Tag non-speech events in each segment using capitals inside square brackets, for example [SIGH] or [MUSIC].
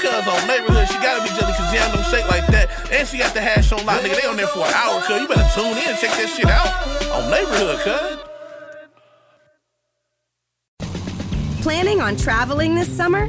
Cuz on neighborhood, she gotta be jelly, cause jam them shake like that. And she got the hash on lock, nigga. They on there for an hour, cuz. You better tune in check that shit out on neighborhood, cuz. Planning on traveling this summer?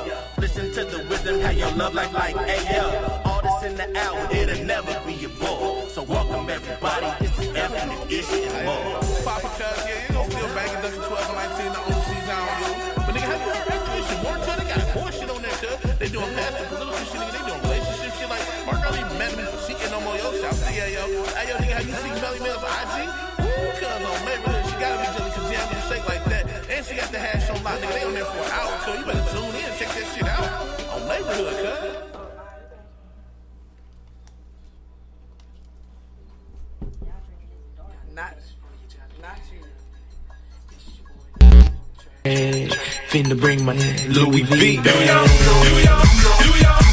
How your love life like, ayo. All this in the hour, it'll never be a bore. So welcome everybody, this is ethnic ish and more. Poppin' cuz, yeah, you know, still banging Ducky 12 and 19, the only season I don't. But nigga, have you heard other issue? More cuz, they got more shit on there, cuz. They doing past the political shit, nigga. They doing relationship shit. Like, Mark Early mad at me for cheating no more. Yo, shout out to yeah, yo. Hey, yo, nigga, have you seen Melly Mel's IG? Woo, cuz on neighborhood, she gotta be jelly, cause jam them shake like that. And she got the hash on lock, nigga. They on there for an hour, cuz. You better on neighborhood, cuz. Not, not you. Finna bring my Louis V. Why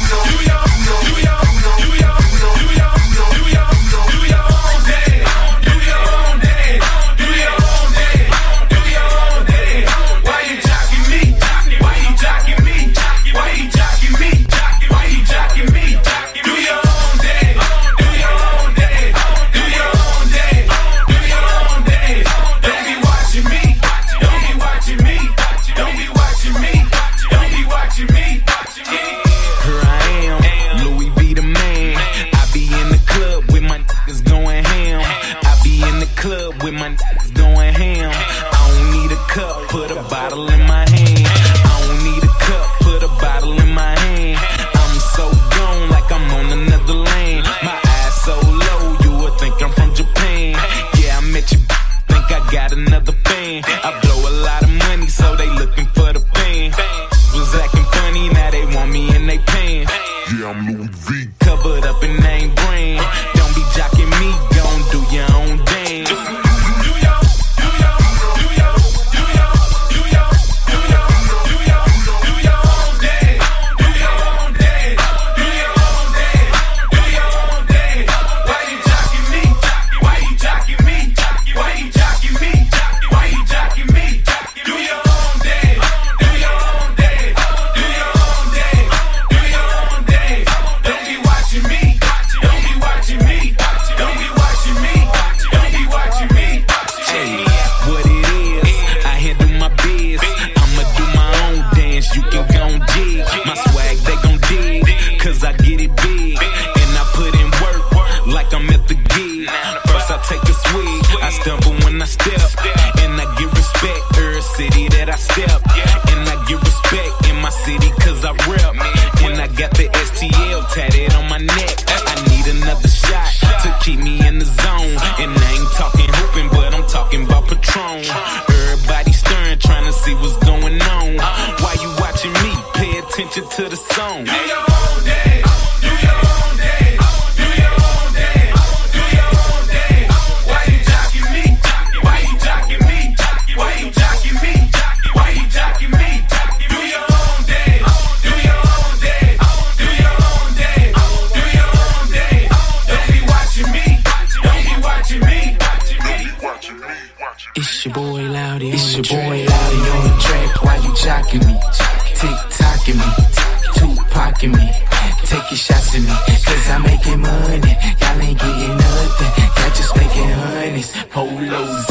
I to the song. Do your own thing. Do your own thing. Do your own thing. Do your own thing. Why you jocking me? Why you jocking me? Why you jocking me? Why you jocking me? Do your own thing. Do your own thing. Do your own thing. Do your own thing. Don't be watching me. Don't be watching me. Watching me, watching It's your boy Loudy. It's your boy Loudy on the track. Why you jocking me? Tick tocking me. In me. Taking shots at me. cause I'm making money. Y'all ain't getting nothing, y'all just making honeys. Polo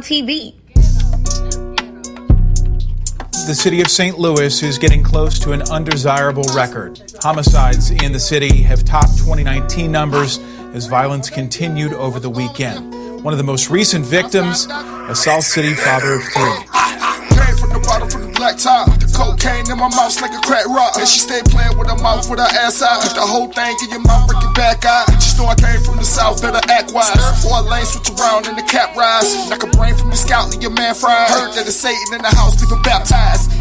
ethnic TV. The city of St. Louis is getting close to an undesirable record. Homicides in the city have topped 2019 numbers as violence continued over the weekend. One of the most recent victims, a South City father of three. Came the bottom from the black top. The cocaine in my mouth like a crack rock. And she stayed playing with her mouth with her ass out. Put the whole thing in your mouth, break it back out. Just know I came from the south, better act wise. Four lanes switch around and the cap rise. Like a brain from the scout, leave your man fried. Heard that it's Satan in the house, leave him baptized.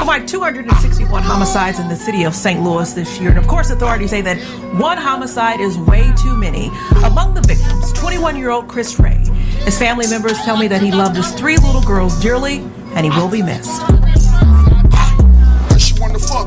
Of like 261 homicides in the city of St. Louis this year. And of course, authorities say that one homicide is way too many. Among the victims, 21 year old Chris Ray. His family members tell me that he loved his three little girls dearly and he will be missed.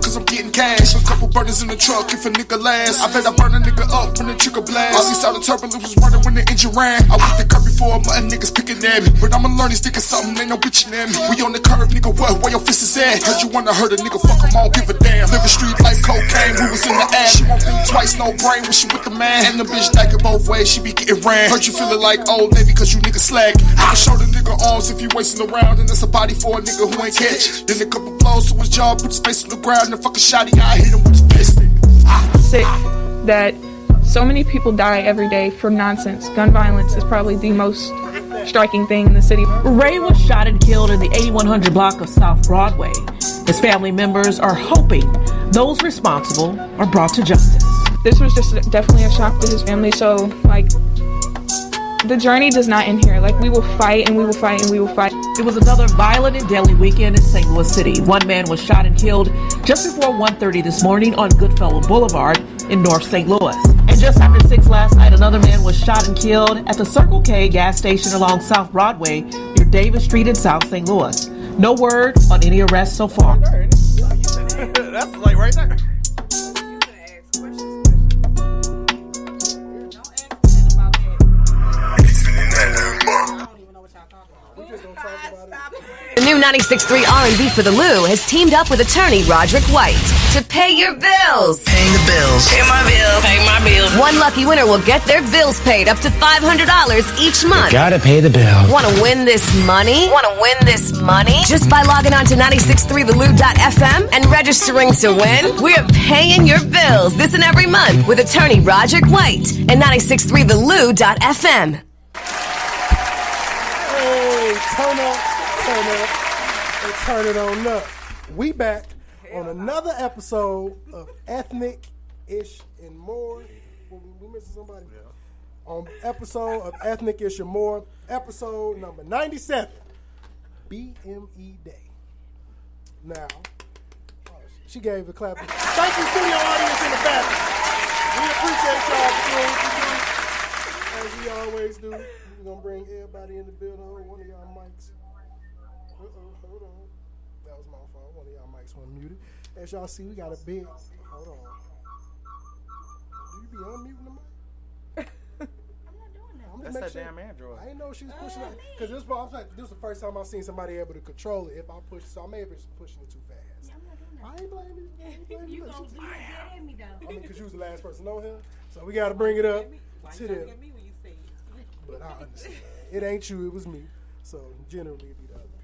Cause I'm getting cash. A couple burners in the truck if a nigga last. I bet I burn a nigga up when the trigger blast. All these out of turbulence was running when the engine ran. I went the curb before my niggas picking at me. But I'ma learn these niggas something, ain't no bitching at me. We on the curve, nigga, what? Where your fist is at? Heard you wanna hurt a nigga, fuck him, I don't give a damn. Living street life, cocaine, we was in the ass. She won't think twice, no brain when she with the man. And the bitch like both ways, she be getting ran. Heard you feeling like old navy cause you niggas slack. I can show the nigga arms if you wasting around, and that's a body for a nigga who ain't catch. Then a couple blows to his jaw, put his face on the ground, and fucking shotty, I hit him with his pistol. Ah. sick that so many people die every day for nonsense. Gun violence is probably the most striking thing in the city. Ray was shot and killed in the 8100 block of South Broadway. His family members are hoping those responsible are brought to justice. This was just definitely a shock to his family. So, like, the journey does not end here. Like, we will fight and we will fight and we will fight. It was another violent and deadly weekend in St. Louis City. One man was shot and killed just before 1.30 this morning on Goodfellow Boulevard in North St. Louis. And just after 6 last night, another man was shot and killed at the Circle K gas station along South Broadway near Davis Street in South St. Louis. No word on any arrests so far. That's like right there. New 96.3 R&B for the Lou has teamed up with attorney Roderick White to pay your bills. Paying the bills. Pay my bills. Pay my bills. One lucky winner will get their bills paid up to $500 each month. Gotta pay the bill. Want to win this money? Want to win this money? Just by logging on to 963thelou.fm and registering to win, we're paying your bills this and every month with attorney Roderick White and 963thelou.fm. Hey, turn turn up, and turn it on up. We back on another episode of Ethnic Ish and More. We, we missing somebody? On episode of Ethnic Ish and More, episode number 97, BME Day. Now, she gave the clap. Thank you, studio audience in the back. We appreciate y'all for doing what you do, as we always do. We're gonna bring everybody in the building. Hold one of y'all mics. Uh oh, hold on. That was my fault. One of y'all mics went muted. As y'all see, we got a big. Hold on. Do you be unmuting the mic? I'm just That's making that damn Android. I didn't know she was pushing it because this, was- like, this was the first time I've seen somebody able to control it. If I push, so I may have been pushing it too fast. I ain't blaming you. I ain't blaming you. Look, she- me though. I mean, because you was the last person on here, so we got to bring it up to them. But I understand. It ain't you, it was me. So generally, it'd be the other people.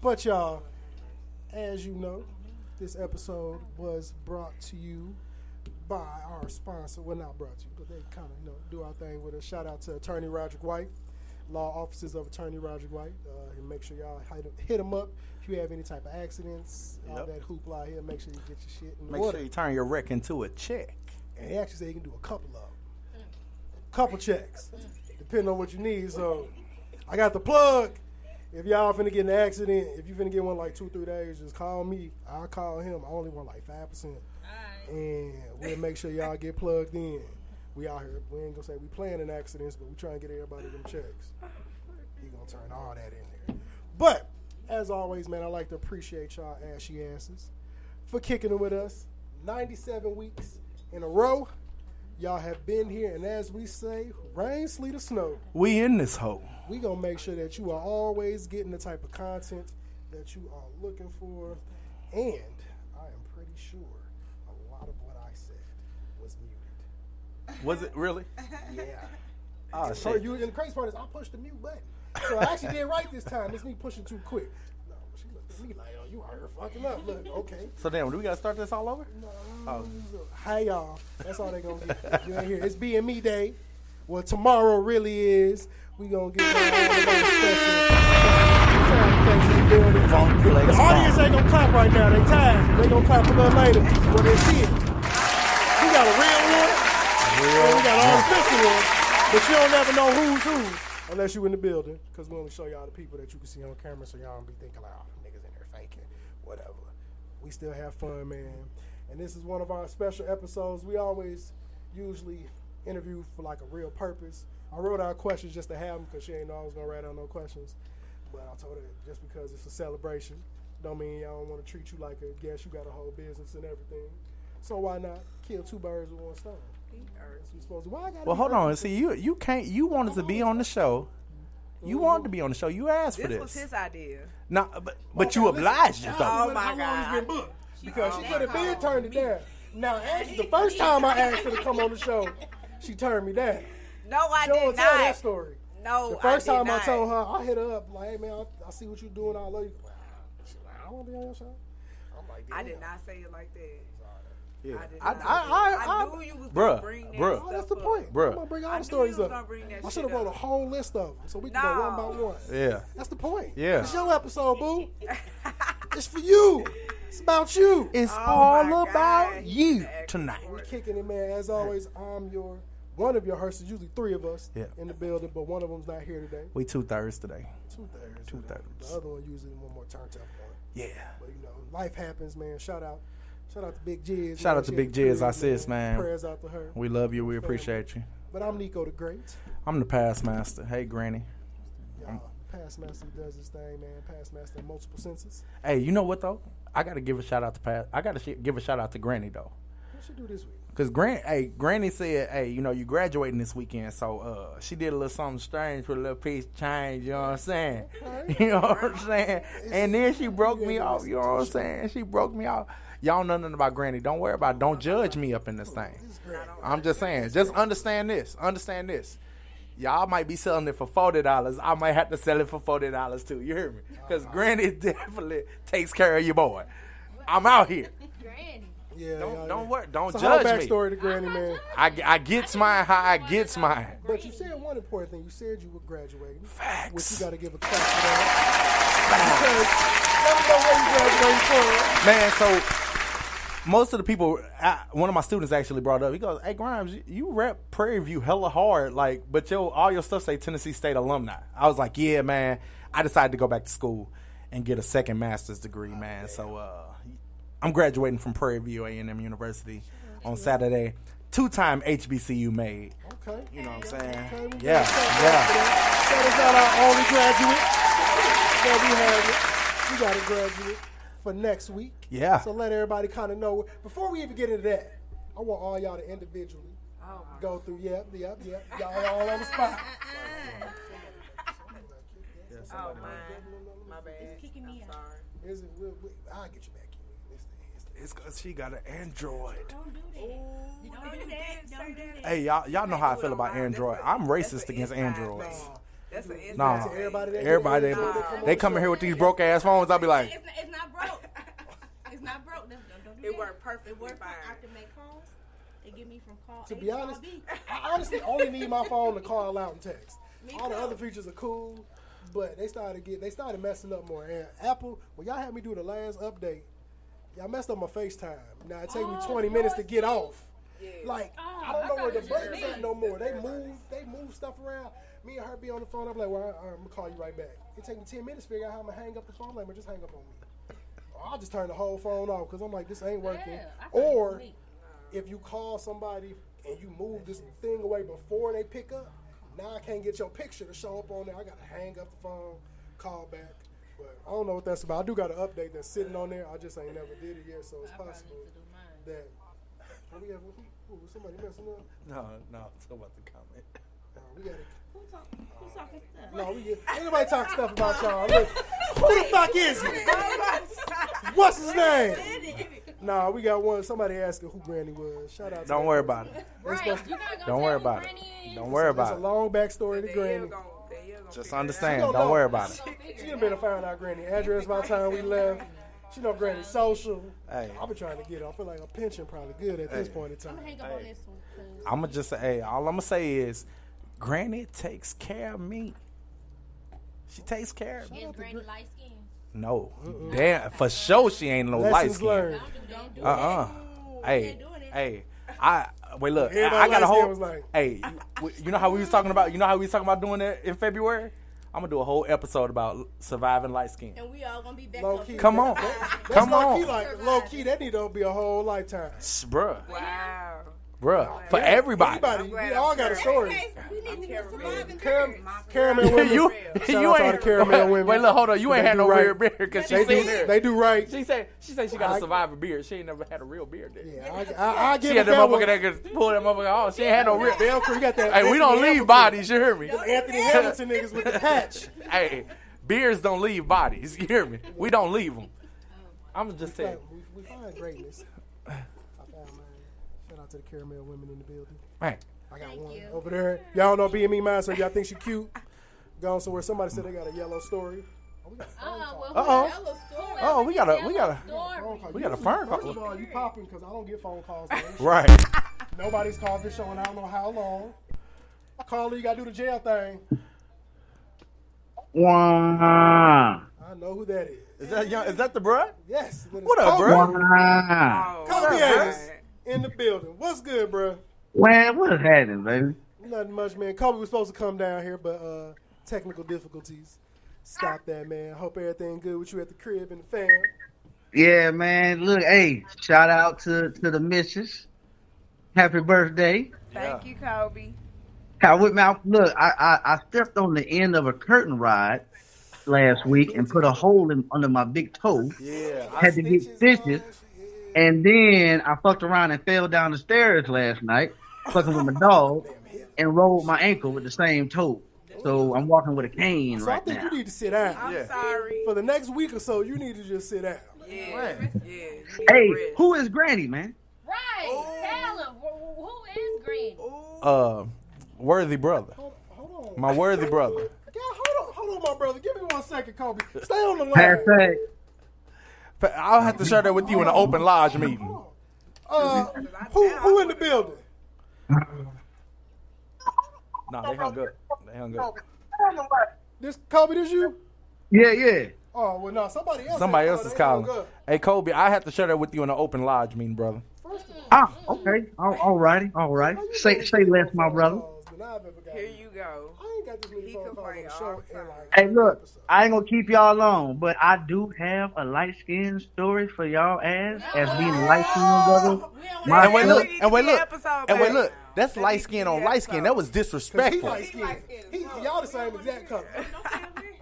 But y'all, as you know, This episode was brought to you by our sponsor. Well, not brought to you, but they kind of you know do our thing with a Shout out to Attorney Roger White, law offices of Attorney Roger White, uh, and make sure y'all hit him, hit him up if you have any type of accidents, all that hoopla here. Make sure you get your shit in Make order. sure you turn your wreck into a check. And he actually said he can do a couple of them. Couple checks. Depending on what you need. So I got the plug. If y'all finna get an accident, if you finna get one like two, three days, just call me. I'll call him. I only want like five percent. And we'll make sure y'all get plugged in. We out here. We ain't gonna say we planning accidents, but we trying to get everybody them checks. He gonna turn all that in there. But as always, man, I like to appreciate y'all ashy asses for kicking it with us. 97 weeks in a row. Y'all have been here, and as we say, rain, sleet, or snow, We in this hole. we gonna make sure that you are always getting the type of content that you are looking for. And I am pretty sure a lot of what I said was muted. Was it really? Yeah. Oh So shit. you and the crazy part is I pushed the mute button. So I actually did right this time. It's me pushing too quick. No, she looked at me like, oh, you here fucking up. Look, okay. So damn, do we gotta start this all over? Oh. Hey y'all, that's all they gonna get. You ain't here. It's BME day. Well, tomorrow really is. We gonna get one of our special sound effects in the building. Funk The flex audience ain't gonna clap right now. They tired. They gonna clap a little later when they see it. We got a real one. and we got an artificial one. But you don't never know who's who unless you in the building. Because we only show y'all the people that you can see on camera, so y'all don't be thinking like, oh, them niggas in there faking, whatever. We still have fun, man. And this is one of our special episodes. We always usually interview for like a real purpose. I wrote out questions just to have them because she ain't know I was gonna write out no questions. But I told her just because it's a celebration, don't mean y'all don't want to treat you like a guest. You got a whole business and everything. So why not kill two birds with one stone? We supposed to. Why Well, hold on. urgent? See, you you can't. You wanted to be on the show. You wanted to mm-hmm. be on the show. You asked for This this. was his idea. No, but but you obliged it Now, though. when- oh, my how long God. it's been booked? Because she Oh, could have been turned it down. Now, actually, the first time I asked her to come on the show, [LAUGHS] she turned me down. No, I She don't did tell not. that story. No, The first I did time not. I told her, I hit her up like, "Hey man, I, I see what you're doing. I love you." She's like, I don't want to be on your show. I'm like, I did not say it like that. Yeah. I, did I, not. I, I, I knew you was bruh, gonna bring that bruh. stuff Oh, that's the point. Bruh. I'm gonna bring all the stories up. gonna bring that I should have wrote a whole list of them so we can go one by one. Yeah. That's the point. Yeah. It's your episode, boo. [LAUGHS] it's for you. It's about you. It's Oh all about God. you tonight. We're kicking it, man. As always, I'm your one of your hosts. Usually three of us Yeah. in the building, but one of them's not here today. We two thirds today. Two thirds. Two thirds. The other one usually one more turntable on. Yeah. But you know, life happens, man. Shout out, shout out to Big Jizz. Shout out to Big Jizz, our sis, man. Prayers out to her. We love you. We Family. appreciate you. But I'm Nico the Great. I'm the past master. Hey, Granny. Y'all, Past Master does his thing, man. Past Master in multiple senses. Hey, you know what though? I gotta give a shout out to past. I gotta sh- give a shout out to Granny though. What she do this week? Cause Gran, hey, Granny said, hey, you know, you graduating this weekend, so uh, she did a little something strange with a little piece of change. You know what I'm saying? [LAUGHS] You know what I'm saying? And then she broke me off. You know what I'm saying? She broke me off. Y'all know nothing about Granny. Don't worry about. It. Don't judge me up in this thing. I'm just saying. Just understand this. Understand this. Y'all might be selling it for forty dollars. I might have to sell it for forty dollars too. You hear me? Because Granny [LAUGHS] definitely takes care of your boy. I'm out here. Yeah. Don't- y'all- don't worry- don't so judge whole me. backstory to Granny, man. I, I gets mine how I gets mine. But you said one important thing. You said you were graduating. Facts. Which you got to give a clap for that. Because never know where you graduating from. Man, so most of the people, I, one of my students actually brought up. He goes, "Hey Grimes, you, you rep Prairie View hella hard, like, but yo, all your stuff say Tennessee State alumni." I was like, "Yeah, man." I decided to go back to school and get a second master's degree, man. So uh, I'm graduating from Prairie View A&M University mm-hmm. on Saturday. Two-time HBCU made. Okay. You know what I'm saying? Okay, we Yeah, yeah. God for that. That is not our only graduate. That we have it. We got a graduate for next week. Yeah. So let everybody kind of know. Before we even get into that, I want all y'all to individually go through. Yep, yep, yep. Y'all all on the spot. [LAUGHS] Oh, mine. My bad. It's kicking me out. Is it? We'll, we, I'll get you back in. It's because she got an Android. Don't do that. Don't do that. Hey, y'all, y'all know how I feel about Android. I'm racist against Androids. That's an inside Nah, joke. everybody that- everybody, Nah. they come in here with these broke ass phones. I'll be like, It's, it's not broke. [LAUGHS] It's not broke. That's It worked perfect. It worked fine. fine. I can make calls. They get me from call. To A be call honest, B. I [LAUGHS] honestly only need my phone to call out and text. Me All the other features are cool, but they started get they started messing up more. And Apple, when y'all had me do the last update, y'all messed up my FaceTime. Now it take me Oh, 20 minutes to get off. Yeah. Like Oh, I don't I know where the buttons me. at no more. They move they move stuff around. Me and her be on the phone. I'm like, well, I, I'm gonna call you right back. It take me 10 minutes to figure out how I'm gonna hang up the phone. I'm like, just hang up on me. I'll just turn the whole phone off because I'm like, this ain't working. Yeah, I thought it was or if you call somebody and you move this thing away before they pick up, now I can't get your picture to show up on there. I gotta hang up the phone, call back. But I don't know what that's about. I do got an update that's sitting on there. I just ain't never did it yet, so it's possible that. Oh, we have who, who, somebody messing up. No, no, talk about the comment. [LAUGHS] No, we gotta. Who talk, who's talking stuff? No, we get. Ain't nobody talk stuff about y'all. [LAUGHS] Look, who the fuck is he? What's his name? Nah, we got one. Somebody asking who Granny was. Shout out. to Don't that worry about it. They supposed to- Don't worry about it. Don't worry There's about a long backstory to Granny. Just understand. don't Don't know. worry about it. She done been to find out Granny address by the time we left. She know Granny social. Hey. I've been trying to get her. I feel like a pension probably good at this Hey. point in time. I'm gonna hang up on this one. 'cause I'm gonna just say, hey, all I'm gonna say is, Granny takes care of me. She takes care of me. Is Granny light skinned? No, damn, for sure she ain't no light Lessons skin. learned. Don't do Uh uh Hey, hey, I wait. Look, I, I got a light skin whole. was like- hey, you, you know how we was talking about? You know how we was talking about doing that in February? I'm gonna do a whole episode about surviving light skin. And we all gonna be back Low key. Come on, That's come low on, key. Like low key, that need to be a whole lifetime. bruh, Wow. Bruh, for everybody. Everybody, we all got a story. We need to be surviving. Caram- caramel [LAUGHS] women. [LAUGHS] you, Shout you out to all ain't. caramel [LAUGHS] women. Wait, look, hold on. You ain't had no right. weird beard because she They do, said they do right. She said she said she got I- a survivor beard. She ain't never had a real beard. Then. Yeah, I, I, I She had it that that motherfucker one. that could pull that motherfucker off. She ain't had no real. Velcro, you got that. Hey, we don't leave bodies. You hear me? Anthony Hamilton niggas with the patch. hey, beards don't leave bodies. You hear me? We don't leave them. I'm just saying. We, we find greatness. I found mine. Shout out to the caramel women in the building. Hey, I got one over there. Y'all don't know BME mine, so y'all think she cute. Gone somewhere. Somebody said they got a yellow story. Oh, we got a. Uh oh. Oh, we got a we got a Phone call. we got a You- phone First of all, you popping because I don't get phone calls. [LAUGHS] Right. Nobody's called this show in I don't know how long. Caller, you got to do the jail thing. Wow. I know who that is. Is that young? Is that the bruh? Yes. What up, bruh? bro? Wow. Kobe What up, Davis in the building. What's good, bro? Man, what is happening, baby? Nothing much, man. Kobe was supposed to come down here, but uh, technical difficulties Stop that, man. Hope everything good with you at the crib and the fam. Yeah, man. Look, hey, shout out to to the missus. Happy birthday. Thank you, Kobe. I with me. Look, I, I I stepped on the end of a curtain rod last week and put a hole in under my big toe. Yeah. Had to get stitches, and then I fucked around and fell down the stairs last night, fucking with my dog, and rolled my ankle with the same toe. So I'm walking with a cane right? So I think now. you need to sit down. I'm sorry. For the next week or so, you need to just sit down. Yeah. Yeah. Hey, who is Granny, man? Right. Tell him. Who, who is Green? Uh, worthy brother. My worthy [LAUGHS] brother. Yeah, hold on, hold on, my brother. Give me one second, Kobe. Stay on the line. Hashtag. But I'll have to share that with you in an open lodge meeting. Uh, who who in the building? No, they hung up. They hung up. This Kobe, this you? Yeah, yeah. Oh well, no, somebody else. Somebody else is calling. Hey, Kobe, I have to share that with you in an open lodge meeting, brother. Ah, okay. All, all righty, all right. Say say less, my brother. Here you go. I ain't got this many phone calls on the show. in like Hey, look, I ain't gonna keep y'all long, but I do have a light skin story for y'all as as being light skinned brother. My And wait, look, and wait, look, episode, and wait, look. That's light skin on light skin. That was Cause he disrespectful. light skinned. He, y'all the same exact color.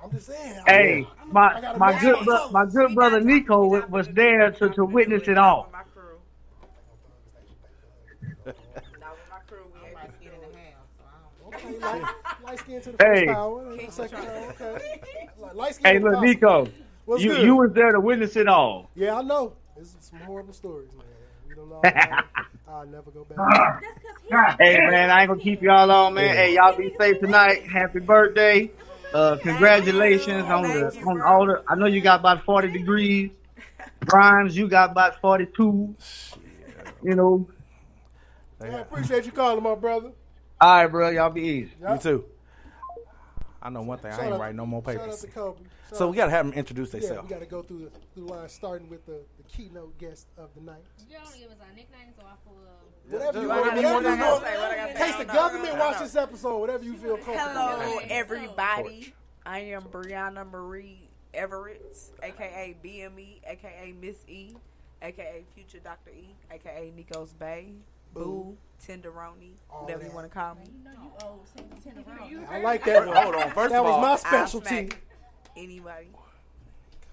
I'm just saying. Hey, I my gotta my match good my bro- my good brother Nico wa- was there to, to witness it all. [LAUGHS] [LAUGHS] My crew. Not with my crew. We ain't skin in the light, light skin to the Hey. first power, and the second power. Okay. Light skin Hey, look. Nico, What's you good? you was there to witness it all. Yeah, I know. It's some horrible stories, man. We don't know. all about it. I'll never go back. [LAUGHS] Hey man, I ain't gonna keep y'all on, man. Hey, y'all be safe tonight. Happy birthday. Uh, congratulations on the on all the. I know you got about forty degrees. Grimes, you got about 42. You know. I appreciate you calling, my brother. All right, bro. Y'all be easy. Me too. I know one thing. Shout I ain't out- writing no more shout out papers. to Kobe. Shout So out- we gotta have them introduce Yeah, themselves. we got to go through the, through the line, starting with the, the keynote guest of the night. You don't give us our nicknames or our full. Whatever you I want. gotta- Whatever you want. say, what I gotta In case the government watch this episode, whatever you feel comfortable. Hello, everybody. I am Brianna Marie Everett, aka BME, aka Miss E, aka Future Dr. E, aka Nikos Bay, Boo, Tenderoni, whatever you want to call me. I like that one. Hold on, first that of was all, my I'll specialty. smack Anybody.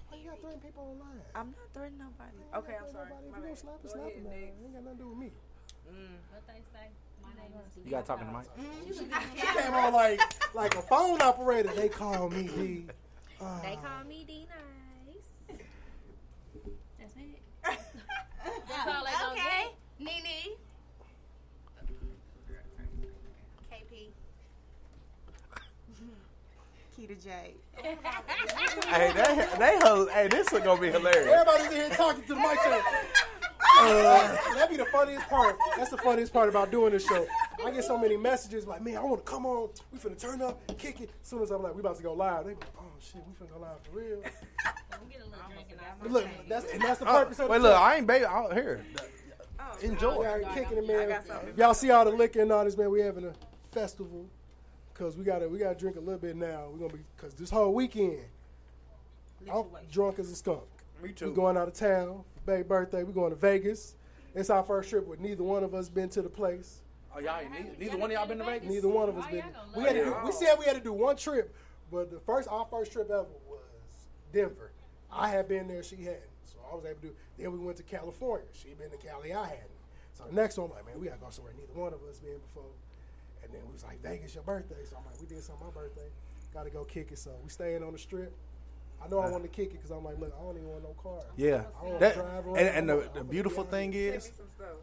Why you got threatening people online? I'm not threatening nobody. Okay, I'm sorry. If you don't slap it, Go slap ahead, it, man. Ain't got nothing to do with me. What they say? My name is You got talking to talk in the. She came on like like a phone operator. They call me D. Uh, They call me D Nice. That's it. That's all they Okay. get. Nene. Keita J. Hey, they, they, hil- hey, this is gonna be hilarious. Everybody's in here talking to the mic. saying, Uh, that'd be the funniest part. That's the funniest part about doing this show. I get so many messages like, man, I want to come on. We finna turn up, kick it. As soon as I'm like, we about to go live, they be like, oh shit, we finna go live for real. But [LAUGHS] look, that's and that's the Uh, purpose of the wait, show. look, I ain't baby out here. Enjoy. We are kicking it, man. Y'all see all the liquor and all this, man. We having a festival because we gotta we gotta drink a little bit now. We're gonna be because this whole weekend, I'm drunk as a skunk. Me too. We're going out of town for Bay's birthday. We're going to Vegas. It's our first trip with neither one of us been to the place. Oh, y'all ain't neither, neither one of y'all been to Vegas? Neither one of us been. We had to do, we said we had to do one trip, but the first our first trip ever was Denver. I had been there, she hadn't, so I was able to. do Then we went to California. She had been to Cali, I hadn't. So the next one, I'm like, man, we gotta go somewhere neither one of us been before. And then we was like, Vegas, your birthday. So I'm like, we did something my birthday. Got to go kick it. So we staying on the strip. I know I wanted to kick it because I'm like, look, I don't even want no car. Yeah, I don't that, drive and, and the, the beautiful gonna thing is,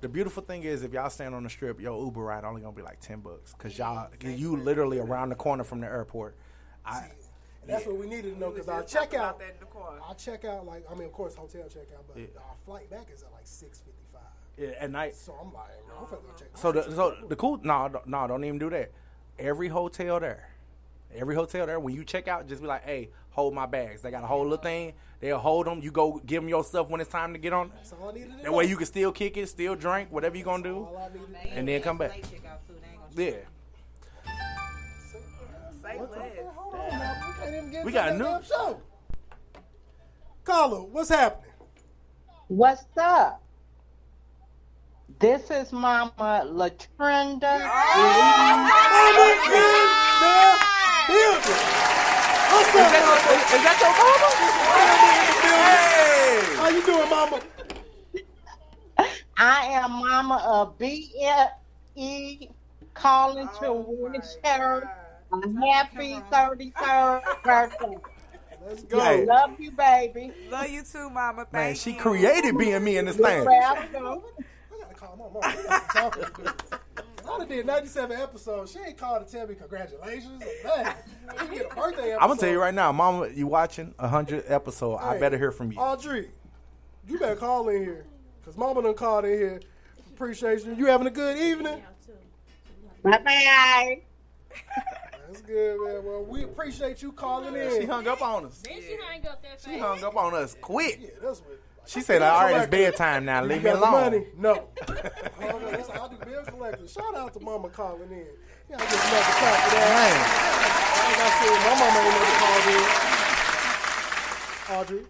the beautiful thing is, if y'all stand on the strip, your Uber ride only gonna be like ten bucks, cause y'all, you literally around the corner from the airport. I, And that's what we needed to know because our talking checkout, about that in the car. our checkout, like I mean, of course, hotel checkout, but Yeah. our flight back is at like six fifty five. yeah, at night. So I'm like, I'm finna go check. So the so the cool no no no don't even do that. Every hotel there, every hotel there, when you check out, just be like, hey, hold my bags. They got a whole little thing. They'll hold them. You go give them your stuff when it's time to get on. That's all I needed to That know. way you can still kick it, still drink, whatever you gonna do, all I needed to know. and then come back. Yeah, Say What the- less. Hold on, now. We can't even get We got a new- show. Carla, what's happening? What's up? This is Mama Latrenda. Mama in the building. What's up, Mama? Is that your mama? Hey. How you doing, Mama? I am Mama of BFE calling to oh wish her a happy 33rd birthday. Let's go. Hey. Love you, baby. Love you too, Mama. Man, she you. created being me in this thing. Welcome. Call my mama. [LAUGHS] That's the talking. I done did 97 episodes. She ain't called to tell me congratulations. or nothing. You get a birthday episode. I'm gonna tell you right now, Mama, you watching hundred episode. I better hear from you. Audrey, you better call in here. Because Mama done called in here. Appreciation. You having a good evening? Bye bye. That's good, man. Well, we appreciate you calling in. She hung up on us. Then she hung up that She hung up on us quick. Yeah, that's what. She said, "All right, it's bedtime now. Leave me alone." Money? No. [LAUGHS] Oh, hold on, that's how I do bill collector. Shout out to Mama calling in. Yeah, I get another clap for that. Like I said, my mama ain't never called in. Audrey,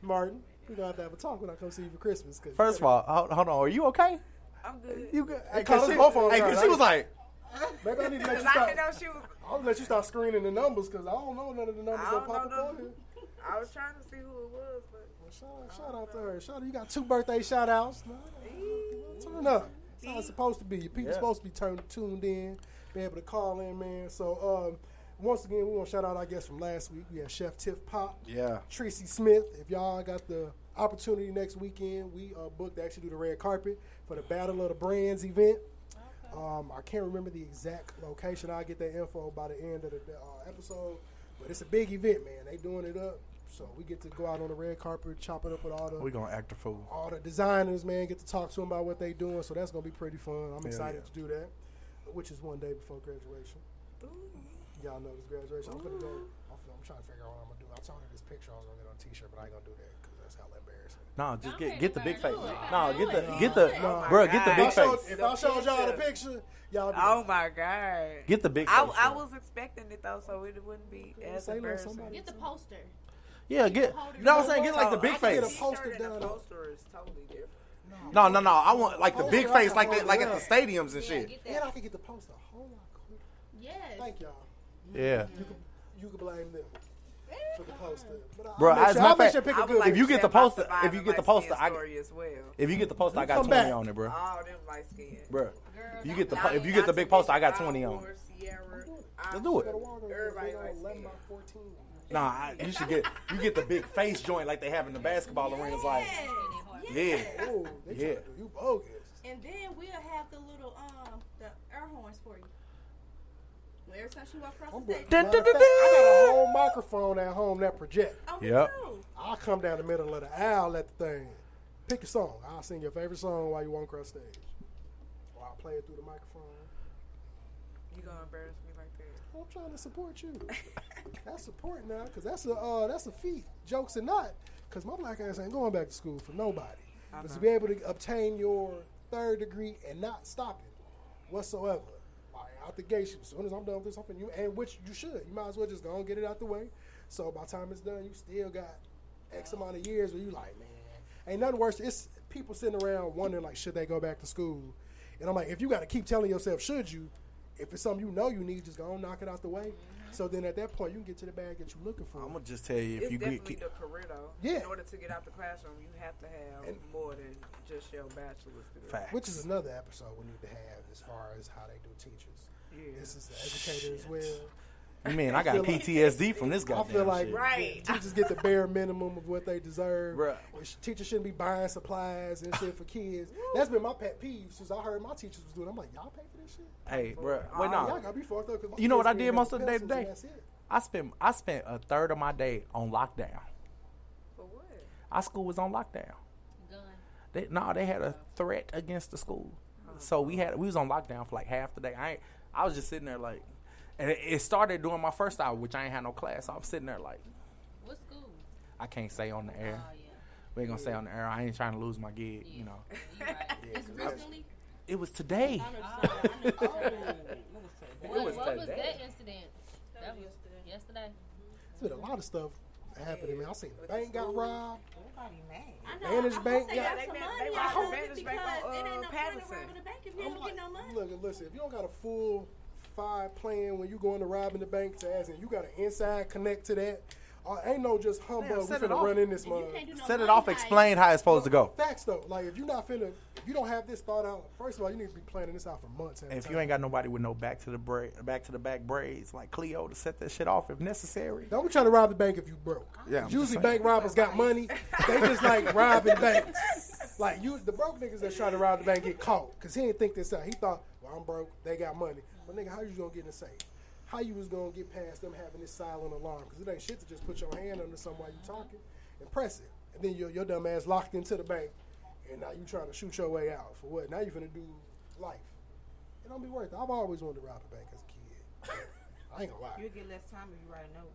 Martin, we gonna have to have a talk when I come see you for Christmas. 'cause First of all, hold, hold on. Are you okay? I'm good. You good? Hey, Hey, 'cause cause she, she, both on hey, 'cause she was like, maybe I need to [LAUGHS] let you Cause I start. know she was. I'll let you start screening the numbers because I don't know none of the numbers I gonna don't pop know up on none. here. I was trying to see who it was, but Shout, shout out to her. Shout out, you got two birthday shout outs. Turn up. That's how it's supposed to be. Your people Yeah. supposed to be turned tuned in, be able to call in, man. So um, once again, we want to shout out our guest from last week. We had Chef Tiff Pop, yeah. Tracy Smith. If y'all got the opportunity next weekend, we are booked to actually do the red carpet for the Battle of the Brands event. Um, I can't remember the exact location. I'll get that info by the end of the uh, episode. But it's a big event, man. They doing it up. So we get to go out on the red carpet, chop it up with all the We gonna act a fool. all the designers, man, get to talk to them about what they doing. So that's gonna be pretty fun. I'm Hell excited yeah. to do that, which is one day before graduation. Y'all know this graduation. I'm gonna go. I'm, I'm trying to figure out what I'm gonna do. I told her this picture I was gonna get on a T-shirt, but I ain't gonna do that because that's hella embarrassing. No, just get get the big face. No, get the get the bro, get the If big showed- face. If I showed y'all the picture, y'all. Oh my god. Get the big I, face, I was expecting it though, so it wouldn't be as embarrassing. Get the poster. Yeah, get. You know what I'm saying? Get like the big I can face. Get a poster down. The poster is totally different. No, no, no. I want like the Poster, big I face, can like the, hold like it at the stadiums and shit. And I can get the poster a whole lot quicker. Yes. Thank y'all. Yeah. You can you can blame them for the poster. But I'll Bro, make as sure, a I'll make of sure fact, pick a good if you one. get the share my poster, if you surviving get the light poster, I story as well. if you get the poster, I got Come twenty back. on it, bro. All them light skin. Bro, you get the po- if you get the big poster, I got twenty on. Sierra. Let's do it. Everybody light skin. Nah, I, you should get you get the big face joint like they have in the basketball arenas. Like, yeah, Oh, they yeah. tryna you bogus. And then we'll have the little um the air horns for you. Well, every time she walk across the stage. Fact, I got a whole microphone at home that project. Oh, Yep. I'll come down the middle of the aisle, at the thing. Pick a song. I'll sing your favorite song while you walk across stage. Or I'll play it through the microphone. You gonna embarrass me like that? I'm trying to support you. [LAUGHS] that's support now, because that's a uh, that's a feat. Jokes or not, because my black ass ain't going back to school for nobody. I But to be able to obtain your third degree and not stop it whatsoever, like, out the gate, as soon as I'm done with this, something you and which you should. You might as well just go and get it out the way. So by the time it's done, you still got X amount of years where you like, man, ain't nothing worse. It's people sitting around wondering like, should they go back to school? And I'm like, if you got to keep telling yourself, should you? If it's something you know you need, just go and knock it out the way. So then at that point, you can get to the bag that you're looking for. I'm gonna just tell you if It's you definitely get the career though. Yeah. In order to get out the classroom, you have to have more than just your bachelor's degree. Facts. Which is another episode we need to have as far as how they do teachers. Yeah. This is the educator as well. Man, I got feel like- PTSD from this guy. I feel like shit. Right. teachers get the bare minimum of what they deserve. Bruh. Teachers shouldn't be buying supplies and shit for kids. That's been my pet peeve since I heard my teachers was doing. I'm like, y'all pay for this shit? Hey, bro, Oh, wait, Y'all gotta be fucked up. 'cause my You know what I did most of the day today? that's it. I spent I spent a third of my day on lockdown. For what? Our school was on lockdown. They, no, they had a threat against the school, oh, so we had we was on lockdown for like half the day. I ain't, I was just sitting there like, and it, it started during my first hour, which I ain't had no class. So I'm sitting there like, What school? I can't say on the air. Oh, yeah. We ain't gonna say on the air. I ain't trying to lose my gig, you know. [LAUGHS] It's recently. It was today. I know the song. I know the song. What, was what was that incident? That was yesterday. There's been a lot of stuff happening, man. I seen the bank got robbed. Nobody mad. I know. Vantage Bank they got- got some They- money they out robbed of it Vantage Bank because on, it ain't uh, no point in Patterson. robbing the bank if you I'm ain't like, get no money. Look, listen. If you don't got a full five plan when you going to robbing the bank, to as and you got an inside connect to that. Uh, ain't no just humbug. We set it finna off. run in this And mug. no Set it off. heist. Explain how it's supposed to go. Facts though, like if you're not finna, if you don't have this thought out, first of all, you need to be planning this out for months. at a If you ain't got nobody with no back to the bra- back to the back braids like Cleo to set that shit off if necessary. Don't be trying to rob the bank if you broke. Yeah, I'm Usually bank robbers got money. They just like [LAUGHS] robbing banks. Like you, the broke niggas that trying to rob the bank get caught because he didn't think this out. He thought, well, I'm broke. They got money. But nigga, how you gonna get in the safe? How you was gonna get past them having this silent alarm? Because it ain't shit to just put your hand under something while you talking and press it, and then your your dumb ass locked into the bank, and now you trying to shoot your way out for what? Now you finna do life. It don't be worth it. I've always wanted to rob a bank as a kid. I ain't gonna lie. You'll get less time if you write a note.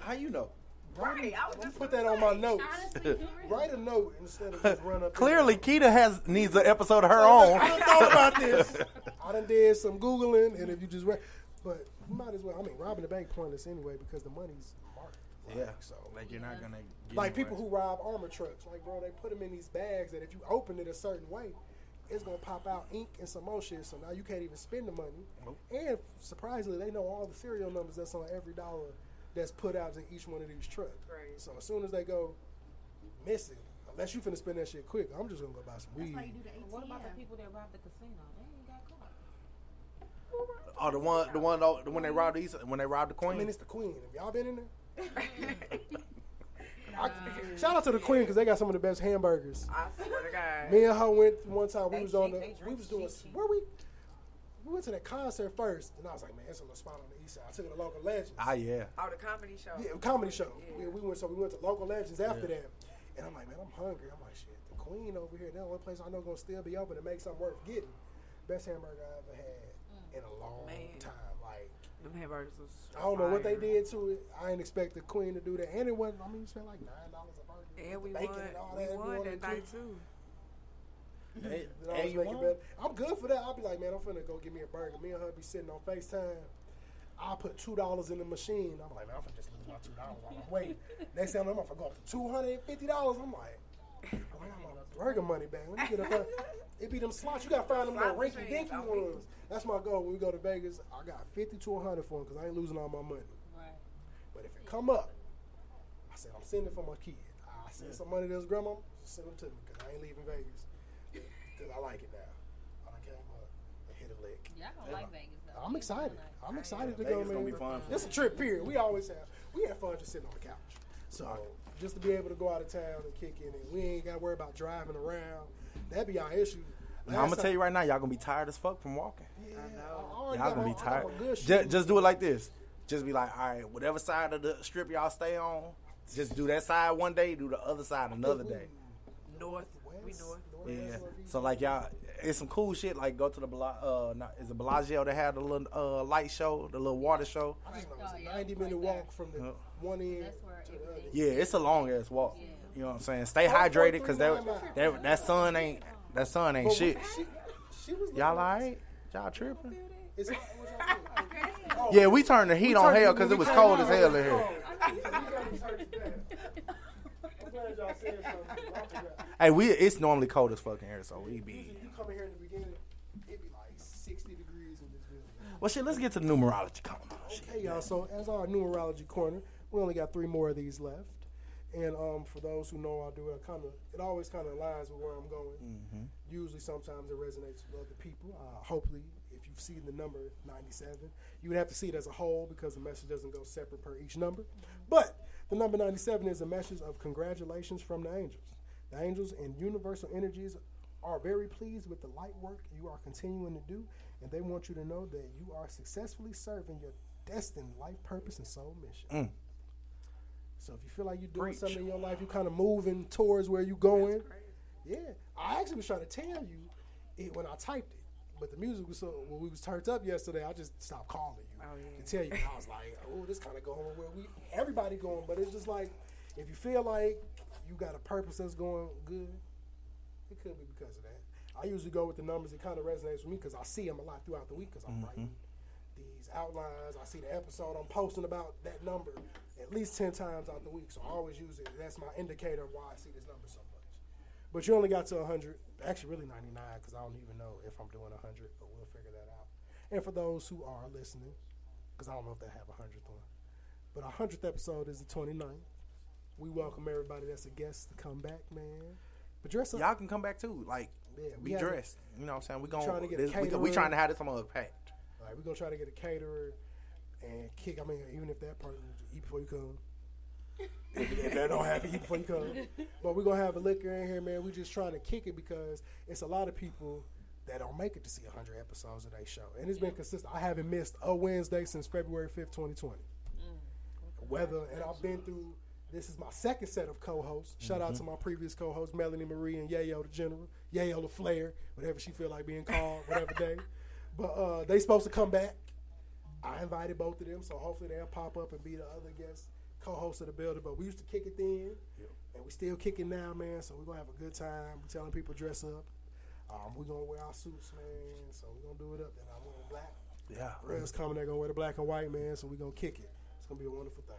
How you know? Right. I was just put that on my notes. Honestly. Write a note instead of just run up. [LAUGHS] Clearly, Keita has needs an episode of her I own. done thought about this. [LAUGHS] I done did some googling, and if you just read, but you might as well. I mean, robbing the bank pointless anyway because the money's marked. Like, Yeah. So Like you're not gonna get like anywhere. people who rob armor trucks, like bro, they put them in these bags that if you open it a certain way, it's gonna pop out ink and some more shit. So now you can't even spend the money. And surprisingly, they know all the serial numbers that's on every dollar that's put out in each one of these trucks. Right. So as soon as they go missing, unless you finna spend that shit quick, I'm just gonna go buy some weed. What about the people that rob the casino? They ain't got caught. Oh, the one, the one, the when they robbed these, when they robbed the I queen. mean, it's the queen. Have y'all been in there? [LAUGHS] I, shout out to the queen because they got some of the best hamburgers. I swear to God. Me and her went one time. We They was on the. We was doing. shit. Where we? we went to that concert first, and I was like, man, it's on the spot on the east side. I took it to local legends. Ah, yeah. Oh, the comedy show. Yeah, comedy show. We, we went so we went to local legends after that, and I'm like, man, I'm hungry. I'm like, shit, the Queen over here. The only place I know gonna still be open to make something worth getting. Best hamburger I ever had in a long Man. time. Like Them hamburgers was. I don't know what they did to it. I didn't expect the Queen to do that, and it wasn't. I mean, you spent like nine dollars a burger. And we with won. bacon and all We that. won that night too. Hey, Hey, I was you making won? better. I'm good for that. I'll be like, man, I'm finna go get me a burger. Me and her be sitting on FaceTime. I'll put two dollars in the machine. I'm like, man, I'm finna just lose my two dollars while I'm waiting. Next time I'm gonna go up to two hundred and fifty dollars. I'm like, I got my burger money back. Let me get a [LAUGHS] It be them slots. You gotta find them little Slot rinky dinky ones. That's my goal when we go to Vegas. I got fifty to hundred for them because I ain't losing all my money. Right. But if it come up, I said I'm sending it for my kid. I send some money to his grandma. Send them to me because I ain't leaving Vegas [LAUGHS] because I like it now. I done came up and hit a lick. Y'all gonna like Vegas though. I'm excited. I'm excited to Vegas go, man. gonna be fun It's a trip period. We always have. We have fun just sitting on the couch. So just to be able to go out of town and kick in, and we ain't got to worry about driving around. That'd be our issue. Now, I'm gonna tell you right now, y'all gonna be tired as fuck from walking. Yeah, Y'all gonna be tired. Just, Just, just do it like this. Just be like, all right, whatever side of the strip y'all stay on, just do that side one day, do the other side another day. North. We north. Yeah. So like y'all, it's some cool shit. Like go to the Bela- uh, not, is it Bellagio that had the little uh light show, the little water show. I just know it's a 90 minute walk from the one end to the. Yeah, it's a long ass walk. You know what I'm saying? Stay hydrated because that, that that sun ain't that sun ain't But shit. She, she was Y'all alright? Y'all tripping? It's, [LAUGHS] [LAUGHS] Yeah, we turned the heat on hell because it was cold as hell in here. [LAUGHS] Hey, we it's normally cold as fucking here, so we be. You come here in the beginning, it'd be like 60 degrees in this building. Well, shit, let's get to the numerology corner. Okay, y'all. So as our numerology corner, we only got three more of these left. And um, for those who know, I do it kind of. It always kind of aligns with where I'm going. Mm-hmm. Usually, sometimes it resonates with other people. Uh, hopefully, if you've seen the number 97, you would have to see it as a whole because the message doesn't go separate per each number. But the number 97 is a message of congratulations from the angels. The angels and universal energies are very pleased with the light work you are continuing to do, and they want you to know that you are successfully serving your destined life purpose and soul mission. Mm. So if you feel like you're doing Preach. something in your life, you're kind of moving towards where you're going. Yeah, I actually was trying to tell you it when I typed it, but the music was so when we was turned up yesterday. I just stopped calling you oh, to tell you. I was like, oh, this kind of going where we everybody going, but it's just like if you feel like you got a purpose that's going good, it could be because of that. I usually go with the numbers. It kind of resonates with me because I see them a lot throughout the week because I'm mm-hmm. writing these outlines. I see the episode. I'm posting about that number at least 10 times out the week. So I always use it. That's my indicator of why I see this number so much. But you only got to 100. Actually, really 99 because I don't even know if I'm doing 100, but we'll figure that out. And for those who are listening, because I don't know if they have a 100th one, but our 100th episode is the 29th. We welcome everybody that's a guest to come back, man. But dress up. Y'all can come back too. Like, Yeah, be dressed. You know what I'm saying? We Trying going to get a this, we, we trying to have this on packed. All right, we're gonna try to get a caterer and kick. I mean, even if that person eat before you come. if, if that don't happen, eat before you come. But we're gonna have a liquor in here, man. We're just trying to kick it because it's a lot of people that don't make it to see 100 episodes of their show, and it's been consistent. I haven't missed a Wednesday since February 5th, 2020. Weather, and I've been through. This is my second set of co-hosts. Shout out Mhm. to my previous co-hosts, Melanie Marie and Yayo the General, Yayo the Flair, whatever she feel like being called, whatever [LAUGHS] day. But uh, they supposed to come back. I invited both of them, so hopefully they'll pop up and be the other guest co-host of the building. But we used to kick it then, and we still kicking now, man. So we're gonna have a good time. We're telling people dress up. Um, we're gonna wear our suits, man. So we're gonna do it up. Then I'm wearing black. Yeah. Red's coming. They're gonna wear the black and white, man. So we're gonna kick it. It's gonna be a wonderful thing.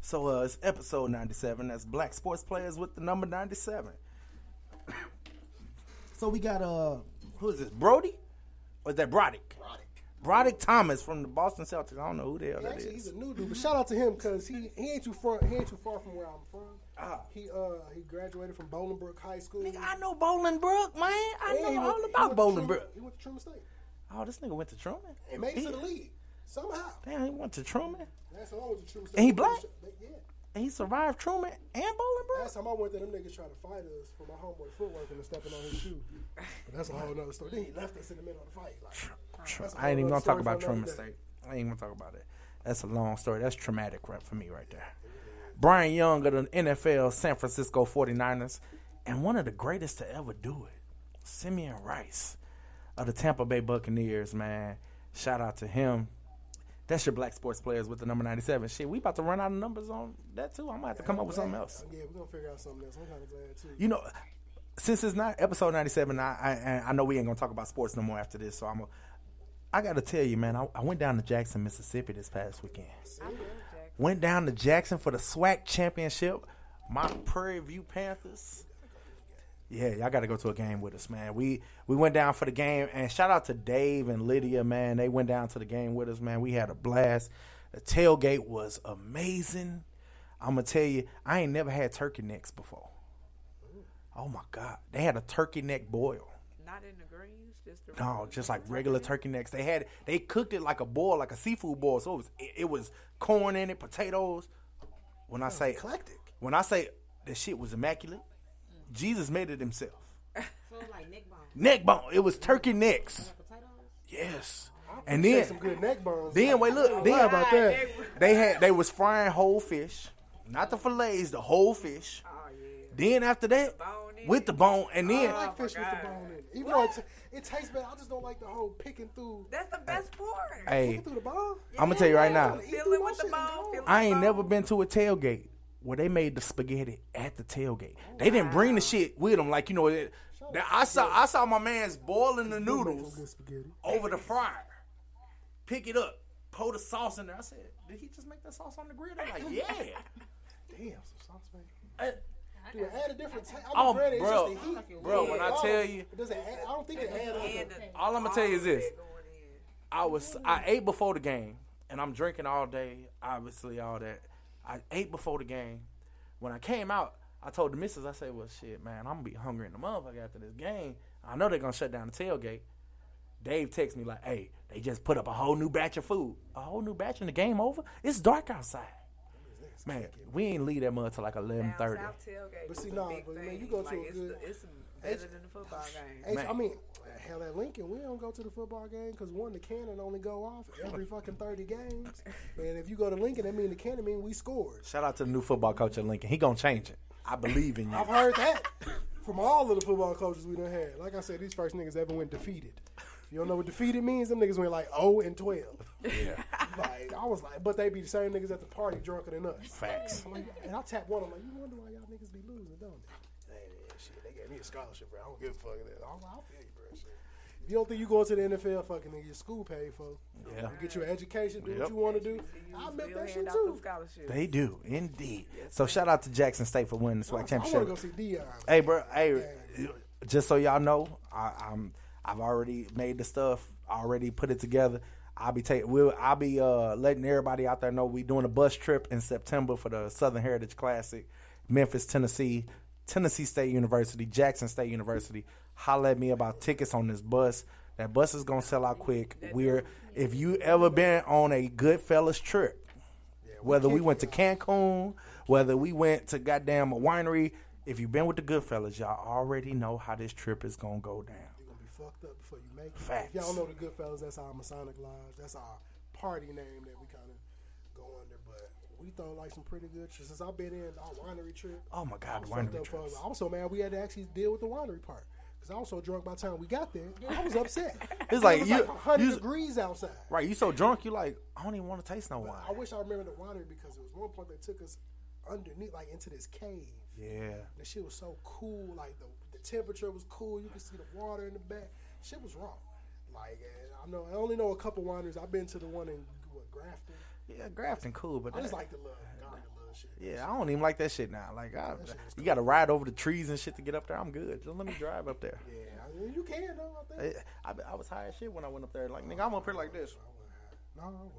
So uh, it's episode 97. That's Black Sports Players with the number 97. so we got uh, who is this? Brody, or is that Broderick? Broderick. Thomas from the Boston Celtics. I don't know who the hell that Actually, is. he's a new dude, but shout out to him because he, he ain't too far he ain't too far from where I'm from. Ah. He uh he graduated from Bolingbrook High School. Nigga, I know Bolingbrook, man. I And know he all about went Bolingbrook. He went to Truman State Oh, this nigga went to Truman. and made it to the league somehow. Damn, he went to Truman, I went to Truman State, And he black? Yeah. And he survived Truman and Bolingbrook. Last time I went there, them niggas tried to fight us for my homeboy footwork and stepping on his shoe. But that's a whole nother story. Then he left us in the middle of the fight. Like, Tr- That's a I ain't even gonna talk about Truman State. I ain't even gonna talk about it. That's a long story. That's traumatic right for me right there. Bryant Young of the NFL San Francisco 49ers and one of the greatest to ever do it. Simeon Rice of the Tampa Bay Buccaneers, man. Shout out to him. That's your black sports players with the number 97. Shit, we about to run out of numbers on that too. I'm gonna have to come up with something else. Yeah, we're gonna figure out something else. I'm kind of glad too. You know, since it's not episode 97, I, I I know we ain't gonna talk about sports no more after this. So I'm, a, I gotta tell you, man. I, I went down to Jackson, Mississippi this past weekend. Went down to Jackson for the SWAC championship. My Prairie View Panthers. Yeah, y'all got to go to a game with us, man. We we went down for the game, and shout out to Dave and Lydia, man. They went down to the game with us, man. We had a blast. The tailgate was amazing. I'm gonna tell you, I ain't never had turkey necks before. Oh my god, they had a turkey neck boil. Not in the greens, just the No, just like regular turkey necks. They had they cooked it like a boil, like a seafood boil. So it was it, it was corn in it, potatoes. When I say eclectic, when I say the shit was immaculate, Jesus made it himself. So it's like neck bone. Neck bone. It was turkey necks. Yes. Oh, and then some good neck bones. then wait look Lie then about that. They had they was frying whole fish, not the fillets, the whole fish. Oh, then after that, with the bone, and oh, then I like fish with the bone in it. Even though it, it tastes better, I just don't like the whole picking through. That's the best part. hey, Picking through the bone. I'm gonna tell you right now. Fill it with the bone. I ain't never been to a tailgate where they made the spaghetti at the tailgate. They didn't bring the shit with them, like you know. It, that- I saw I saw my man's boiling the noodles over the fryer. Pick it up, pour the sauce in there. I said, "Did he just make that sauce on the grill?" They're like, [LAUGHS] "Yeah." Damn, some sauce, man. Uh, Dude, it add a different taste. I'm Oh, ready. It's bro. just the heat. Bro, when I tell you- it doesn't add, I don't think it adds. up. All I'm gonna tell you is this: I was I ate before the game, and I'm drinking all day. Obviously, all that. I ate before the game. When I came out, I told the missus, I said, "Well, shit, man, I'm gonna be hungry in the motherfucker after this game. I know they're gonna shut down the tailgate." Dave texts me like, "Hey, they just put up a whole new batch of food. A whole new batch, and the game over. It's dark outside." Man, we ain't leave that mud till like eleven thirty. South tailgate. But see, is a nah, big but man, you go to like, a it's good- The, it's better than the football game. Hey, I mean, hell, at Lincoln, we don't go to the football game because one, the cannon only go off every fucking thirty games, and if you go to Lincoln, that mean the cannon mean we scored. Shout out to the new football coach at Lincoln. He gonna change it. I believe in you. I've heard that from all of the football coaches we done had. Like I said, these first niggas ever went defeated. If you don't know what defeated means, them niggas went like 0 and 12. Yeah. Like, I was like, but they be the same niggas at the party drunker than us. Facts. Like, and I tap one, I'm like, you wonder why y'all niggas be losing, don't they? Hey, shit, they gave me a scholarship, bro. I don't give a fuck. I'm I'll feel you, bro. Shit. If you don't think you going to the NFL, fucking nigga, your school paid for. Yeah. You get your education, do Yep. what you want to do. I milk that shit too. They do indeed. So shout out to Jackson State for winning the SWAC championship. I want to championship. go see Deion. Hey, bro. Hey, just so y'all know, I, I'm I've already made the stuff. Already put it together. I'll be taking. We'll. I'll be uh, letting everybody out there know we doing a bus trip in September for the Southern Heritage Classic, Memphis, Tennessee, Tennessee State University, Jackson State University. Holla at me about tickets on this bus. That bus is gonna sell out quick. We're if you ever been on a Goodfellas trip, whether we went to Cancun, whether we went to goddamn a winery, if you've been with the Goodfellas, y'all already know how this trip is gonna go down. You're gonna be fucked up before you make it. Facts. If y'all know the Goodfellas, that's our Masonic Lodge. That's our party name that we kind of go under. But we throw like some pretty good trips. Since I've been in our winery trip. Oh my God, I was winery up for- trips. I was so mad we had to actually deal with the winery part. Because I was so drunk by the time we got there. I was [LAUGHS] upset. It's like it was you- like 100 you- degrees outside. Right, you so drunk, you like, I don't even want to taste no wine. I wish I remember the winery because it was one point they took us underneath, like into this cave. Yeah. The shit was so cool. Like the the temperature was cool. You could see the water in the back. Shit was wrong. Like I know I only know a couple wineries. I've been to the one in what Grafton. Yeah, Grafton cool, but I just like the little garden Yeah, I don't even like that shit now. Like, I, you got to ride over the trees and shit to get up there. I'm good. Just let me drive up there. [LAUGHS] Yeah, I mean, you can though. I think. I, I, I was high as shit when I went up there. Like, nigga, I'm up here like this. No, I wouldn't.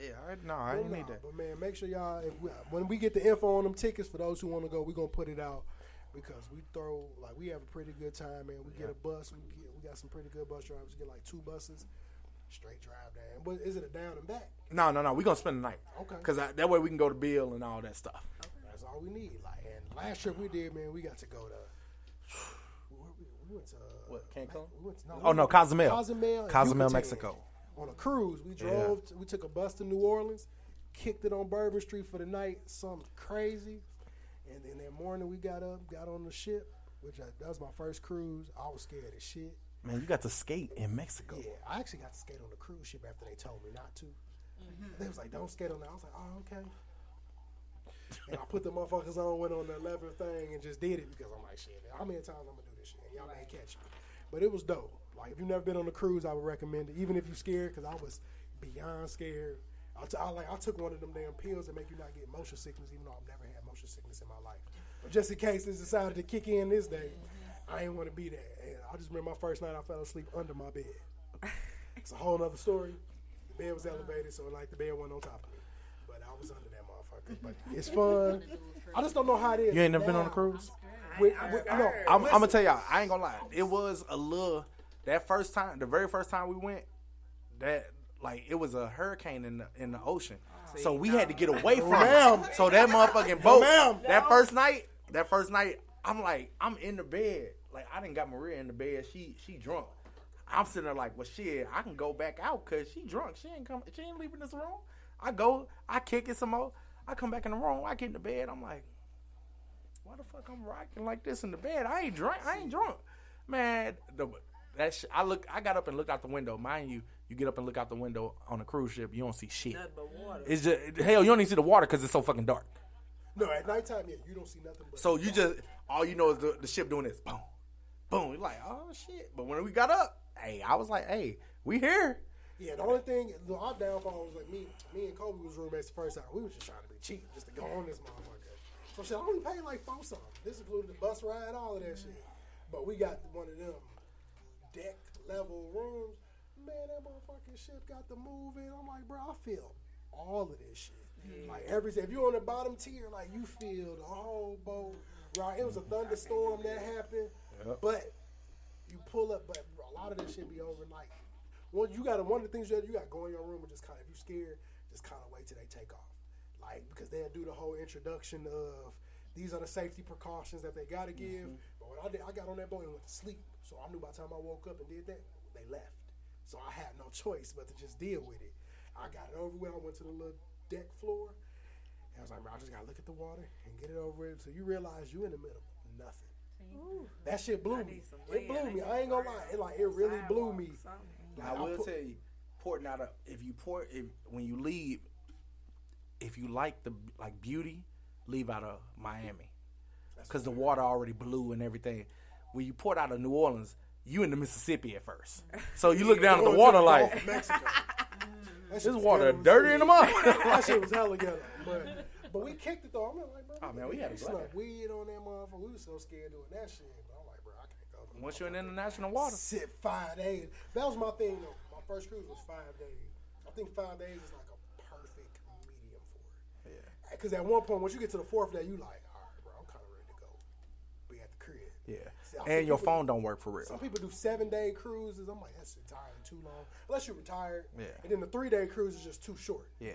Yeah, I, no, I didn't need that. But man, make sure y'all if we, when we get the info on them tickets for those who want to go, we gonna put it out because we throw like we have a pretty good time, man. We get a bus. We get we got some pretty good bus drivers. We get like two buses, straight drive down. But is it a down and back? No, no, no. We're gonna spend the night. Okay. Cause I, that way we can go to Bill and all that stuff. That's all we need. Like and last trip we did, man, we got to go to. We, We went to uh, What, Cancun? We went to, Oh, no, Cozumel. Cozumel, Cozumel, Yucatan. Mexico. On a cruise, we Yeah. drove. To, we took a bus to New Orleans, kicked it on Bourbon Street for the night. Something crazy, and then that morning we got up, got on the ship, which I, that was my first cruise. I was scared as shit. Man, you got to skate in Mexico. Yeah, I actually got to skate on the cruise ship after they told me not to. Mm-hmm. They was like, "Don't skate on that." I was like, "Oh, okay." And I put the motherfuckers on, went on the leather thing, and just did it because I'm like, "Shit, how many times I'm gonna do this shit? Y'all may catch me." But it was dope. Like if you've never been on a cruise, I would recommend it, even if you're scared, because I was beyond scared. I, t- I like I took one of them damn pills that make you not get motion sickness, even though I've never had motion sickness in my life. But just in case this decided to kick in this day, mm-hmm. I ain't want to be there. And I just remember my first night I fell asleep under my bed. It's a whole other story. The bed was elevated, so like the bed wasn't on top of me, but I was under that motherfucker. But it's fun. I just don't know how it is. You ain't never been on a cruise? With, with, no, I'm, I'm gonna tell y'all, I ain't gonna lie. It was a little that first time, the very first time we went, that like it was a hurricane in the in the ocean, so we had to get away from ma'am. it. So that motherfucking boat, ma'am. that first night, that first night, I'm like, I'm in the bed, like I didn't got Maria in the bed. She she drunk. I'm sitting there like, well, shit, I can go back out because she drunk. She ain't come. She ain't leaving this room. I go, I kick it some more. I come back in the room. I get in the bed. I'm like, why the fuck I'm rocking like this in the bed? I ain't drunk. I ain't drunk, man. The, that sh- I look. I got up and looked out the window. Mind you, you get up and look out the window on a cruise ship. You don't see shit. Nothing but water. It's just hell. You don't even see the water because it's so fucking dark. No, at nighttime, yeah, you don't see nothing. But So you just all you know is the, the ship doing this. Boom, boom. You're like, oh shit. But when we got up, hey, I was like, hey, we here. Yeah, the only thing, the our downfall was like me, me and Kobe was roommates the first time. We was just trying to be cheap, just to go on this motherfucker. So shit, I only paid like four something. This included the bus ride, all of that shit. But we got one of them deck level rooms. Man, that motherfucking shit got the move in. I'm like, bro, I feel all of this shit. Like everything. If you're on the bottom tier, like you feel the whole boat. Right? It was a thunderstorm that happened, Yep. but you pull up. But a lot of this shit be overnight. One, you got one of the things you you got to go in your room and just kind of, if you scared, just kind of wait till they take off, like because they'll do the whole introduction of these are the safety precautions that they got to give. Mm-hmm. But what I did, I got on that boat and went to sleep, so I knew by the time I woke up and did that, they left. So I had no [LAUGHS] choice but to just deal with it. I got it over with. I went to the little deck floor. And I was like, bro, I just gotta look at the water and get it over with. So you realize you in the middle, of nothing. That shit blew me. It blew me. I ain't gonna lie. It like it really blew me. Like, I will put- tell you, porting out a if you port if when you leave, if you like the like beauty, leave out of Miami, because the water already blue and everything. When you port out of New Orleans, you in the Mississippi at first, so you look down at the water like Gulf of Mexico. [LAUGHS] That this water dirty in the mouth. that shit was hella ghetto. [LAUGHS] But, but we kicked it though. I'm like, bro, Oh, man, we had a blast. weed on that motherfucker. We was so scared doing that shit. But I'm like, bro, I can't go. Once you're in international water, Sit five days. That was my thing though. My first cruise was five days. I think five days is like a perfect medium for it. Yeah. Because at one point, once you get to the fourth day, you like, all right, bro, I'm kind of ready to go. Be at the crib. yeah, see and your people- phone don't work for real. Some people do seven day cruises. I'm like, that's entirely too long. Unless you're retired. Yeah. And then the three day cruise is just too short. Yeah,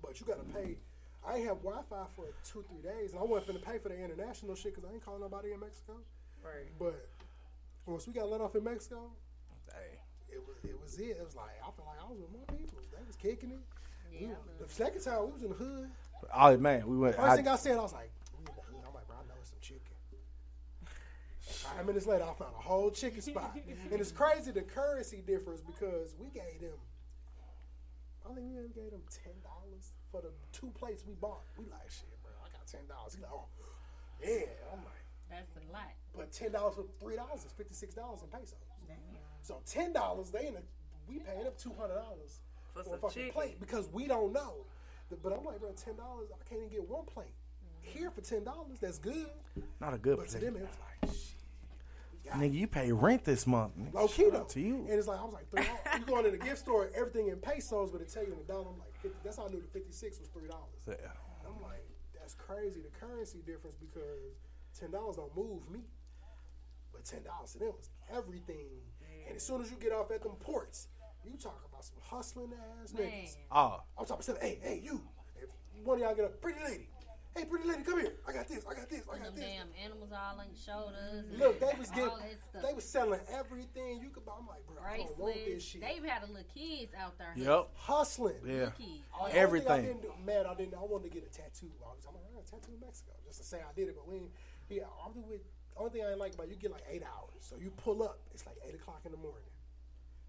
But you got to pay. I ain't have Wi Fi for two, three days. And I wasn't finna pay for the international shit because I ain't calling nobody in Mexico. Right. But once we got let off in Mexico, hey, it was it was it. It was like, I felt like I was with my people. They was kicking it. We the second time, we was in the hood. oh man, we went. First I, thing I said, I was like, we in the hood. I'm like, bro, I know it's some chicken. Five [LAUGHS] minutes later, I found a whole chicken spot. and it's crazy the currency difference because we gave them, I think we gave them $10 for the two plates we bought. We like, shit, bro, I got $10. He like, oh, yeah. I'm like, That's a lot. but $10 for $3 is $56 in pesos. So $10, they in the, we paying up $200 for, some a fucking chicken. plate because we don't know. But I'm like, bro, $10, I can't even get one plate. Mm-hmm. Here for $10, that's good. not a good But to them, it was like, shit. Nigga, you pay rent this month. nigga. Low key Shout though. to you. And it's like I was like, three dollars. you going in the gift store, everything in pesos, but it tell you in the dollar. I'm like, 50, that's how I knew the fifty six was three dollars. Yeah. I'm like, that's crazy. The currency difference because ten dollars don't move me, but ten dollars to them was everything. Mm. And as soon as you get off at them ports, you talk about some hustling ass niggas. Oh, I'm talking about, hey, hey, you. If one of y'all get a pretty lady, Hey, pretty lady, come here. I got this. I got this. I got them this. damn animals all on your shoulders. Look, they was getting, they was selling everything you could buy. I'm like, bro, I don't want this shit. They even had a little kids out there. Yep. hustling. Yeah. Kids. Oh, the only thing I Everything. didn't do, man, I didn't. I wanted to get a tattoo. I was, I'm like, I got a tattoo in Mexico, just to say I did it. But we, ain't- yeah, I'm do it. Only thing I ain't like about you get like eight hours. So you pull up, it's like eight o'clock in the morning.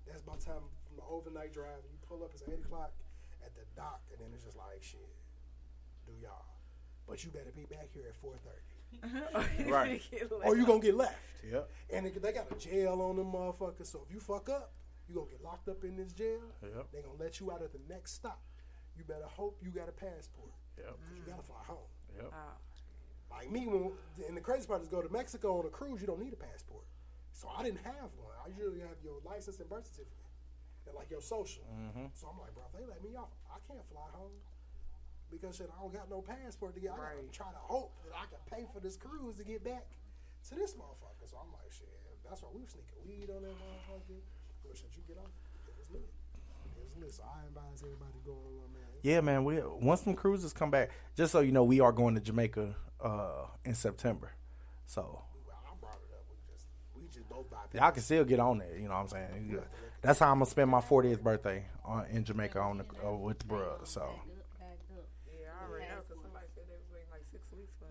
That's by time from the overnight drive. You pull up, it's eight o'clock at the dock, and then it's just like shit. Do y'all? But you better be back here at four thirty. [LAUGHS] Right. or you're gonna get left. Yep. And they, they got a jail on them motherfuckers. So if you fuck up, you're gonna get locked up in this jail. Yep. They gonna let you out at the next stop. You better hope you got a passport. Yep. 'cause you gotta fly home. Yep. Like me, when and the crazy part is go to Mexico on a cruise, you don't need a passport. So I didn't have one. I usually have your license and birth certificate, and like your social. Mhm. So I'm like, bro, if they let me off, I can't fly home because shit, I don't got no passport to get. I gotta try to hope that I can pay for this cruise to get back to this motherfucker. So I'm like, shit, that's why we were sneaking weed on that motherfucker. But shit, you get off, it was lit. It was lit. So I advise everybody going on, man. Yeah, man. We once some cruises come back, just so you know, we are going to Jamaica uh, in September. So I brought it up. We just both y'all can still get on there. You know what I'm saying? That's how I'm gonna spend my 40th birthday on, in Jamaica on the, uh, with the bruh. So Yeah, I already know because somebody said they was waiting like six weeks for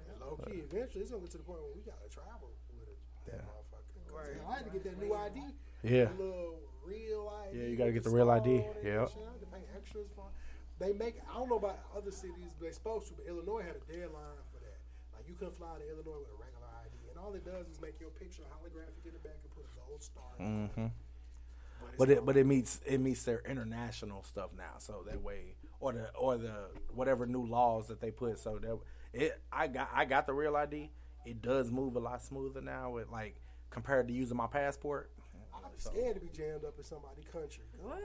him. Low key, eventually it's gonna get to the point where we gotta travel with it, that motherfucker. 'Cause, you know, I had to get that new ID. Yeah. The little real ID. Yeah, you gotta get the with real all ID. that Yep. shit. I had to pay extras for. They make. I don't know about other cities, but they supposed to. But Illinois had a deadline for that. Like you couldn't fly to Illinois with a regular ID, and all it does is make your picture holographic in the back and put a gold star. hmm But it but it meets it meets their international stuff now, so that way or the or the whatever new laws that they put, so that it I got I got the real ID. It does move a lot smoother now with like compared to using my passport. I'm scared to be jammed up in somebody's country. What?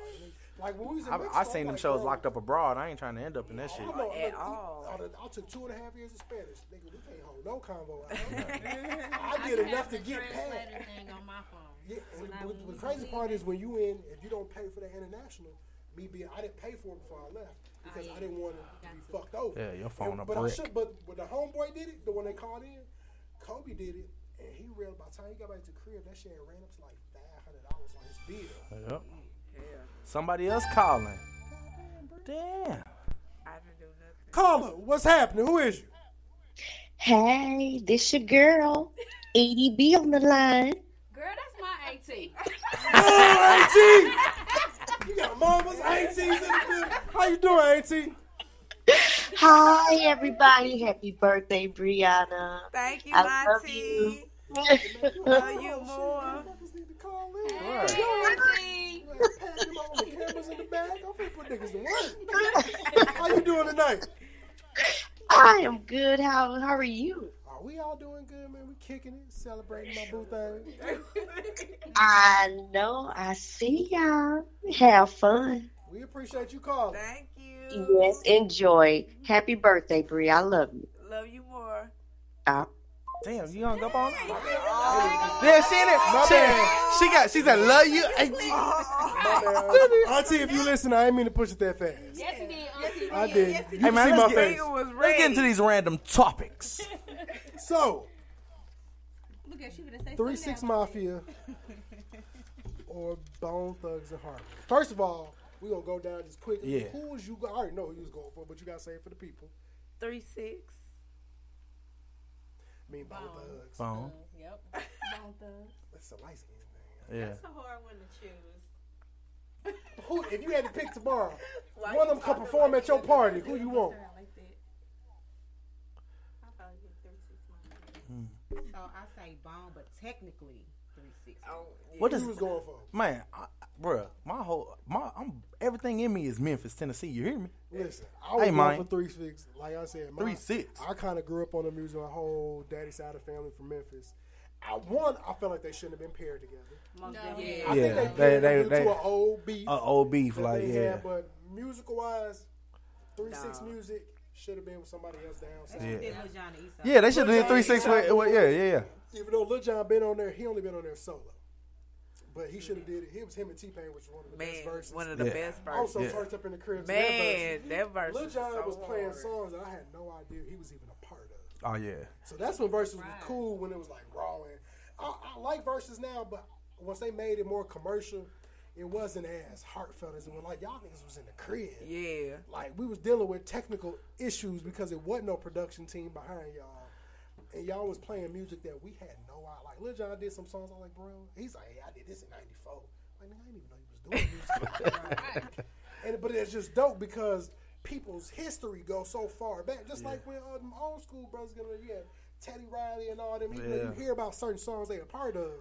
Like when we was in I, Mexico, I seen I'm them like, shows bro, locked up abroad. I ain't trying to end up in that shit. I know, At look, all. I, I, I took two and a half years of Spanish. Nigga, we can't hold no convo. [LAUGHS] I, I did enough to get past. On my phone. Yeah, and When the, the crazy part is when you in, if you don't pay for the international, me being, I didn't pay for it before I left because I didn't want it to be fucked over. Yeah, your phone And- a but I brick. should, but when the homeboy did it, the one they called in, Kobe did it, and he real by the time he got back to the crib, that shit ran up to like five hundred dollars on his bill. Yep. Somebody else calling. Damn. I didn't do nothing. Caller, what's happening? Who is you? Hey, this your girl, Edie B on the line. Girl, that's my AT. Oh, AT! You got mamas, ATs in the building. How you doing, AT? Hi, everybody. Happy birthday, Brianna. Thank you, I my love you. Love you [LAUGHS] more. cameras in the back. I'm finna put niggas to work. [LAUGHS] How you doing tonight? I am good. How how are you? Are we all doing good, man? We kicking it, celebrating my boo thing. [LAUGHS] I know. I see y'all. Have fun. We appreciate you calling. Thank you. Yes, enjoy. Happy birthday, Bri. I love you. Love you more. Uh, Damn, you hung up on her? Yeah, she in it. My She, bad. she got. She said, "Love you." My bad. [LAUGHS] Auntie, if you listen, I ain't mean to push it that fast. Yes, he did. Yes, he did. I did. You Hey can man, see my let's get, face. let's get into these random topics. [LAUGHS] So, Look at you gonna say Three Six. Mafia [LAUGHS] or Bone Thugs-n-Harmony. First of all, we gonna go down just quickly. Yeah. Who was you? I already know who you was going for, but you gotta say it for the people. Three six. I mean Bone Thugs. Bone. Yep. [LAUGHS] Bone Thugs. That's a light skin thing. Yeah. That's a hard one to choose. Who, if you had to pick tomorrow, [LAUGHS] Why one of them come perform like at your party. Who you want? Like that. I'll probably get Three Six Mafia. So I say bone, but technically three six. Oh, What Who is you was going for? man, I, bruh, My whole my I'm everything in me is Memphis, Tennessee. You hear me? Listen, I was Hey, going for Three Six. Like I said, my, Three Six. I kind of grew up on the music. My whole daddy side of family from Memphis. I one, I felt like they shouldn't have been paired together. No. definitely. I Yeah, think they, they- paired they- them they- into an old beef. an old beef, like yeah. had, but musical wise, Three Six music should have been with somebody else down south. Yeah. Did Lil Jon the East Side. Yeah, they should have Lil did three six. Eastside With, with, yeah, yeah, yeah. Even though Lil Jon been on there, he only been on there solo. But he should have did it. He was him and T Pain, which was one of the best verses. one of the Yeah. best I was verses. so turned up in the crib. to Man, that that verse Lil is Jon so was playing hard. songs that I had no idea he was even a part of. Oh yeah. So that's when verses was cool when it was like raw and I, I like verses now, but once they made it more commercial, it wasn't as heartfelt as it was. Like y'all niggas was in the crib. Yeah. Like we was dealing with technical issues because it wasn't no production team behind y'all. And y'all was playing music that we had no idea. Like Lil Jon did some songs. I'm like, bro, he's like, hey, I did this in '94. Like, nigga, I didn't even know you was doing music. [LAUGHS] and but it's just dope because people's history goes so far back. Just like when uh, old school brothers get on, yeah, Teddy Riley and all them. Even though Yeah. you hear about certain songs they a part of,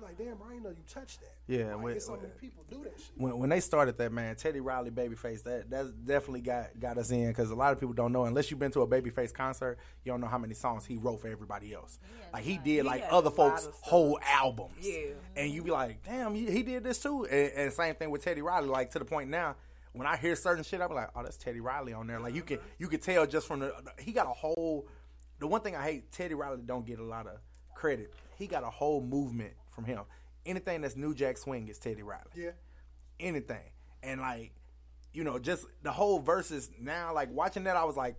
you be like, damn, I didn't know you touched that. Yeah, like, when- so when- many people do that shit. When, when they started that man, Teddy Riley, Babyface, that that's definitely got got us in because a lot of people don't know unless you've been to a Babyface concert, you don't know how many songs he wrote for everybody else. Like he did He like other folks' whole albums. Yeah. and you be like, damn, he, he did this too. And, and same thing with Teddy Riley. Like to the point now, when I hear certain shit, I be like, oh, that's Teddy Riley on there. Like you can you can tell just from the he got a whole. The one thing I hate, Teddy Riley don't get a lot of credit. He got a whole movement from him. Anything that's New Jack Swing is Teddy Riley Yeah. anything. And like, you know, just the whole verses now, like watching that, I was like,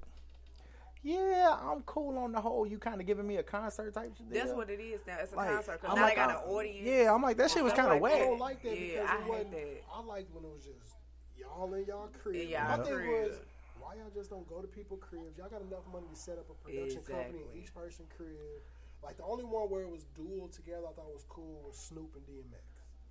yeah, I'm cool on the whole. You kind of giving me a concert type shit. That's what it is now. It's a Like, concert. Cause I'm now like, they got uh, an audience. yeah, I'm like, that shit was kinda like wet. I don't like that yeah, because I it hate wasn't. that. I like when it was just y'all in y'all crib. In y'all My thing was, why y'all just don't go to people cribs? Y'all got enough money to set up a production company in each person crib. Like the only one where it was dual together, I thought was cool was Snoop and DMX.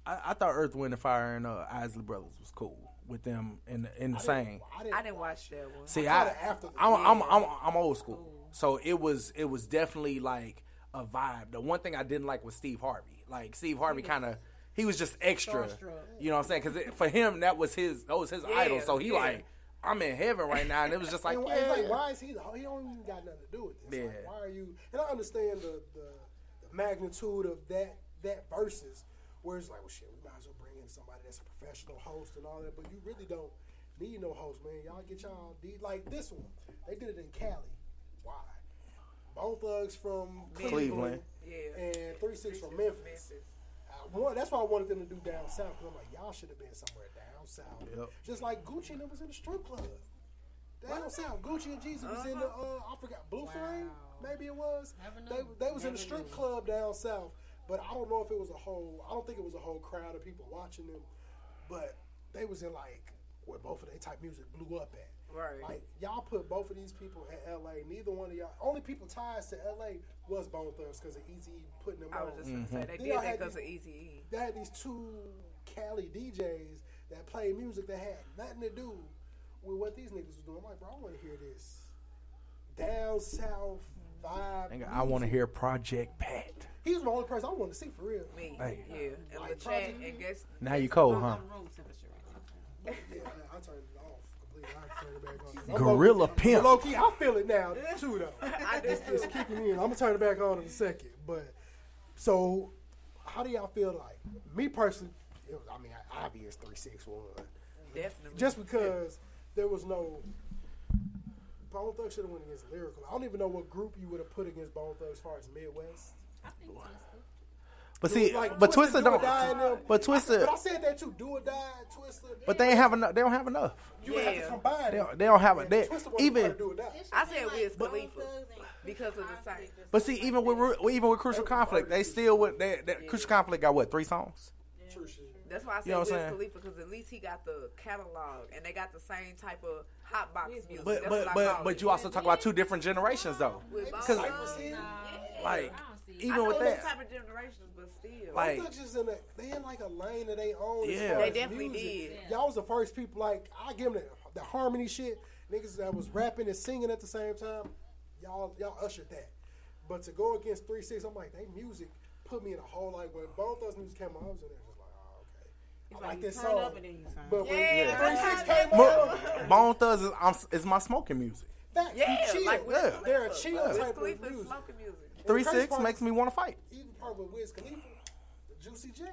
I, I thought Earth, Wind, and Fire and uh, Isley Brothers was cool with them in the, in the I same. didn't, I I didn't, didn't watch that one. See, I I, caught it after the- I'm, I'm, I'm, I'm old school, so it was it was definitely like a vibe. The one thing I didn't like was Steve Harvey. Like Steve Harvey, kind of he was just extra. You know what I'm saying? Because for him, that was his that was his Yeah, idol. So he yeah. like, I'm in heaven right now, and it was just like, why, yeah. like, why is he? The, he don't even got nothing to do with this. Like, Yeah. why are you? And I understand the, the the magnitude of that that versus where it's like, well, shit, we might as well bring in somebody that's a professional host and all that. But you really don't need no host, man. Y'all get y'all de- like this one. They did it in Cali. Why? Bone Thugs from Cleveland, Cleveland. Yeah. and Three Six from Memphis. I want, that's why I wanted them to do down south because I'm like, y'all should have been somewhere down south. Yep. Just like Gucci and them was in the strip club. Down south, Gucci and Jeezy was in the uh, I forgot Blue Flame, maybe it was. They they was in the strip club down south, but I don't know if it was a whole. I don't think it was a whole crowd of people watching them, but they was in like where both of their type music blew up at. Right. Like y'all put both of these people in L.A. Neither one of y'all. Only people ties to L.A. was Bone Thugs because of Eazy putting them I on. was just gonna say they Then did y'all that had because of these- Easy E. They had these two Cali DJs that played music that had nothing to do with what these niggas was doing. I'm like, bro, I want to hear this down south vibe. Nigga, I want to hear Project Pat. He was the only person I wanted to see for real. Me. Hey. Yeah. And Like La Chat Project and guess Now you cold, huh? Yeah, I, I turned it. I turned it back on. Gorilla Pimp. Low key, I feel it now too, though. [LAUGHS] It's, it's kicking in. I'm gonna turn it back on in a second. But so, how do y'all feel like me personally? It was, I mean, obvious three six one. Definitely. Just because there was no Bone Thugs should have went against Lyrical. I don't even know what group you would have put against Bone Thugs as far as Midwest. But see, like but Twista, Twista Do or don't. Die and them. But Twista, But I said that too. Do or die, Twista. but they ain't have enough. They don't have enough. You would have Yeah. to combine They don't, they don't have it. And They, even Do or Die. I said Wiz Khalifa because of the same. But see, even with even with Crucial Conflict, they still with They, they, Crucial Conflict got what three songs? True shit. That's why I said You know what Wiz Khalifa because at least he got the catalog and they got the same type of hot box music. But That's but what I but call but it. you also talk about two different generations though. Because like I even know with that, type of generations, but still, Like- Bone Thugs is in a, they in like a lane of their own. as Yeah. far They as definitely music. did. Y'all was the first people. Like I give them the, the harmony shit. Niggas that was rapping and singing at the same time. Y'all y'all ushered that. But to go against three six, I'm like they music put me in a whole like when Bone Thugs music came on, I was in there just like, oh okay. I like this song. up and then you turn But when Yeah. three six came Mo- on, Bone Thugs is, is my smoking music. that, yeah, you chill. like Yeah. They're a chill Wiz type of music. smoking music. And the Three crazy six part makes me want to fight. even part with Wiz Khalifa, Juicy J.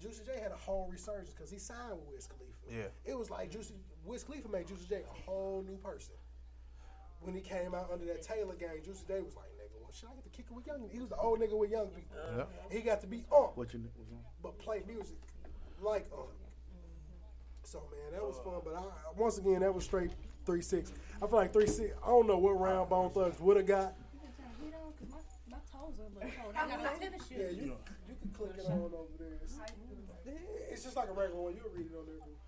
Juicy J had a whole resurgence because he signed with Wiz Khalifa. Yeah. It was like Juicy Wiz Khalifa made Juicy J a whole new person. When he came out under that Taylor gang, Juicy J was like, nigga, what shit, I get to kick it with young. He was the old nigga with young people. Yeah. He got to be on, What you was on? but play music like on. So man, that was fun. But I, once again, that was straight three six. I feel like three six. I don't know what round Bone Thugs would have got. My toes are a little cold. I got my tennis shoes. Yeah, you you can click it on over there. It's, it's just like a regular one. You'll read it on there. boo.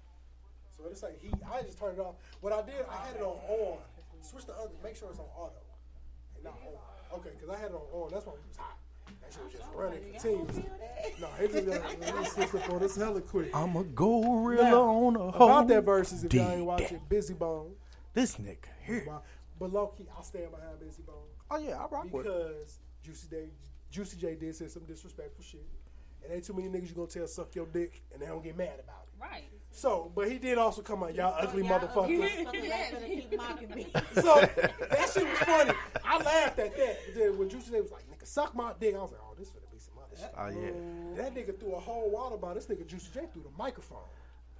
So it's like heat. I just turned it off. What I did, I had it on on. Switch the other. Make sure it's on auto and not on. Okay, because I had it on on. That's why it was hot. That shit was just running continuously. No, it just got let me switch up on this hella quick. I'm a gorilla Now, on a about whole that verses, if y'all ain't watching, Bizzy Bone. This nigga here. But low key, I stand behind Bizzy Bone. Oh yeah, I rock with because Juicy J, Juicy J did say some disrespectful shit, and ain't too many niggas you gonna tell suck your dick and they don't get mad about it. Right. So, but he did also come out, y'all ugly motherfuckers. [LAUGHS] keep mocking me. [LAUGHS] so that shit was funny. I laughed at that. Then when Juicy J was like, "Nigga, suck my dick," I was like, "Oh, this finna be some other shit." Oh yeah. That nigga threw a whole water bottle. This nigga Juicy J threw the microphone.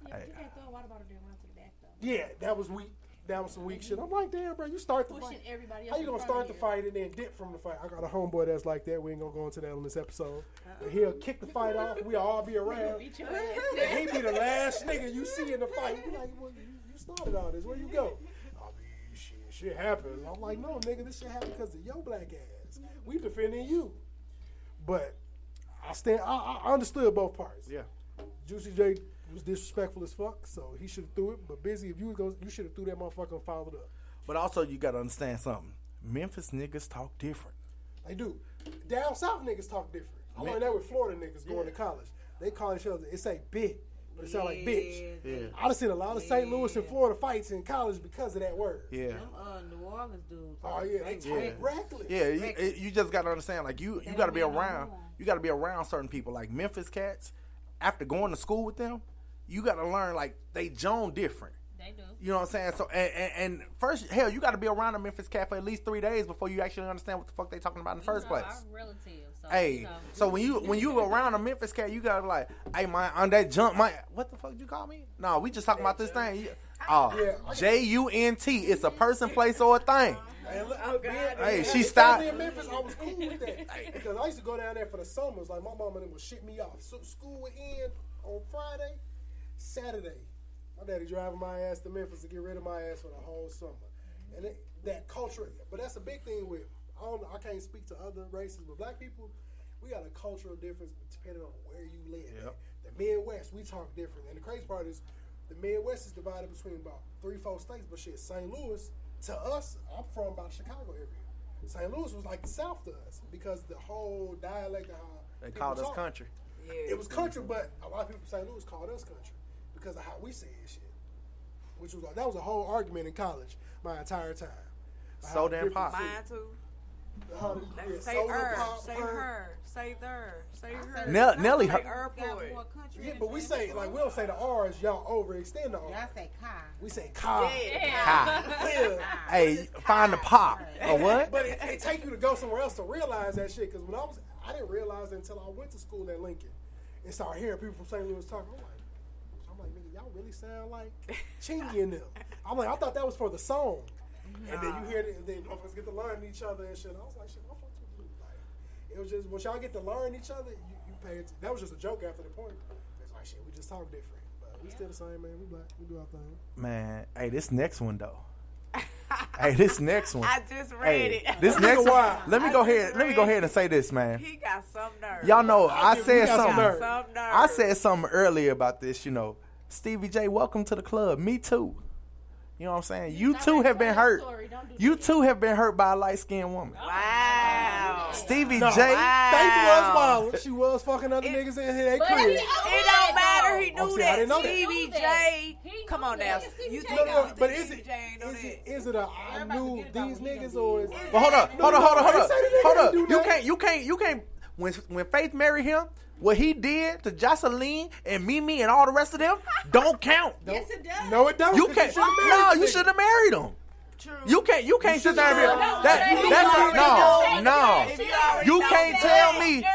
Yeah, but you can't throw a water bottle there and run to the back though. Yeah, that was weak. That was some weak shit. I'm like, damn, bro, you start the Pushing fight. everybody How you gonna start of the fight and then dip from the fight? I got a homeboy that's like that. We ain't gonna go into that on this episode. And he'll kick the fight off. We all be [LAUGHS] around. Beat your And ass. he be the last nigga you see in the fight. You like, well, you, you started all this. Where you go? I mean, shit, shit happens. I'm like, no, nigga, this shit happened because of your black ass. We defending you. But I stand. I, I understood both parts. Yeah. Juicy J was disrespectful as fuck, so he should have threw it. But Bizzy, if you was going, you should have threw that motherfucker and followed up. But also you gotta understand something. Memphis niggas talk different. They do. Down south niggas talk different. I Man. learned that with Florida niggas going to college. They call each other. It say bit, but it sound like bitch. Yeah. I done seen a lot of St. Louis and Florida fights in college because of that word. Yeah. Them uh, New Orleans dudes. Oh yeah, they talk Yeah. reckless. Yeah, you, it- you just gotta understand. Like you, you gotta be around. You gotta be around certain people. Like Memphis cats. After going to school with them, you gotta learn like they Joan different. They do. You know what I'm saying? So and, and, and first, hell, you got to be around a Memphis cat for at least three days before you actually understand what the fuck they talking about in the first know, place. Our relatives. So, Hey, you know. so when you when you [LAUGHS] around a Memphis cat, you gotta be like, hey, my on that jump, my what the fuck you call me? No, we just talking about this thing. Oh, J U N T. It's a person, place, or a thing. And look, oh, I- being- Hey, she stopped- family in Memphis, I was cool with that because I used to go down there for the summers. Like my mama and them would ship me off. So school would end on Friday, Saturday. My daddy driving my ass to Memphis to get rid of my ass for the whole summer. And it, that culture, but that's a big thing with. I don't. I can't speak to other races, but black people, we got a cultural difference depending on where you live. Yep. The Midwest, we talk different, and the crazy part is, the Midwest is divided between about three, four states. But shit, St. Louis to us, I'm from about the Chicago area. St. Louis was like the South to us because the whole dialect of how They called us talk. country. It was country, but a lot of people from St. Louis called us country because of how we say shit. Which was like that was a whole argument in college my entire time. So damn pop. Mine too. How, They yeah, say soda her, pop, say her. her, say there, say her. Nell- Nelly say her- her boy. Yeah, but we say like we don't say the R's. Y'all overextend the R. Y'all say Kai. We say Kai. Yeah. Kai. Yeah. [LAUGHS] Hey, find the pop or what? But it, it take you to go somewhere else to realize that shit. Because when I was, I didn't realize it until I went to school at Lincoln and started hearing people from St. Louis talking. I'm like, I'm like, nigga, y'all really sound like Chingy and them. I'm like, I thought that was for the song. And then you hear it, and then motherfuckers get to learn each other and shit. I was like, shit, I fucks with you. Like, it was just once y'all get to learn each other, you, you pay it. That was just a joke after the point. It's like shit, we just talk different, but we still the same, man. We black, we do our thing. Man, hey, this next one though. [LAUGHS] hey, this next one. I just read Hey, it. this next one. Let me I go ahead. Let me go ahead and say this, man. He got some nerve. Y'all know I We said some something. Some nerve. I said something earlier about this. You know, Stevie J, welcome to the club. Me too. You know what I'm saying? You too have been hurt. You too have been hurt by a light skinned woman. Wow. Stevie No, J. Faith was wild. She was fucking other niggas in here. They But he- It don't matter. He Oh, knew see, I that. didn't know. Stevie He J. He Come on that. now. You think No, no, but is Stevie it, J ain't know is it, that? is a I knew these niggas or is But hold up, hold up, hold up, hold up, didn't say the nigga hold up. You can't, you can't, you can't. When when Faith married him, what he did to Joseline and Mimi and all the rest of them don't count. [LAUGHS] Yes, it does. No, it don't. You can't. should've No, the you nigga. should have married him. True. You can't. You can't sit there and be should've that. That's a, no, no. You already You know can't tell me.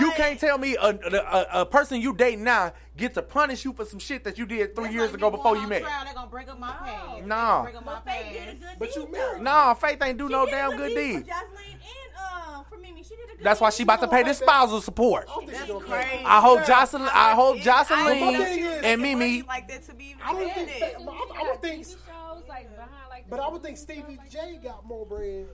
You can't tell me a, a, a, a person you date now get to punish you for some shit that you did three That's years like ago me before you met. Trial, they're gonna bring up my past. No. Bring up my But Faith did a good But you deed, married. though. No, Faith ain't do She no damn good good deed deed. for Joseline and uh, mean, she did a good That's why she about to pay the spousal support. That's crazy. I hope Joseline. I hope Joseline my thing and Mimi. like that to be I don't think. independent. I, I would think. shows like behind like But I would think Stevie J got more bread.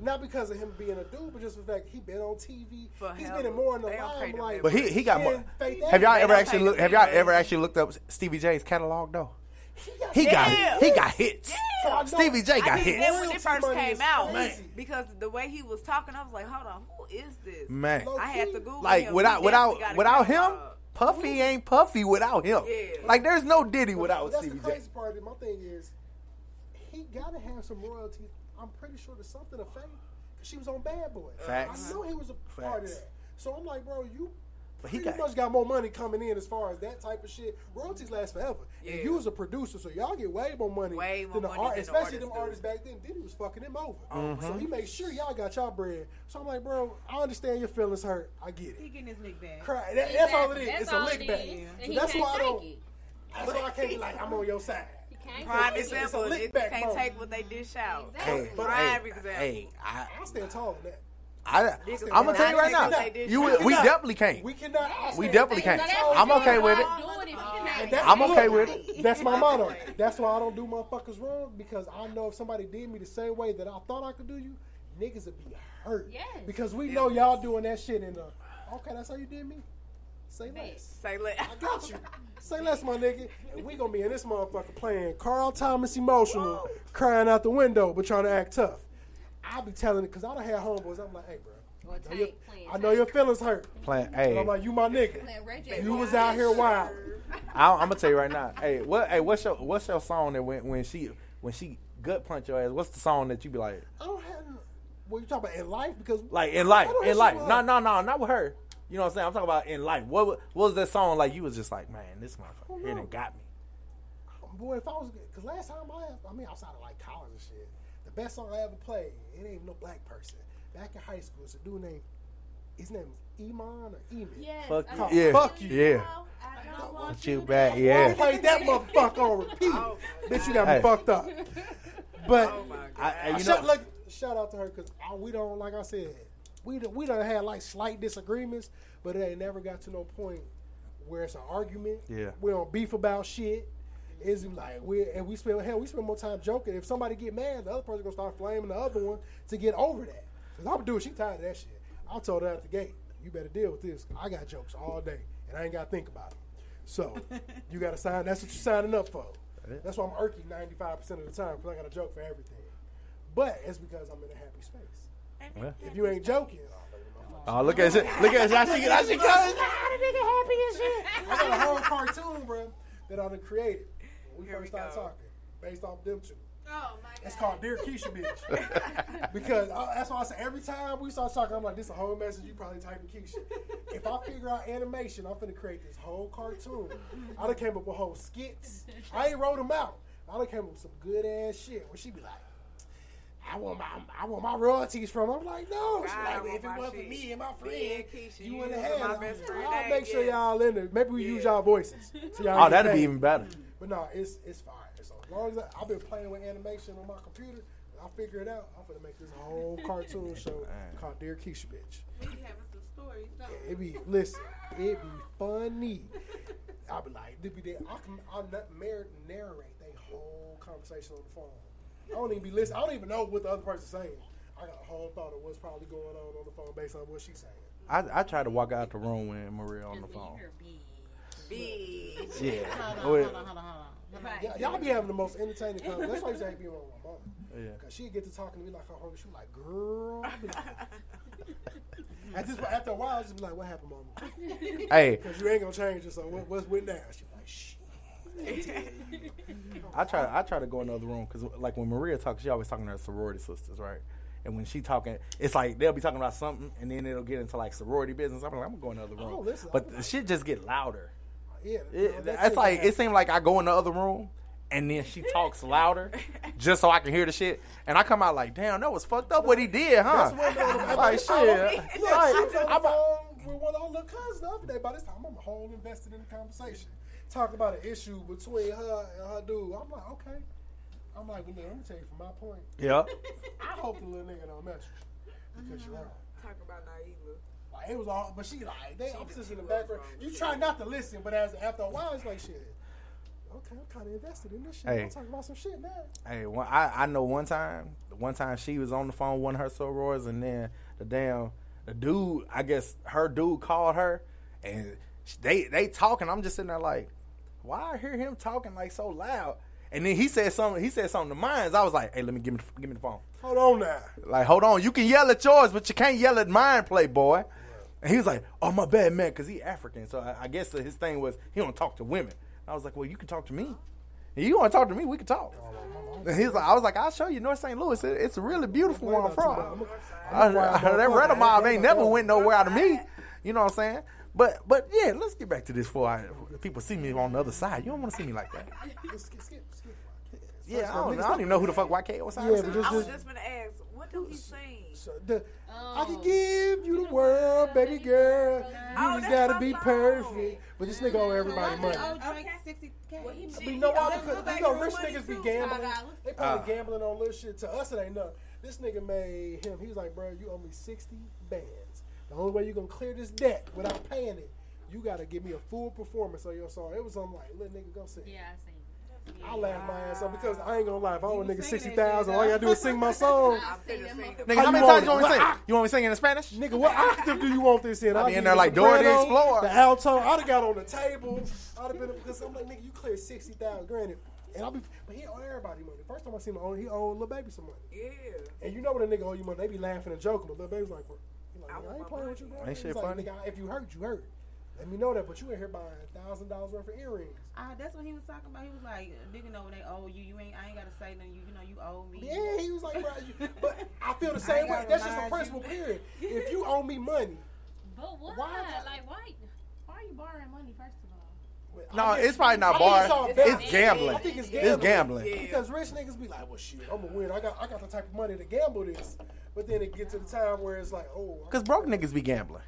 Not because of him being a dude, but just the fact he been on TV. For He's hell, been in more in the they don't pay them limelight. But he he got more. than Faith Have y'all Evans. ever actually look? Have y'all ever actually looked up Stevie J's catalog though? He got Yeah. he got hits. So I know- Stevie J got did hits. that when it first came out crazy. because the way he was talking, I was like, "Hold on, who is this?" Man. I had to Google Like him. without without without him, catalog. Puffy ain't Puffy without him. Yeah. Like there's no Diddy But without that's Stevie the J. crazy part. Of. My thing is, he gotta have some royalties. I'm pretty sure there's something of fame because she was on Bad Boy. Facts. I know he was a part of Facts. that. So I'm like, bro, you But he pretty got- much got more money coming in as far as that type of shit. Royalties last forever. Yeah. And you was a producer, so y'all get way more money Way more than the money art, than the especially them artists artists back then. Diddy was fucking them over. Mm-hmm. So he made sure y'all got y'all bread. So I'm like, bro, I understand your feelings hurt. I get He it. getting his lick back. Cry. That, that's all it is. That's it's a lick it back. is. So And he that's can't why I don't. it. That's why I can't be like, I'm on your side. [LAUGHS] Can't Prime example. lick It can't mode. take what they dish out. Hey, But Prime hey, example. hey, I, I stand tall on that. I, Niggas I'm gonna tell you right now. take what they You, dish out. we cannot. definitely can't. We cannot. I We definitely can't. I'm okay with it. Do it if you can have And it. that- I'm okay with it. That's my motto. That's why I don't do motherfuckers wrong because I know if somebody did me the same way that I thought I could do you, niggas would be hurt. Yes. Because we know y'all doing that shit in the. Okay, that's how you did me. Say less. Say less. I got you. Say less, my nigga. And we gonna be in this motherfucker playing Carl Thomas emotional, crying out the window, but trying to act tough. I be telling it because I done had homeboys. I'm like, hey, bro. Or I know, your, playing I know your feelings hurt. Playing, And hey, I'm like, you my nigga. Playing You was out here wild. [LAUGHS] I, I'm gonna tell you right now. Hey, what? Hey, what's your what's your song that when when she when she gut punch your ass? What's the song that you be like I don't have. What you talking about in life? Because like in life in life? you No up. no no not with her. You know what I'm saying? I'm talking about in life. What what was that song like? You was just like, man, this motherfucker here done got me. Boy, if I was, because last time I, I mean, outside of like college and shit, the best song I ever played, it ain't no black person. Back in high school, it's a dude named, his name is Iman or Eman. Yes. Fuck you, know. yeah, Fuck you. yeah. I don't want Want you back, I yeah. played that motherfucker on repeat. Oh, Bitch, you got me Hey. fucked up. [LAUGHS] But Oh my god. I, hey, you shout, know, look, shout out to her because we don't, like I said, we done, we done had like slight disagreements, but it ain't never got to no point where it's an argument. Yeah. We don't beef about shit. It's like we and we spend hell we spend more time joking. If somebody get mad, the other person gonna start flaming the other one to get over that. Cause I'm doing she tired of that shit. I told her at the gate, you better deal with this. I got jokes all day and I ain't gotta think about it. So [LAUGHS] you gotta sign. That's what you're signing up for. That's why I'm irky 95 percent of the time because I got a joke for everything. But it's because I'm in a happy space. Yeah. If you ain't joking, Oh, look at it! Oh, look at it! I How she, how she goes. I got a whole cartoon, bro, that I done created when we Here first we started go. talking, based off them two. Oh my god. It's called Dear Keisha Bitch. [LAUGHS] because I, that's why I say every time we start talking, I'm like, this is a whole message you probably typing Keisha. if I figure out animation, I'm finna create this whole cartoon. I done came up with whole skits. I ain't wrote them out. I done came up with some good ass shit where she be like, I want my I want my royalties from. I'm like, no. She God, like, if it wasn't for me and my Me friend, and Keisha, you you wouldn't have my best friend, I'll make sure y'all in there. Maybe we use y'all voices. So y'all Oh, that'd be paid. even better. But no, it's it's fire. So as long as I, I've been playing with animation on my computer, I figure it out. I'm gonna make this whole [LAUGHS] cartoon show called Dear Keisha Bitch. We be having some stories. Don't? It be listen, it be funny. I'll be like, it be there. I can I'll not mar- narrate they whole conversation on the phone. I don't even be listening. I don't even know what the other person's saying. I got a whole thought of what's probably going on on the phone based on what she's saying. I I tried to walk out the room when Maria on the phone. Big. Yeah. Oh, hold on, hold on, hold on, hold on. Y'all, y'all be having the most entertaining [LAUGHS] conversation. That's why you say be around my mama. Yeah. Cause she get to talking to me like her hungry. She like, girl. I be like- [LAUGHS] At this, after a while, I just be like, "What happened, mama?" Hey. because you ain't gonna change it. So what, what's with now? She like, "Shit." I try. I try to go in the other room because, like, when Maria talks, she always talking to her sorority sisters, right? And when she talking, it's like they'll be talking about something, and then it'll get into like sorority business. I'm like, I'm gonna go in the other oh, room, don't listen. but the shit just get louder. Yeah, It, no, that it's like it seemed like I go in the other room, and then she talks louder, [LAUGHS] just so I can hear the shit, and I come out like, damn, that was fucked up what he did, huh? That's when uh, [LAUGHS] like shit. Look, Like, she on the I'm a- phone with one of our little cousins the other day. By this time, I'm a whole invested in the conversation. Talking about an issue between her and her dude. I'm like, okay. I'm like, well, look, let me tell you from my point. Yeah. I hope the little nigga don't mess with you because you're wrong. talking about Naila. Like, it was all, but she like they I'm just in the background. You try not to listen, but as after a while, it's like shit. Okay, I'm kind of invested in this shit. Hey. I'm talking about some shit now. Hey, one, I I know one time, one time she was on the phone with one of her sorors, and then the damn the dude, I guess her dude called her, and they they talking. I'm just sitting there like, why I hear him talking like so loud? And then he said something. He said something to mine. I was like, hey, let me give me give me the phone. Hold on now. Like, hold on, you can yell at yours, but you can't yell at mine, playboy. And he was like, "Oh my bad, man," because he African. So I, I guess his thing was he don't talk to women. I was like, "Well, you can talk to me. If you want to talk to me, we can talk." And he's like, "I was like, I'll show you North St. Louis. It- it's really beautiful where I'm from. I, I, [LAUGHS] that Red mob ain't never went nowhere out of me. You know what I'm saying? But but yeah, let's get back to this before I, people see me on the other side. You don't want to see me like that. Yeah, I don't, I don't even know who the fuck YK was. Yeah, but this I was just gonna ask, what do he sing? The, I can give you the world, baby girl. You Oh, just gotta my be perfect. But this nigga owe everybody money. Oh, Drake, 60K. But you know why? Because you know rich niggas be gambling. They probably Uh. gambling on little shit. To us, it ain't nothing. This nigga made him. He was like, bro, you owe me sixty bands. The only way you gonna clear this debt without paying it, you gotta give me a full performance on your song. It was something like, little nigga, go sing. Yeah, I seen. I laugh my ass off because I ain't gonna lie. If I owe a nigga sixty thousand, all I gotta do is sing my [LAUGHS] song. Nigga, how many times you want me to sing? You want me to sing in Spanish? Nigga, what octave do you want this in? I I'll be in there like the Dora the soprano, Explorer. The alto. I'd have got on the table. I'd have been because I'm like, nigga, you cleared sixty thousand, granted. And I'll be, but he owe everybody money. First time I seen him owe, he owed Lil Baby some money. Yeah. And you know when a nigga owe you money, they be laughing and joking. But Lil Baby's like, bro, like, I, ain't playing with you, bro. Ain't He's shit like, funny. Nigga, if you hurt, you hurt. Let me know that. But you in here buying thousand dollars worth of earrings. Ah, that's what he was talking about. He was like, nigga know when they owe you. You ain't. I ain't gotta say nothing. You, you know, you owe me. Yeah, he was like, bro. You, [LAUGHS] but I feel the same way. That's just a principle. Period. [LAUGHS] If you owe me money, But why? Why? Like, why? Why are you borrowing money first of all? No, guess- it's probably not I bar. all It's bet. gambling. I think it's gambling. It's gambling. gambling. Because rich niggas be like, well, shit, I'm a winner. I got, I got the type of money to gamble this. But then it gets to the time where it's like, oh, Cause broke niggas be gambling.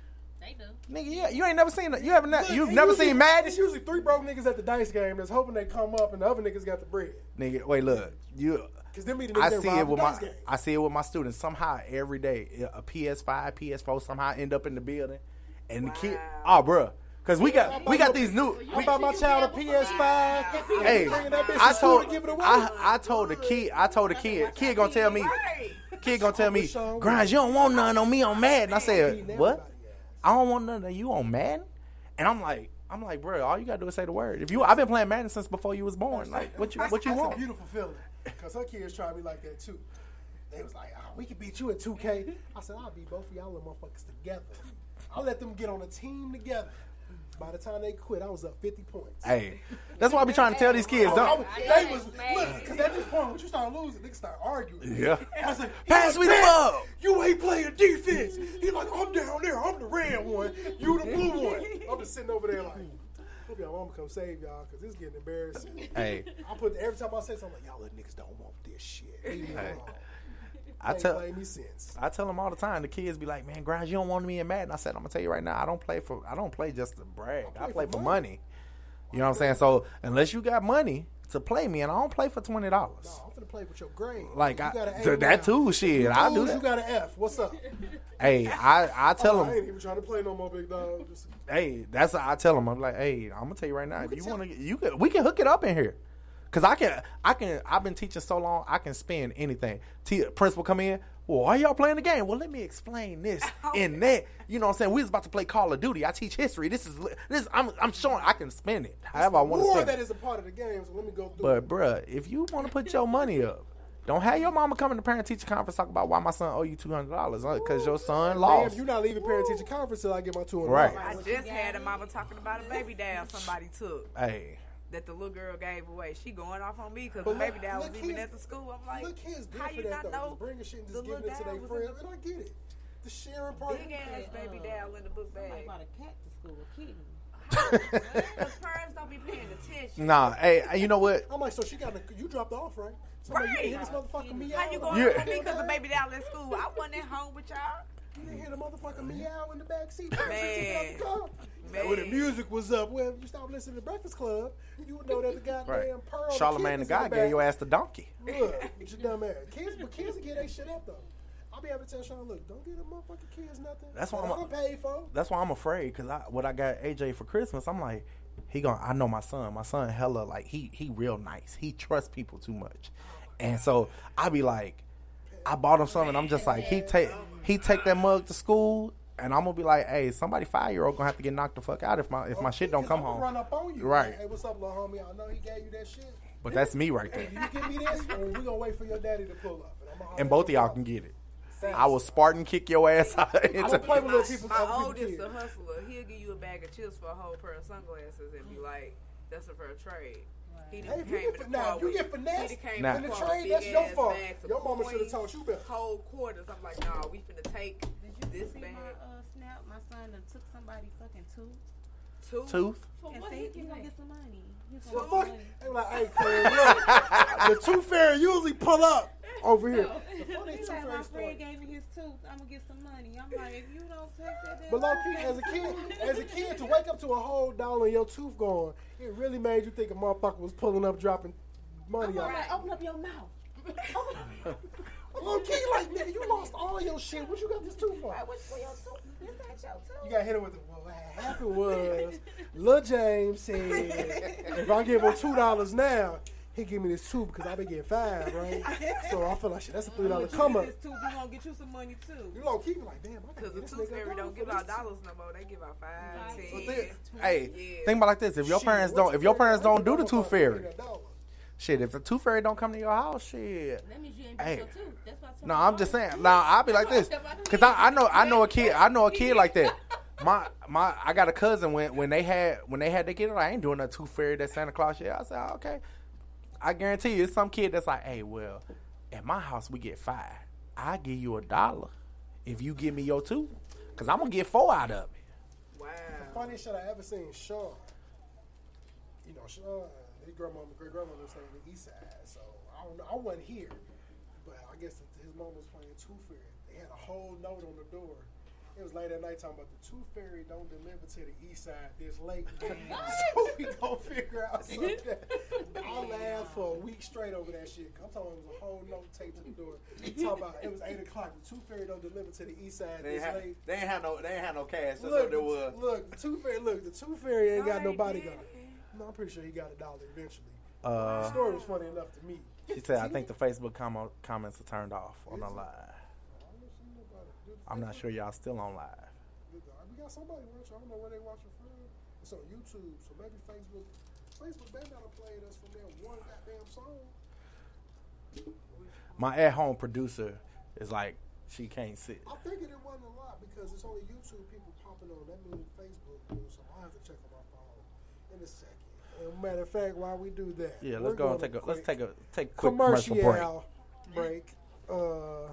They do. Nigga, yeah, you ain't never seen it. You haven't. Look, You've and never usually- seen Madden. It's usually three broke niggas at the dice game that's hoping they come up, and the other niggas got the bread. Nigga, wait, look, you. Because them be the niggas I see it with my. dice game. I see it with my students. Somehow every day, a PS5, PS4 somehow end up in the building, and the kid. Oh, bruh. Cause we got we got these new. I bought my child a PS5. Hey, bringing that bitch I told to give it away. I, I told the kid I told the kid kid gonna tell me kid gonna tell me Grimes you don't want none on me on Madden. I said what? I don't want none of you on Madden. And I'm like I'm like bro, all you gotta do is say the word. If you I've been playing Madden since before you was born. Like what you That's- what you that's want? a beautiful feeling. Because her kids try me like that too. They was like, oh, we can beat you at 2K. I said, I'll beat both of y'all little motherfuckers together. I'll let them get on a team together. By the time they quit, I was up 50 points. Hey, that's why I be trying to tell these kids. Oh, Don't. I- they was look because at this point, when you start losing, niggas start arguing. Yeah. I was like, Pass me the "Man, ball." You ain't playing defense. He like, I'm down there. I'm the red one. You the blue one. I'm just sitting over there like, hope y'all mama come save y'all because it's getting embarrassing. Hey. I put every time I say something, like, y'all little niggas don't want this shit. Hey. I tell play me sense. I tell them all the time. The kids be like, "Man, Grimes, you don't want me in Madden." I said, "I'm gonna tell you right now. I don't play for. I don't play just to brag. I play for money. You know what I'm saying? So unless you got money to play me, and I don't play for twenty dollars. No, I'm gonna play with your grade. Like You I, got an A th- that too. Shit, I do that. You got an F. What's up? Hey, I I [LAUGHS] oh, tell Oh, them. I ain't even trying to play no more, big dog. Just, Hey, that's what I tell them. I'm like, hey, I'm gonna tell you right now. If you want to, you can. We can hook it up in here. Cause I can, I can. I've been teaching so long, I can spin anything. T- principal come in. Well, why y'all playing the game? Well, let me explain this [LAUGHS] oh. and that. You know what I'm saying? We was about to play Call of Duty. I teach history. This is this. I'm I'm showing I can spin it however I want to War spin that it. is a part of the game, so let me go through. But bruh, if you want to put your money up, don't have your mama come in the parent teacher conference talk about why my son owe you two hundred dollars because your son lost. Damn, you not leaving parent teacher conference till I get my two hundred. Right. I just had a mama talking about a baby doll somebody took Hey, that the little girl gave away. She going off on me because But the baby look- doll was even at the school. I'm like, Look, kids good how for you that not though. know Just bringing shit and the just little giving it to their was friends, in and I get it. The sharing part. big ass baby uh, doll in the book bag? Somebody bought a cat to school, a kitten. Because parents don't be paying attention. nah. Hey, uh, you know what? I'm like, so she got a, you dropped off, right? Somebody, You Right. didn't hear this motherfucker meow. How you going Yeah. off on me because the baby doll at school? I wasn't at home with y'all. You didn't hear the motherfucker meow in the back seat. Man. Man. When the music was up, well, if you stop listening to Breakfast Club, you would know that the [LAUGHS] goddamn Right. pearl. Charlemagne the kid guy the gave your ass the donkey. Look, you dumb ass. Kids, but kids will get their shit up though. I'll be able to tell Sean, look, don't get a motherfucking kids nothing. That's why I'm I a- done paid for. That's why I'm afraid because I what I got AJ for Christmas. I'm like, he going I know my son. My son hella like he he real nice. He trusts people too much, and so I be like, I bought him something. I'm just like he take he take that mug to school. And I'm gonna be like, hey, somebody five year old gonna have to get knocked the fuck out if my if my oh, shit don't come I'ma home. Run up on you. Right. Hey, what's up, little homie? I know he gave you that shit. But that's me right there. do you give me this, or we gonna wait for your daddy to pull up? And, I'ma And both of y'all can get it. I will Spartan kick your ass out. I don't play with little people. My other people oldest, kids. the hustler, he'll give you a bag of chips for a whole pair of sunglasses and be like, "That's a fair trade." He done Hey, if you get in fin- the now, car you get finessed he came Nah. in in the trade, that's your fault. Your mama should have told you better. Whole quarters. I'm like, nah, we finna take this See bag. my uh, snap? My son done took somebody fucking tooth. Tooth? Tooth? For And what? see, He, you gonna get some money. He The gonna fuck? get some money. They be like, hey, Craig, look, the tooth fairy usually pull up over here. [LAUGHS] The funny tooth like, my friend story. gave me his tooth. I'm gonna get some money. I'm like, if you don't take that, But low key, as a kid, as a kid, to wake up to a whole dollar and your tooth gone, it really made you think a motherfucker was pulling up, dropping money I'm out. like, open up your mouth. [LAUGHS] Low key, like nigga, you lost all your shit. What you got this tooth for? What's for your tooth? This ain't your tooth. You got hit him with the. Well, what happened was, Lil James said, if I give him two dollars now, he give me this tooth because I been getting five, right? So I feel like shit. That's a three dollar come up. This tooth, we gonna get you some money too. You low key be like, damn, I Cause the tooth fairy don't give out dollars no more. They give out five, ten. So this- Hey, Yeah. think about it like this: if your Shit, parents don't, if your parents don't do the about tooth to fairy, that dollar. Shit. If the tooth fairy don't come to your house, shit. That means you ain't Hey. hey. your tooth. That's why I told No, I'm just saying. Now I'll be like this, cause I, I know I know a kid I know a kid like that. [LAUGHS] My my I got a cousin when when they had when they had their kid like, I ain't doing a tooth fairy that Santa Claus shit. I said oh, okay. I guarantee you, it's some kid that's like, hey, well, at my house we get five. I give you a dollar if you give me your two, cause I'm gonna get four out of it. Wow. The funniest shit I ever seen, Sean. You know, Sean, his grandmama, great grandmother was staying on the east side, so I don't know. I wasn't here, but I guess his mom was playing Tooth Fairy. They had a whole note on the door. It was late at night talking about the Tooth Fairy don't deliver to the east side this late. [LAUGHS] so we gonna figure out something. [LAUGHS] I laughed for a week straight over that shit. I'm talking it was a whole note taped to the door. Talking about it was eight o'clock. The Tooth Fairy don't deliver to the east side They this ain't, have, late. they ain't have no they ain't have no cash. That's Look, what there the, was. look, the Tooth Fairy, look, the Tooth Fairy ain't got no No, they bodyguard. No, I'm pretty sure he got a dollar eventually. Uh, the story was funny enough to me. She said, I think the Facebook com- comments are turned off on the live. I'm not sure y'all still on live. We got somebody watching. I don't know where they watching from. It's on YouTube, so maybe Facebook. Facebook better not played us from their one goddamn song. My at home producer is like, she can't sit. I'm thinking it wasn't a lot because it's only YouTube people popping on. That means Facebook so I'll have to check on my phone in a second. And matter of fact, while we do that, Yeah, let's go and take a to let's take a take a quick commercial break. commercial break. Uh,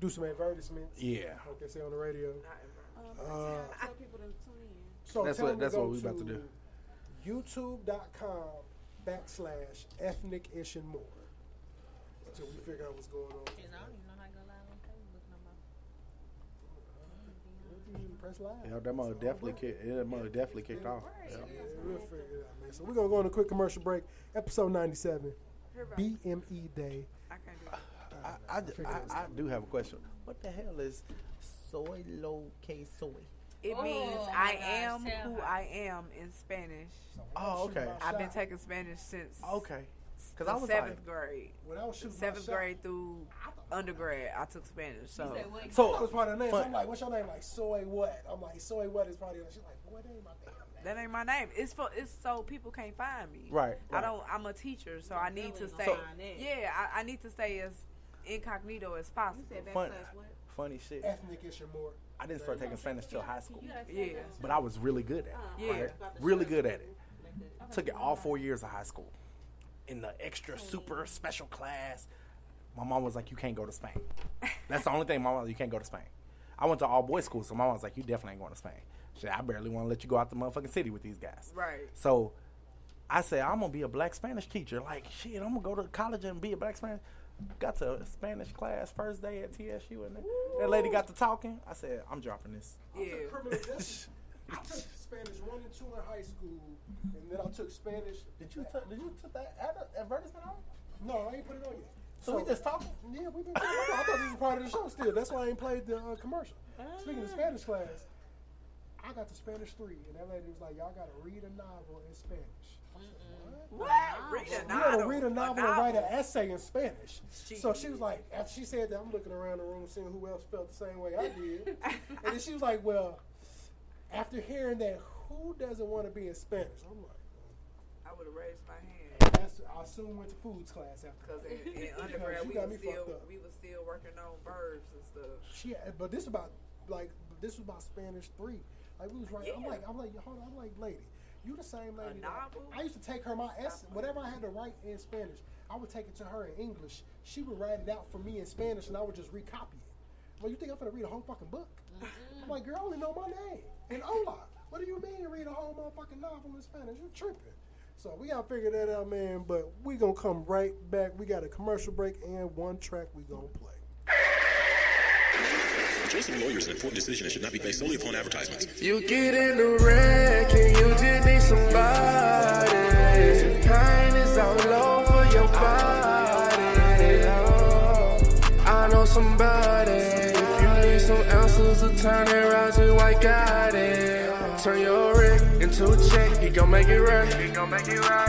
do some advertisements. Yeah. like they say on the radio. Uh, Tell people to tune in. so That's what- that's what we're about to do. YouTube.com backslash ethnic ish and more. Until we figure out what's going on. Shit, I don't even know how to go live on Facebook no more. Press live. Yeah, that mother definitely kicked. Yeah, that mother definitely kicked off. Yeah. Yeah, we'll figure it out, man. So we're gonna go on a quick commercial break. Episode ninety-seven, BME Day. I can't do it. I, I, I, I do have a question. What the hell is soy lo que soy? It Oh, means I gosh, am tell who her. I am in Spanish. Oh, okay. I've been taking Spanish since Okay. Because I was seventh like, grade. When I was shooting my Seventh shot- grade through undergrad, I took Spanish. So So- that was part of the name. So I'm like, what's your name? Like soy what? I'm like soy what is probably. She's like, boy, that ain't my name. that ain't my name. It's for it's so people can't find me. Right, I don't. I'm a teacher, so I need to really stay. gonna find it. yeah, I, I need to stay as incognito as possible. fun, what? funny shit. Ethnic ish and more. I didn't start taking Spanish till high school, Yeah. but I was really good at it. Uh-huh. Yeah. right? Really good at it. Took it all four years of high school. In the extra super special class, my mom was like, "You can't go to Spain." That's the only thing. My mom, you can't go to Spain. I went to all boys school, so my mom was like, "You definitely ain't going to Spain." Shit, I barely want to let you go out the motherfucking city with these guys. Right. So I said, I'm gonna be a black Spanish teacher. Like, shit, I'm gonna go to college and be a black Spanish. Got to a Spanish class first day at TSU, and that lady got to talking. I said, I'm dropping this. I took criminal justice. I took Spanish one and two in high school, and then I took Spanish. Did you t- did you put that ad- advertisement on? No, I ain't put it on yet. So we just talking? Yeah, we been talking. I thought this was part of the show still. That's why I ain't played the uh, commercial. Speaking of Spanish class, I got to Spanish three, and that lady was like, "Y'all got to read a novel in Spanish." I said, What? Read a novel. You gotta novel. read a novel and write an essay in Spanish. She- So she was like, after she said that, I'm looking around the room seeing who else felt the same way I did. [LAUGHS] and then she was like, well, after hearing that, who doesn't want to be in Spanish? I'm like, I would have raised my hand. that's, I soon went to foods class after Because that. in, in [LAUGHS] undergrad, we got was me fucked still we was still working on verbs and stuff. She, but this about like this was about Spanish three. Like we was writing. I'm like, I'm like, hold on, I'm like, lady, you the same lady. I used to take her my essay, whatever I had to write in Spanish. I would take it to her in English. She would write it out for me in Spanish, and I would just recopy it. Well, you think I'm gonna read a whole fucking book? Mm-hmm. I'm like, girl, I only know my name and hola. What do you mean read a whole motherfucking novel in Spanish? You're tripping? So we gotta figure that out, man. But we gonna come right back. We got a commercial break and one track we gonna play. The choice of lawyers is an important decision and should not be based solely upon advertisements. You get in the wreck and you just need somebody. Pain is all over your body. Oh, I know somebody. Some answers to turn it around to white got it. Turn your wreck into a check, he gon' make it right.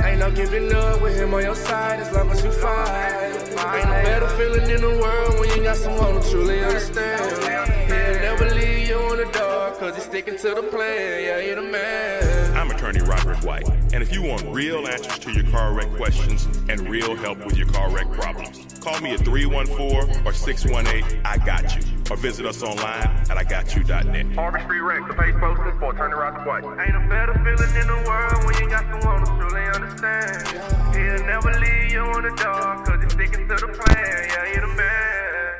Ain't no giving up with him on your side as long as you fight. Ain't a better feeling in the world when you got someone who truly understand. He'll never leave you in the dark, cause he's sticking to the plan. Yeah, he the man. I'm attorney Roderick White, and if you want real answers to your car wreck questions and real help with your car wreck problems, call me at 314 or 618 I Got You, or visit us online at IGotYou.net. Harvest Free Rec, the page posted for Attorney Roger White. Ain't a better feeling in the world when you got someone who truly understand. He'll never leave you in the dark, cause he's sticking to the plan. Yeah, he the man.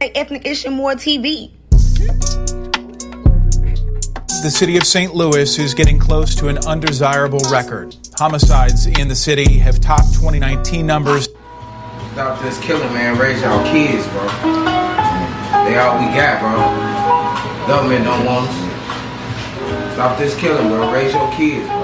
Say Ethnic Issue More TV. The city of St. Louis is getting close to an undesirable record. Homicides in the city have topped 2019 numbers. Stop this killing, man. Raise y'all kids, bro. They all we got, bro. Government don't want us. Stop this killing, bro. Raise your kids, bro.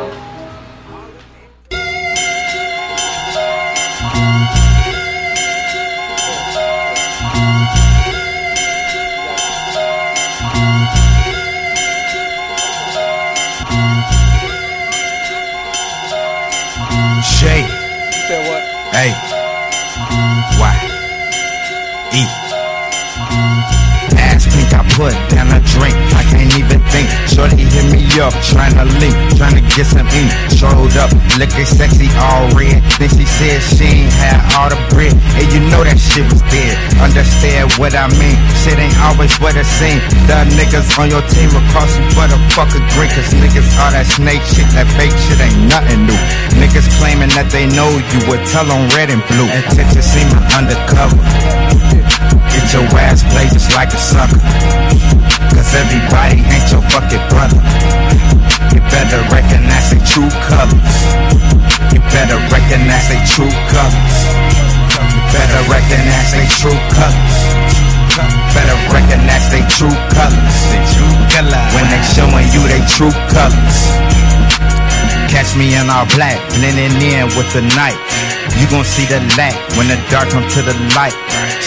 Put down a drink. I can't even think. Shorty hit me up, tryna link, tryna get some ink. Showed up, looking sexy, all red. Then she said she ain't had all the bread. And you know that shit was dead. Understand what I mean? Shit ain't always what it seems. The niggas on your team will cost you for the fucking green. Cause niggas all that snake shit, that fake shit ain't nothing new. Niggas claiming that they know you would tell on red and blue. Attention, see my undercover. Get your ass played just like a sucker. Cause everybody ain't your fucking brother. You better recognize their true colors. You better recognize their true colors. You better recognize their true colors. Better recognize their true colors. When they showing you their true colors. Catch me in all black, blending in with the night. You gon' see the light when the dark come to the light.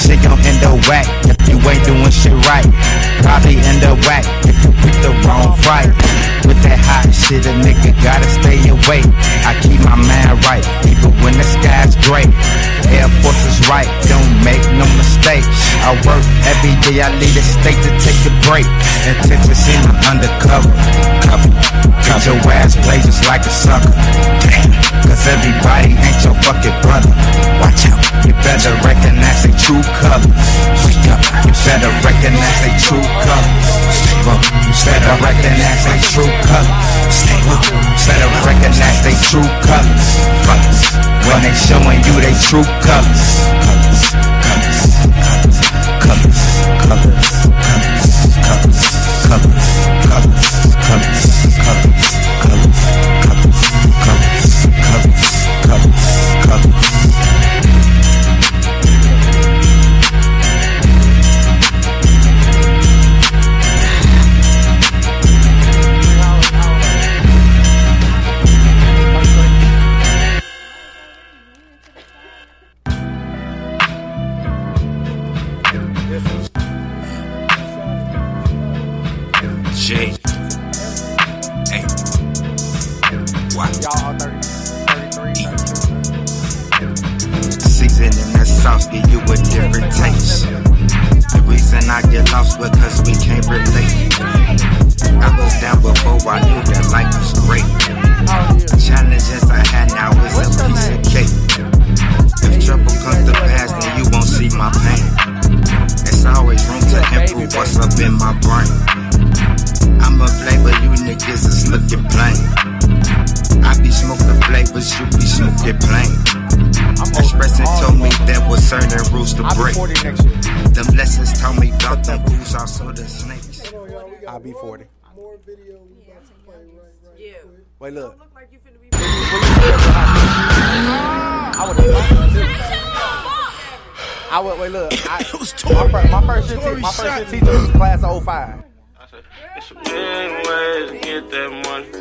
Shit gon' end up whack if you ain't doing shit right. Probably end up whack if you pick the wrong fight. With that hot shit, a nigga gotta stay awake. I keep my mind right, even when the sky's gray. Air Force is right, don't make no mistakes. I work every day, I leave the state to take a break. Attention, see my undercover. Cover. Get your ass played just like a sucker. Damn. Cause everybody ain't your fucking brother. Watch out. You better recognize their true colors. Wake up. You better recognize their true colors. Stay woke. You better recognize their true colors. Stay woke. You better recognize their true colors. When they showing you their true. Colors. Colors. Colors. Colors. Colors. Colors. Colors. Colors. Colors. Colors. Look. Look like you finna be. I would [LAUGHS] I would wait. Look, I, [LAUGHS] my, fir- my first year, te- my first year teacher was class of 05. It's a million ways to get that money.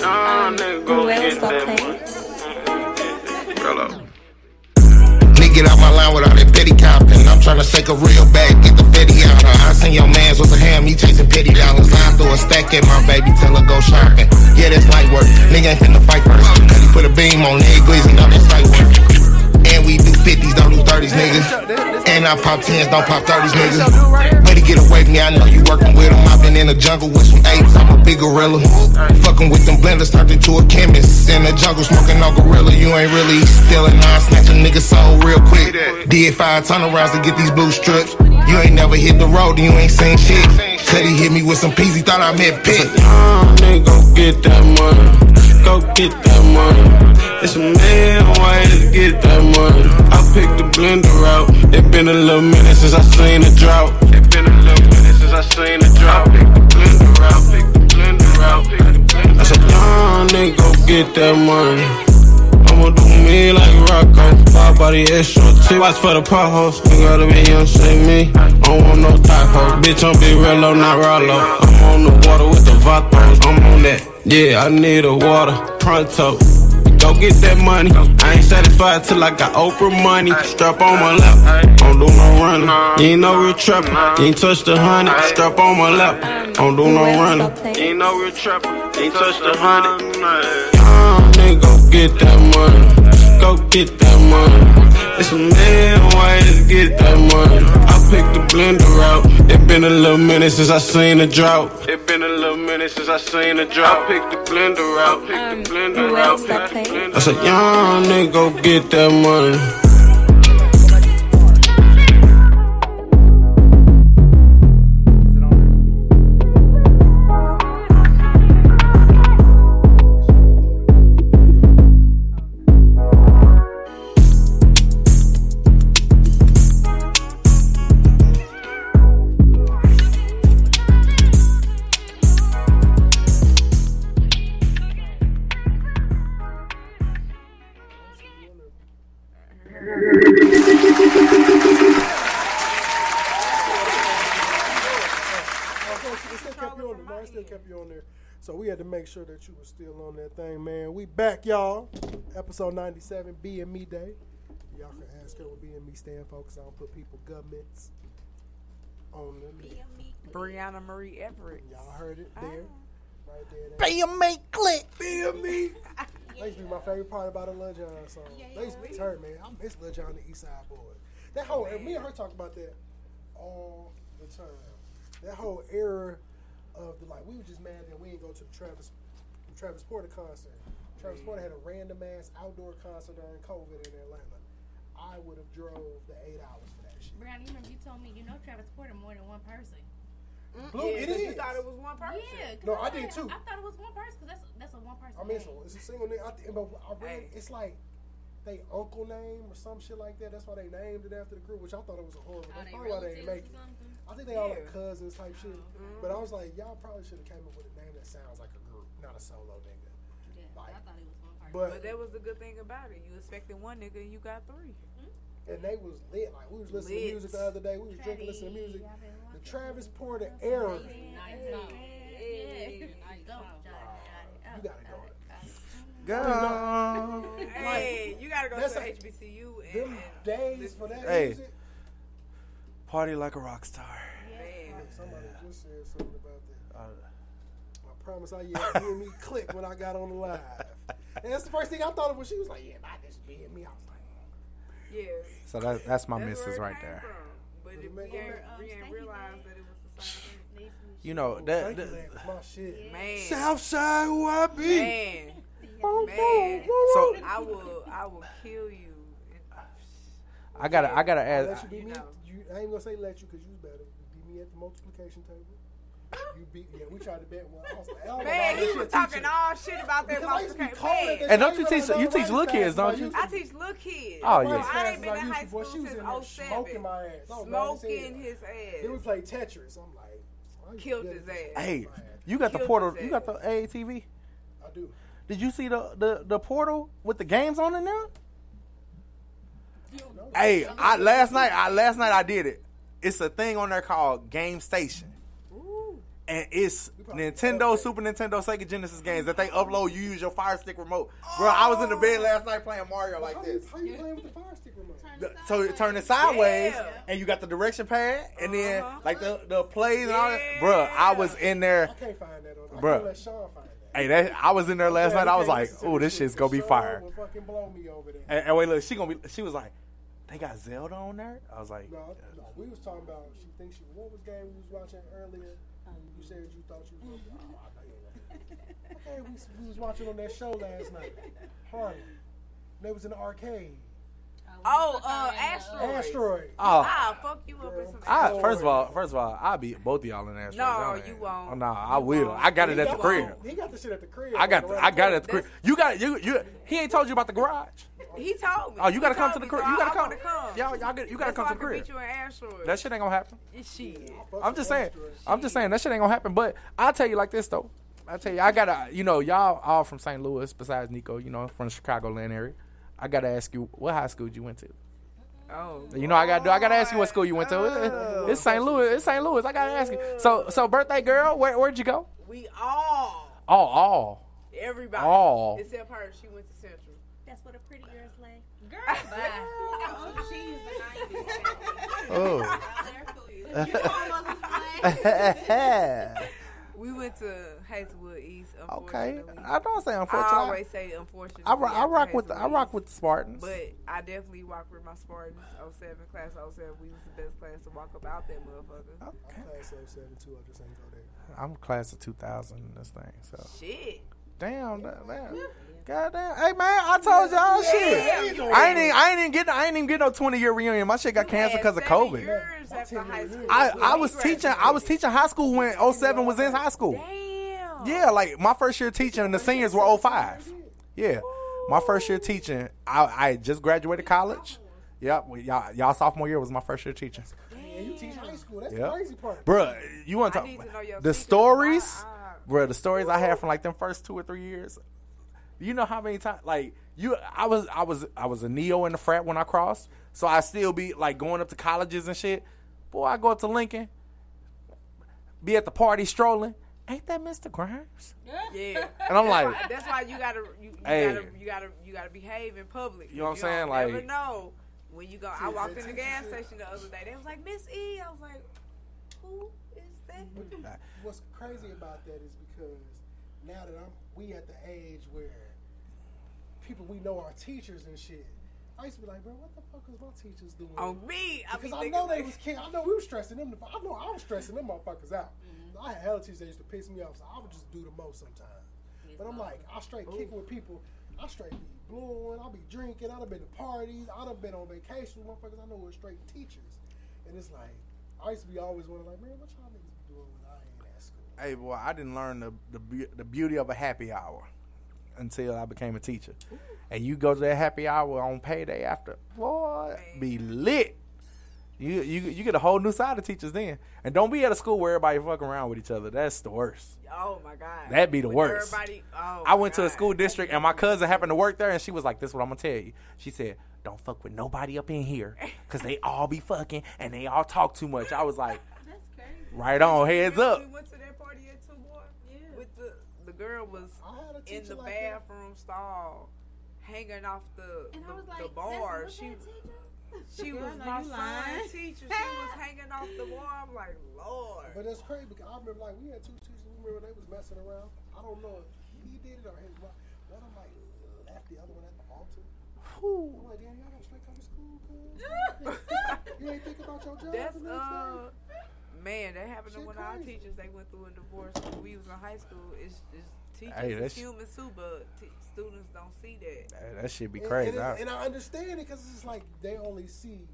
Nah, nigga, go get that money. Hello. Nigga, get out my line with all that petty comping. I'm tryna shake a real bag, get the fetty out her. I seen your mans with a ham, he chasing petty dollars. Line through a stack at my baby, tell her go shopping. Yeah, that's light work. Nigga ain't finna fight first. Cause he put a beam on leg glazing, now that's light work. And we do 50s, don't do 30s, nigga. And I pop 10s, don't pop 30s, nigga. Better get away from me, I know you working with them. I've been in the jungle with some apes, I'm a big gorilla. Fucking with them blenders, turned into a chemist. In the jungle, smoking on gorilla. You ain't really stealing, nah, snatch a nigga soul real quick. Did five turnarounds to get these blue strips. You ain't never hit the road, and you ain't seen shit. He hit me with some peas, he thought I meant pit. Nigga, get that money. Go get that money. It's a million ways to get that money. I picked the blender out. It been a little minute since I seen the drought. It been a little minute since I seen the drought. Pick the out. The blender out. Pick the blender I said, nah, nigga, go get that money. I'ma do me like Rocco. My body extra T. Watch for the potholes. You gotta be young, say me. I don't want no typo. Bitch, I'm Big Rello, not Rollo. I'm on the water with the Vatos. I'm on that. Yeah, I need a water. Pronto. Go get that money. I ain't satisfied till I got Oprah money. Strap on my lap. Don't do no running. You ain't no real trapper. You ain't touch the honey. Strap on my lap. Don't do no running. You ain't no real trapper. You ain't touch the honey. Young uh, nigga, go get that money. Go get that money. It's a million ways to get that money. I picked the blender out. It been a little minute since I seen the drought. It been a little minute since I seen the drought. I picked the blender out. Picked the blender out. Picked the blender I said, young nigga, go get that money. Make sure that you were still on that thing, man. We back, y'all. Episode 97, BME Day. Y'all can ask her what BME stand for, because I don't put people governments on them. Brianna Marie Everett. Y'all heard it ah. there. Right there. BME click. BME. [LAUGHS] That used to be my favorite part about a Lil Jon song. They used to be turn, man. I miss Lil Jon, the East Side Boy. That whole, and me and her talk about that all the time. That whole era of the like, we were just mad that we didn't go to the Travis Travis Porter concert. Travis Porter had a random ass outdoor concert during COVID in Atlanta. I would have drove the eight hours for that shit. Brian, you remember you told me you know Travis Porter more than one person. Blue, Yeah, it 'cause you thought it was one person. Yeah, 'cause No, I thought did too. I thought it was one person because that's that's a one person. I mean, it's, name. a- it's a single name. I think, but I read it's like they uncle name or some shit like that. That's why they named it after the group, which I thought it was a horrible. Are That's probably why they didn't make relatives it. Or something? I think they all like Yeah. cousins type shit. But I was like, y'all probably should have came up with a name that sounds like a group, not a solo nigga. Yeah, Like, I thought it was one person. but But that was the good thing about it. You expected one nigga and you got three. Mm-hmm. and they was lit. Like we was listening Lit. to music the other day. We was drinking, listening to music. The Travis Porter era. Nice song. Yeah. Go, Johnny, You gotta go. Go. Hey, you gotta go to HBCU and, Them and days for that Hey. music. Party like a rock star. man. Somebody just said something about that. Uh, I promise I yelled me [LAUGHS] click when I got on the live. And that's the first thing I thought of when she was like, yeah, not this me." I was like, Yeah. So that, that's my That's missus right there. from. But if we ain't, we ain't realized that it was the same thing. You know that. Thank you, that My shit. Man. Southside who I be. Man. Man. So- I will I will kill you. I gotta, I gotta I'll ask. let you beat me. You, I ain't gonna say let you because you was better. You beat me at the multiplication table. You beat yeah. We tried to bet one. I was like, I Man, why he was talking teaching. all shit about that I used to be multiplication. cold at Man. that And don't you teach- you teach little kids, don't you? I teach little kids. Oh, Bro, yeah. I ain't been in high used to- boy, school she was since in 07. smoking my ass. I was mad as Smoking hell. his ass. Then we played Tetris. I'm like, I Killed his ass. Hey, you got the portal. You got the. AATV. I do. Did you see the the, the portal with the games on it now? Hey, I last night I last night I did it. It's a thing on there called Game Station. And it's Nintendo, Super Nintendo, Sega Genesis games that they upload. You use your Fire Stick remote, bro. I was in the bed last night playing Mario like How this. you, how you playing with the fire stick remote? The- so you turn it sideways, Yeah. and you got the direction pad, and then Uh-huh. like the the plays and all that. Bro, I was in there. I can't find that on. I Bruh. can't let Sean find that. Hey, that I was in there last Yeah, night. I was like, listen "Oh, this shit's gonna be fire." fucking blow me over there. And, and wait, look, she gonna be. She was like, "They got Zelda on there." I was like, No, no, we was talking about. She thinks she. What was game we was watching earlier? You said you thought you was. Oh, I know you ain't. [LAUGHS] Okay, we, we was watching on that show last night. Harlem. They was in the arcade. Oh, uh, Asteroid. Asteroid. Oh. Ah, fuck you up with some I, first of all, first of all, I'll beat both of y'all in that. No, you won't. Oh, no, I will. I got it at the got crib. He got the shit at the crib. I got, Like, I got it at the around crib. You got you you. He ain't told you about the garage. He told me. Oh, you gotta come to the me, crib. You gotta come. wanna come. Y'all, y'all get, you gotta come to the I can crib. beat you in Asteroid. That shit ain't gonna happen. It's shit. I'm just saying. I'm just saying that shit ain't gonna happen. But I'll tell you like this though. I tell you, I gotta, you know, y'all all from St. Louis, besides Nico, you know, from the Chicagoland area. I gotta ask you, what high school did you went to? Oh. You know, I gotta do. I gotta ask you what school you went to. It- oh. [LAUGHS] It's St. Louis. It's St. Louis. I gotta ask you. So, so birthday girl, where where'd you go? We all, Oh, all. everybody, All. except her. She went to Central. That's what a pretty girl's like. Girl, bye. [LAUGHS] oh, she's the 90s. Oh. We went to Hazelwood East. Okay. I don't say I always say unfortunately. I, ro- I rock with the, I rock with the Spartans. But I definitely walk with my Spartans. 07, class 07. We was the best class to walk up out that motherfucker. I'm class 07 too. I just ain't go there. I'm class of 2000 in this thing. So Shit. damn, that, man. Goddamn. Hey man, I told y'all shit. Damn. I ain't even, I ain't even get I ain't even get no 20 year reunion. My shit got canceled because of COVID. Years after high school. I, I was teaching I was teaching high school when 07 was in high school. Damn. Yeah, like my first year teaching and the seniors were 05. Yeah. My first year teaching, I, I just graduated college. Yep, we- y'all, y'all sophomore year was my first year teaching. And you teach high school. That's Yep. the crazy part. Bruh, you want to talk need to know your the stories, uh, bruh, the stories I had from like them first two or three years. You know how many times like you I was I was I was a neo in the frat when I crossed, so I still be like going up to colleges and shit. Boy, I go up to Lincoln, be at the party strolling. Ain't that Mr. Grimes? Yeah. And I'm That's like- why- that's why you gotta, you, you Hey. gotta, you gotta, you gotta behave in public. You know what I'm saying? don't never know when you go. I walked in the gas station the other day. They was like, Miss E. I was like, who is that? What's crazy about that is because now that I'm we at the age where people we know are teachers and shit. I used to be like, bro, what the fuck is my teachers doing? On me, I because I know they like- was kid. I know we was stressing them. I know I was stressing them motherfuckers out. Mm-hmm. I had hella teachers that used to piss me off, so I would just do the most sometimes. But I'm like, I straight kick with people. I straight be blowing. I be drinking. I done been to parties. I done been on vacation with motherfuckers. I know we're straight teachers, and it's like I used to be always wondering, like, man, what y'all niggas be doing when I ain't at school? Hey boy, I didn't learn the the, beau- the beauty of a happy hour until I became a teacher. And you go to that happy hour on payday after, boy, be lit. You you you get a whole new side of teachers then, and don't be at a school where everybody fucking around with each other. That's the worst. Oh my god. That'd be the When worst. Everybody, oh I my went to a God. school district, and my cousin happened to work there, and she was like, "This is what I'm gonna tell you." She said, "Don't fuck with nobody up in here, cause they all be fucking and they all talk too much." I was like, [LAUGHS] That's crazy. "Right on, heads up." We went to that party at Two Boy. Yeah. With the the girl was in the teacher like that. bathroom stall, hanging off the And I the, was the bar. that's- She was that teacher? She Girl, was my you son's [LAUGHS] teacher. She was [LAUGHS] hanging off the wall. I'm like, Lord. But that's crazy because I remember like we had two teachers. We remember they was messing around. I don't know if he did it or his wife. One of them like left the other one at the altar. I'm like, damn, y'all don't straight come to school, cuz. [LAUGHS] you ain't think about your job. That's the next uh, day? man, that happened to Shit one of our teachers. They went through a divorce when we was in high school. It's, it's teachers Hey, is that's- human too, but t- students don't see that. That- That shit be And- crazy. And, I- and I understand it because it's just like they only see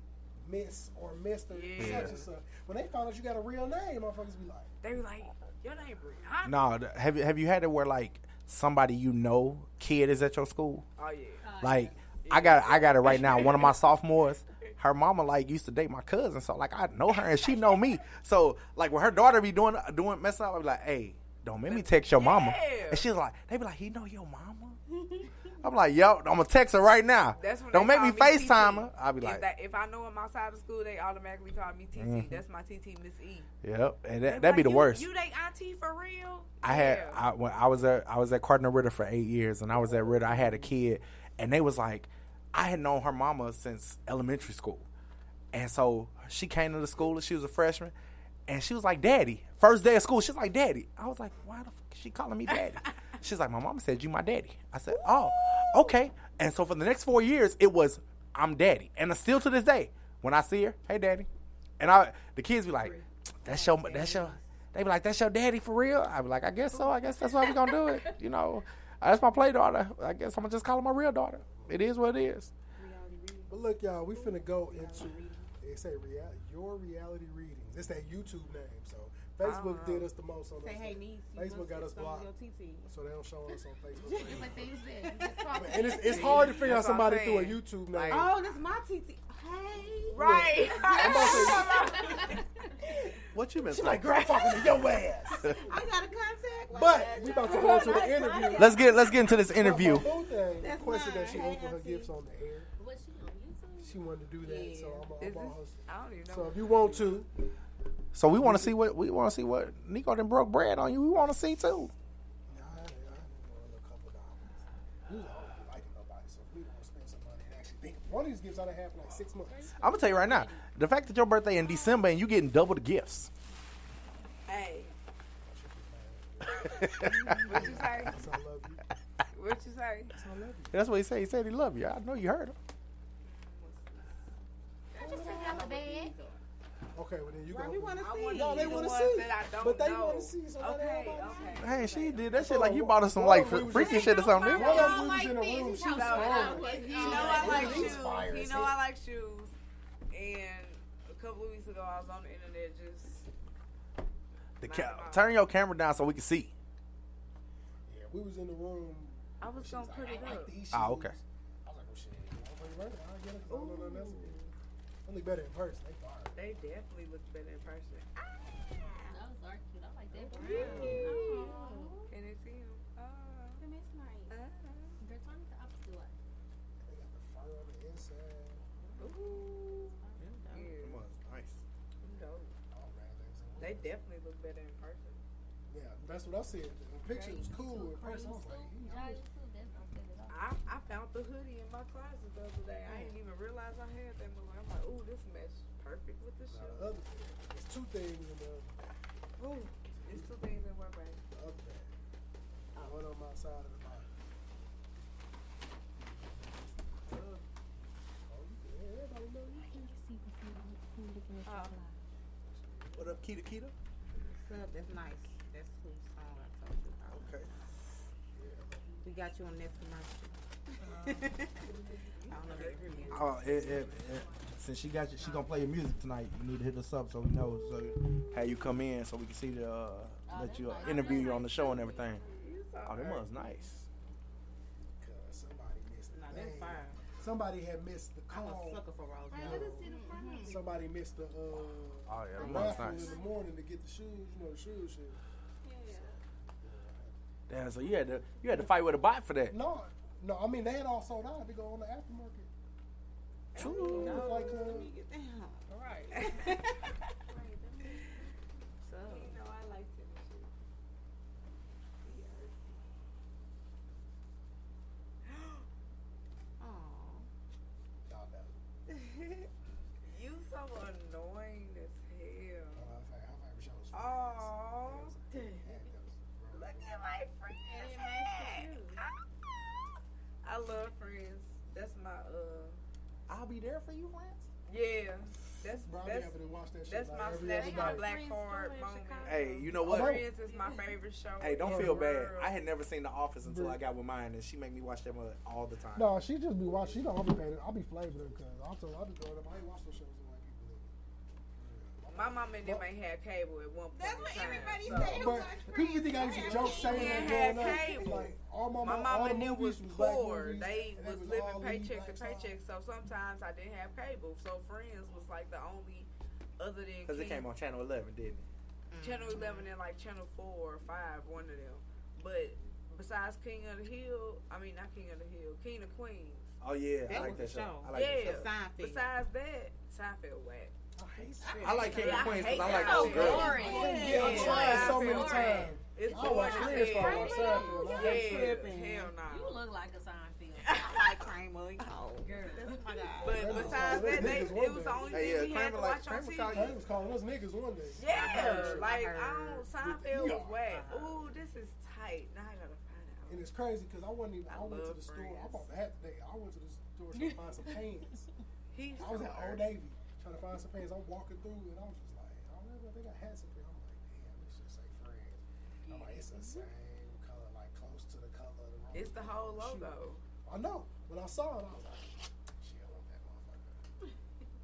Miss or Mister Yeah. such and such. When they find out you got a real name, motherfuckers be like, They were like, your name Brianna. No, th- have you have you had it where like somebody you know kid is at your school? Oh, oh yeah. Like I got I got it right now. One of my [LAUGHS] sophomores, her mama like used to date my cousin, so like I know her and she know me. So like when her daughter be doing doing messing up, I be like, hey, don't make me text your mama. And she's like, they be like, he know your mama. [LAUGHS] I'm like, yo, I'm gonna text her right now. That's when Don't make me call FaceTime her. I'll be if like, that, if I know I'm outside of school, they automatically call me TT. Mhm. That's my TT Miss E. yep, and that that'd be like, the you, worst. You they auntie for real? I had I, when I was at I was at Cardinal Ritter for eight years, and I was at Ritter. I had a kid, and they was like, I had known her mama since elementary school, and so she came to the school and she was a freshman, and she was like, "Daddy." First day of school, she's like, "Daddy." I was like, "Why the fuck is she calling me daddy?" [LAUGHS] she's like, "My mama said you my daddy." I said, "Oh, okay." And so for the next four years, it was I'm daddy, and still to this day, when I see her, "Hey, daddy," and I the kids be like, "That's your that's your." They be like, "That's your daddy for real?" I be like, "I guess so. I guess that's why we gonna do it." [LAUGHS] You know, that's my play daughter. I guess I'm gonna just call her my real daughter. It is what it is. But look, y'all, we finna go into they say real, your reality readings. It's that YouTube name. So Facebook oh. did us the most on Say, that. hey, niece, Facebook got us blocked, so they don't show us on [LAUGHS] Facebook. Just like they said, you just [LAUGHS] talking. and it's, it's hard to figure out That's what somebody through a. YouTube name. Oh, that's my TT. Hey. Right. [LAUGHS] I'm about to What you been? She like, girl, I'm talking to your ass. I got a contact. like But that. we about to go into the interview. Let's get let's get into this interview. My boo thing requested that she open her gifts on the air. What she on YouTube? She wanted to do that, so I'm, Is I'm her. I don't even know. So if you want to, So we want to see what we want to see what Nico then broke bread on you. We want to see too. we was already liking nobody, so if we want to spend some money and actually think. One of these gifts I done had for like six months. I'm gonna tell you right now, the fact that your birthday in December and you getting double the gifts. Hey. [LAUGHS] what you say? What you say? That's what he said. He said he loved you. I know you heard him. I just took it out the bed. Okay, well then you Right, go. we wanna see. want No, they wanna see. that I But they wanna see, so let okay, everybody okay. Hey, she did that shit like you bought her some like fr- freaky shit or something. One of them we was in a room. She was So, he know I like shoes. fires. He know I like shoes. And a couple of weeks ago, I was on the internet just. The ca- turn your camera down so we can see. Yeah, we was in the room. I was gonna put it up. Ah, okay. I was like, oh shit, motherfucker, right? I'll get it 'cause I don't know nothing else. Only better in person. They fire. They definitely look better in person. Ah! Those are cute. I like that. Wow. Can you see him? Oh. Them is nice. They're kind of the opposite way. They got the fur on the inside. Ooh. Come on, nice. Dope. They definitely look better in person. Yeah, that's what I said. The picture was cool in person. I was like, Giant suit. That's not good at all. I, I found the hoodie in my closet the other day. I didn't even realize I had that. But I'm like, ooh, this match perfect with the now shoe. the other thing, two things in the, Ooh, it's two things in one bag. the other bag. One on my side of the body. Uh, oh, you everybody know you can. What up, Kita Kita? What's up? That's nice. That's whose song I told you about. Okay. We got you on this [LAUGHS] commercial. I don't know if you hear. Oh, it, it, it, since she got you, she gonna play your music tonight. You need to hit us up so we know, so how you come in, so we can see the uh, let you uh, interview you on the show and everything. Oh, them was nice. Somebody missed the Nah, thing. fire. Somebody had missed the I'm call. a sucker for Rose. Hey, let us see the front. Somebody missed the uh, Oh, yeah, the them was nice. in the morning to get the shoes. You know the shoes shit. Damn, so you had to you had to fight with a bot for that. No, no. I mean they had all sold out. They go on the aftermarket. True. The Flight Club. All right. [LAUGHS] so, You know, I like tennis shoes. Aw. Y'all know. for you, France? Yeah. That's Bro, I be that's having to watch that that's my every that's my night. black card moment. Hey, you know what? Friends is my favorite show. Hey, don't feel bad. I had never seen The Office until I got with mine, and she make me watch that all the time. No, she just be watching. She don't. Be paying. I'll be flavoring her because I'll tell. I'll be throwing up. I ain't watching those shows. In white people. My mom and them ain't had cable at one point. That's what everybody But people think I used to joke saying We that ain't growing had up. cable. Like all my, My all mom and them movies was poor. movies, They was was living paycheck to lead black paycheck, so sometimes I didn't have cable. So Friends was like the only other than Because it came on Channel 11, didn't it? Channel 11 and like Channel 4 or 5, one of them. But besides King of the Hill, I mean, not King of the Hill, King of Queens. Oh, yeah. That I like was that show. show. I like yeah. that show. Seinfeld. Besides that, Seinfeld whack. I like King of Yeah, I Queens because I like that. old So girls. boring. Yeah, I tried so many times. It's I boring watched as Friends hell. for a while, Seinfeld. I Yeah, hate Tripping. hell no. You look like a Seinfeld. [LAUGHS] I like Kramer. He cold. That's my guy. But besides that, they, it was the only Hey, thing yeah, we had to like- watch on TV. called They was calling us niggas one day. Yeah, like I I don't. Seinfeld was whack. Ooh, this is tight. Now I gotta find out. And it's crazy because I wasn't even. I, I went to love the store. I bought the hat today. I went to the store to find some pants. [LAUGHS] He's I was so at. Old Navy trying to find some pants. I'm walking through and I'm just like, I don't know, they got hats up here. I'm like, damn, this shit say Friends. I'm like, it's the same color, like close to the color of the road. It's the whole logo. I know. When I saw it, I was like, shit, I want that motherfucker.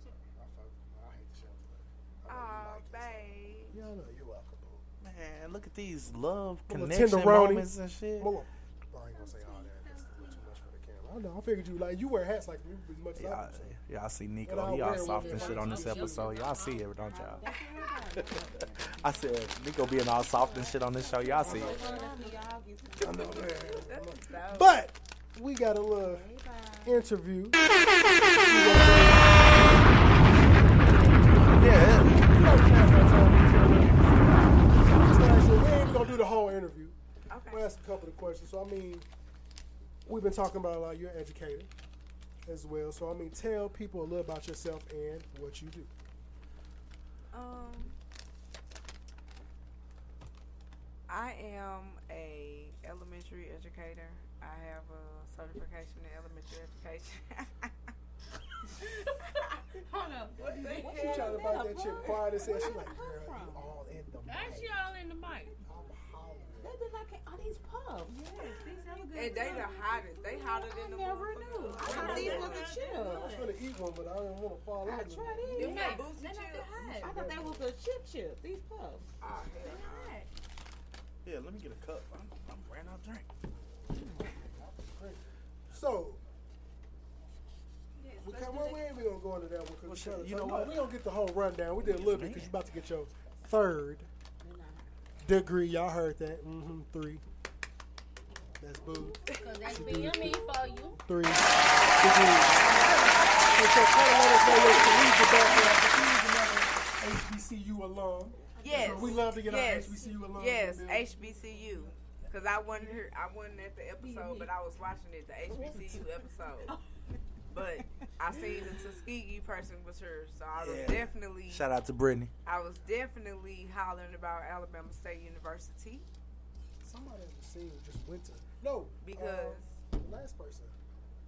so, [LAUGHS] I, fuck, I hate the show, but I know you Oh, like it. babe. So. Yeah, I know. You're welcome, boo. Man, look at these love connection moments and shit. Hold on. I ain't gonna say all that. That's a little too much for the camera. I know. I figured you like you wear hats like me as much as I Y'all, do. so. y'all see Nico. He all soft and shit on this episode. Y'all see it, don't y'all? [LAUGHS] I said Nico being all soft and shit on this show. Y'all see it. I know, man. But we got a little interview. Yeah. We ain't gonna do the whole interview. Okay. We'll ask a couple of questions. So I mean, we've been talking about a lot. You're an educator as well. So I mean, tell people a little about yourself and what you do. Um, I am a elementary educator. I have a certification in elementary education. [LAUGHS] Hold up. What the Why she trying to bite that chip quiet and say she like, girl, you all in the mic. That's mic. y'all in the mic. These pubs. Yes, these are good. and they the hottest. They hotter than the never knew. I thought these was the I was chips. gonna eat one, but I didn't want to fall I over. tried Them these. that booster chips. I thought that was the chip chip. These pubs. Oh, hell no. Yeah, let me get a cup. I'm, I'm ran out of drink. So, we, come, well, we ain't even gonna go into that one Well, because shit, you you know know what? what? We don't get the whole rundown. We did a little bit because you're about to get your third degree. Y'all heard that? Mm-hmm. Three. That's boo. Cause that's BME for you. Three degrees. So, so kind of let us know your collegiate background. She's another HBCU alum. Yes. So we love to get yes. our HBCU alums. Yes, in. HBCU. Cause I wasn't here. I wasn't at the episode, but I was watching it, the HBCU episode. But I seen the Tuskegee person was here, so I was Yeah. definitely. Shout out to Brittany. I was definitely hollering about Alabama State University Somebody on the scene just went to no because uh, the last person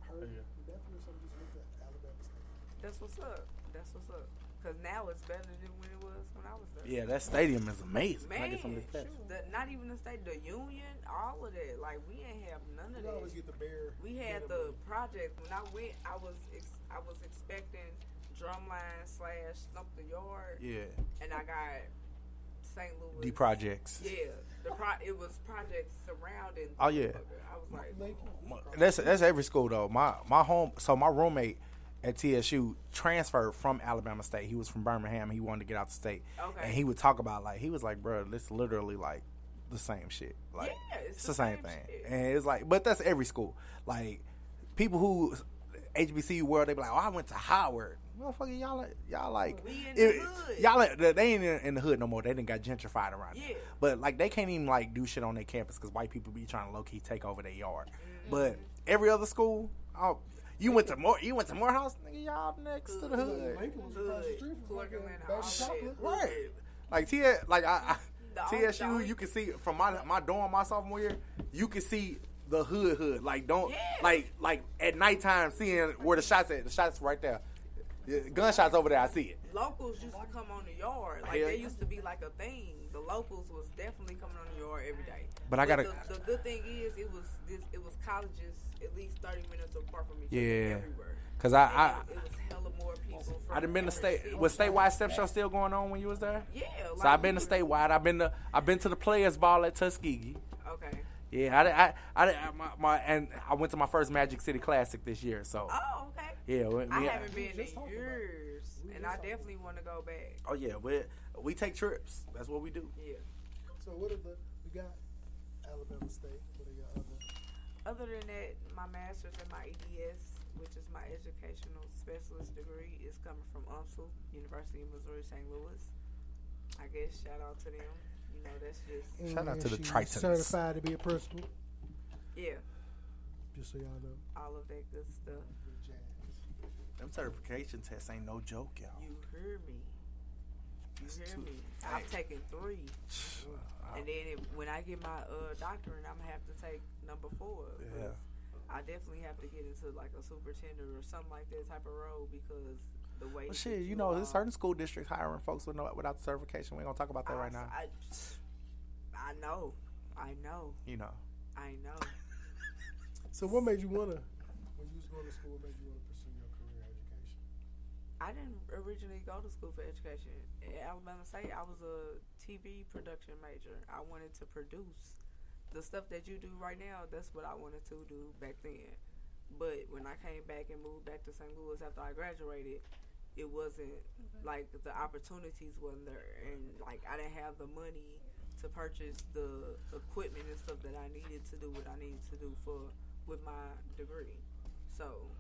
heard definitely somebody just went to Alabama State. that's what's up. That's what's up. Cause now it's better than when it was when I was there. Yeah, that stadium is amazing. Can I Man, get some of this Pepsi? shoot, the, not even the state, the union, all of that. Like we ain't have none of You that. always get the bear. We had the project when I went. I was ex- I was expecting drumline slash Stomp the Yard. Yeah. And I got St. Louis. D projects. Yeah, the pro. It was projects surrounding. Oh, yeah. I was like, oh, That's that's every school though. My my home. So my roommate at TSU transferred from Alabama State. He was from Birmingham. He wanted to get out the state, Okay. and he would talk about like he was like, bro, this literally like the same shit. Like Yeah, it's, it's the, the same, same thing. shit. And it's like, but that's every school. Like people who HBCU world, they be like, oh, I went to Howard. Motherfucker, y'all, like- y'all like, We in the it- hood. y'all, like, they ain't in, in the hood no more. They didn't got gentrified around. there. Yeah. But like, they can't even like do shit on their campus because white people be trying to low key take over their yard. Mm-hmm. But every other school, oh, you went to more, you went to Morehouse, nigga, y'all next to the hood. Lincoln was across the street from fucking Baby. Right. Like T like I, I The only- the TSU, you can see from my my dorm my sophomore year, you can see the hood hood. Like don't Yeah. like like at nighttime seeing where the shots at. The shots right there. Gunshots over there. I see it. locals used to come on the yard. Like they used to be like a thing. The locals was definitely coming on the yard every day. But I gotta- The, the good thing is it was this. It was colleges at least thirty minutes apart from each other Yeah, everywhere. cause I I it, it was hella more people. From I done been to state. Was statewide step show still going on when you was there? Yeah, So I've been to statewide. I've been to I've been to the players ball at Tuskegee. Okay. Yeah, I, I, I, I my, my and I went to my first Magic City Classic this year. So Oh, okay. yeah, we, I we- haven't been in years, and I definitely want to go back. Oh yeah, we we take trips. That's what we do. Yeah. So what are the we got Alabama State? What are your other? Other than that, my master's and my EDS, which is my educational specialist degree, is coming from UMSL, University of Missouri St. Louis. I guess shout out to them. You know, that's just Shout out to the she's Tritons. Certified to be a principal. yeah, Just so y'all know. all of that good stuff. Them certification tests ain't no joke, y'all. You heard me. You That's hear two- me. I've Hey. taken three, and then if, when I get my uh, doctorate, I'm gonna have to take number four. Yeah. I definitely have to get into like a superintendent or something like that type of role because the way. Well, shit, you know, there's certain school districts hiring folks with no, without certification. We ain't gonna talk about that right now. I, I know, I know, You know. I know. [LAUGHS] So what made you wanna when you was going to school? What made you wanna pursue your career education? I didn't originally go to school for education. At Alabama State, I was a TV production major. I wanted to produce the stuff that you do right now. That's what I wanted to do back then. But when I came back and moved back to St. Louis after I graduated, it wasn't like the opportunities wasn't there, and like I didn't have the money to purchase the equipment and stuff that I needed to do what I needed to do for with my degree. So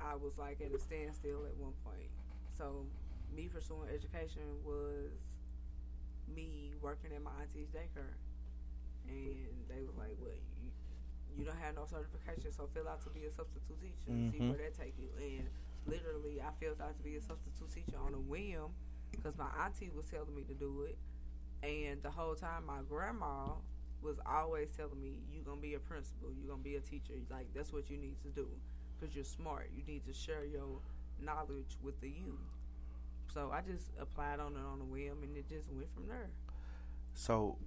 I was like at a standstill at one point. So me pursuing education was me working at my auntie's daycare, and they was like, "Well, you, you don't have no certification, so fill out to be a substitute teacher. and See Mhm. where that take you." And literally, I filled out to be a substitute teacher on a whim because my auntie was telling me to do it, and the whole time my grandma was always telling me, You're gonna be a principal. you're gonna be a teacher. Like that's what you need to do." because you're smart. You need to share your knowledge with the youth. So I just applied on it on a whim, and it just went from there. So,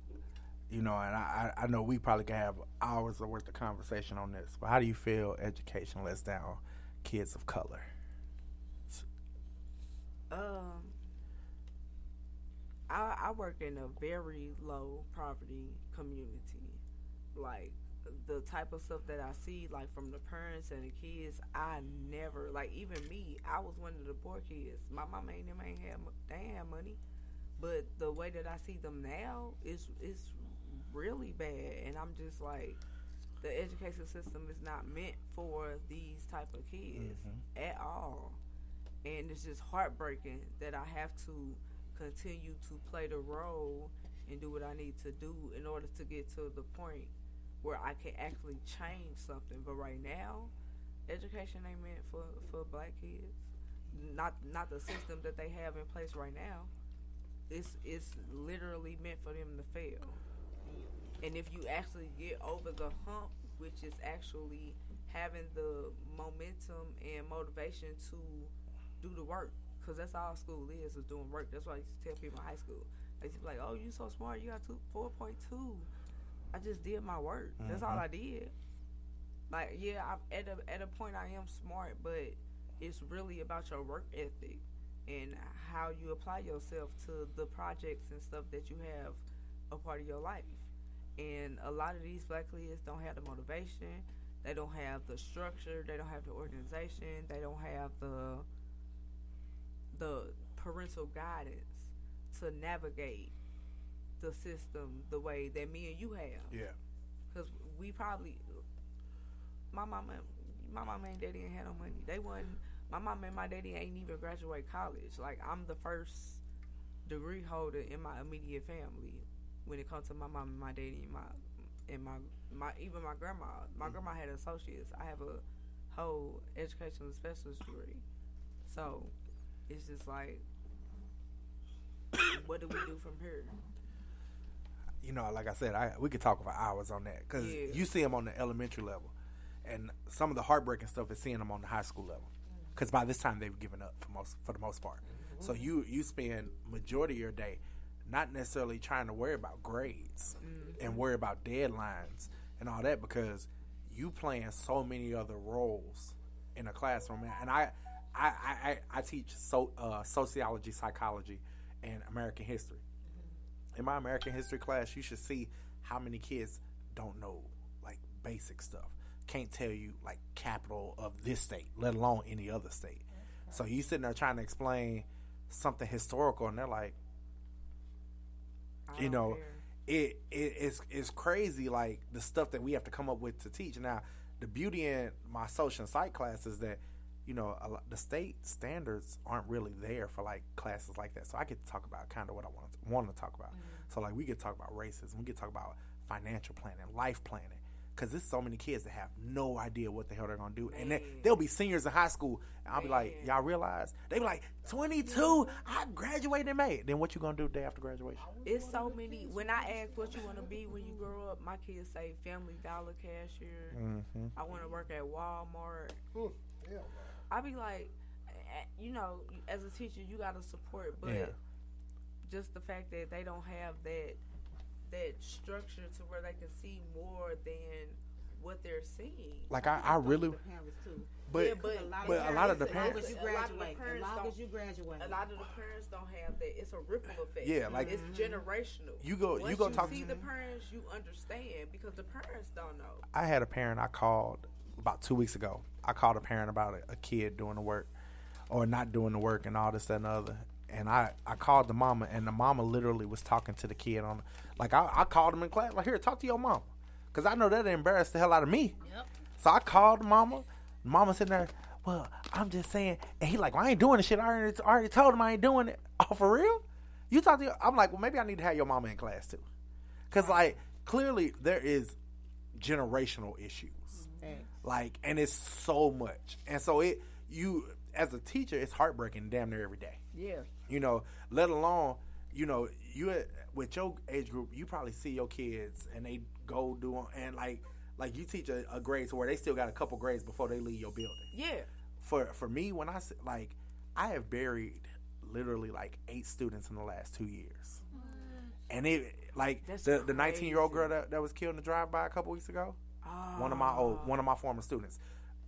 you know, and I, I I know we probably can have hours of worth of conversation on this, but how do you feel education lets down kids of color? Um, I I work in a very low poverty community. Like the type of stuff that I see, like from the parents and the kids, I never like. Even me, I was one of the poor kids. My mama ain't them ain't have they have money, but the way that I see them now is is really bad, and I'm just like. The education system is not meant for these type of kids at all and it's just heartbreaking that I have to continue to play the role and do what I need to do in order to get to the point where I can actually change something. But right now, education ain't meant for for black kids. Not not the system that they have in place right now. It's it's literally meant for them to fail. And if you actually get over the hump, which is actually having the momentum and motivation to do the work, because that's all school is, is doing work. That's why I used to tell people in high school. They used to be like, oh, you so smart, you got two, 4.2. I just did my work. That's all Mhm. I did. Like, yeah, I'm at a, at a point I am smart, but it's really about your work ethic and how you apply yourself to the projects and stuff that you have a part of your life. And a lot of these black kids don't have the motivation. They don't have the structure. They don't have the organization. They don't have the the parental guidance to navigate the system the way that me and you have. Yeah. Because we probably, my mama, my mama and daddy ain't had no money. They wasn't. My mama and my daddy ain't even graduate college. Like I'm the first degree holder in my immediate family when it comes to my mom and my daddy and my and my my even my grandma. My mm-hmm. grandma had associates. I have a whole educational specialist degree. So it's just like, [COUGHS] what do we do from here? You know, like I said, I we could talk for hours on that because Yeah. you see them on the elementary level, and some of the heartbreaking stuff is seeing them on the high school level. because by this time they've given up for most for the most part. Mm-hmm. So you you spend majority of your day not necessarily trying to worry about grades mm-hmm. and worry about deadlines and all that because you playing so many other roles in a classroom. And I I I, I, teach so uh, sociology, psychology, and American history. In my American history class, you should see how many kids don't know like basic stuff. Can't tell you like capital of this state, let alone any other state. So you sitting there trying to explain something historical, and they're like, you know, it, it it's it's crazy like the stuff that we have to come up with to teach. Now, the beauty in my social and psych class is that you know a lot, the state standards aren't really there for like classes like that. So I get to talk about kind of what I want to, want to talk about. So like we get to talk about racism, we get to talk about financial planning, life planning. Cause there's so many kids that have no idea what the hell they're gonna do, and they, they'll be seniors in high school, and I'll be like, "Y'all realize?" They be like, "22, I graduated in May." Then what you gonna do day after graduation? It's so many. When I ask what you want to be when you grow up, my kids say Family Dollar cashier. Mhm. I want to work at Walmart. yeah. I be like, eh, you know, as a teacher, you got to support, but Yeah. just the fact that they don't have that that structure to where they can see more than what they're seeing. Like I, I really, but Yeah, but, a lot of the as parents, long as you graduate, graduate, as long don't- as you graduate. A lot of the parents don't have that. It's a ripple effect. Yeah, like- it's generational. You go- you Once go talk see to- the parents, you understand because the parents don't know. I had a parent I called about two weeks ago. I called a parent about a, a kid doing the work or not doing the work and all this that, and other. And I, I called the mama, and the mama literally was talking to the kid on, like I, I called him in class, like here, talk to your mom, because I know that embarrassed the hell out of me. Yep. So I called the mama. Mama sitting there, well, I'm just saying, and he like, well, I ain't doing the shit. I already, I already told him I ain't doing it. [LAUGHS] Oh, for real? You talk to your, I'm like, well, maybe I need to have your mama in class too, because like clearly there is generational issues like and it's so much. And so it you as a teacher it's heartbreaking damn near every day. Yeah. you know let alone you know you uh, with your age group you probably see your kids and they go do and like like you teach a, a grade to where they still got a couple grades before they leave your building. Yeah. for for me when i like i have buried literally like eight students in the last two years. And it like That's the the 19 year old girl that, that was killed in the drive by a couple weeks ago one of my old one of my former students.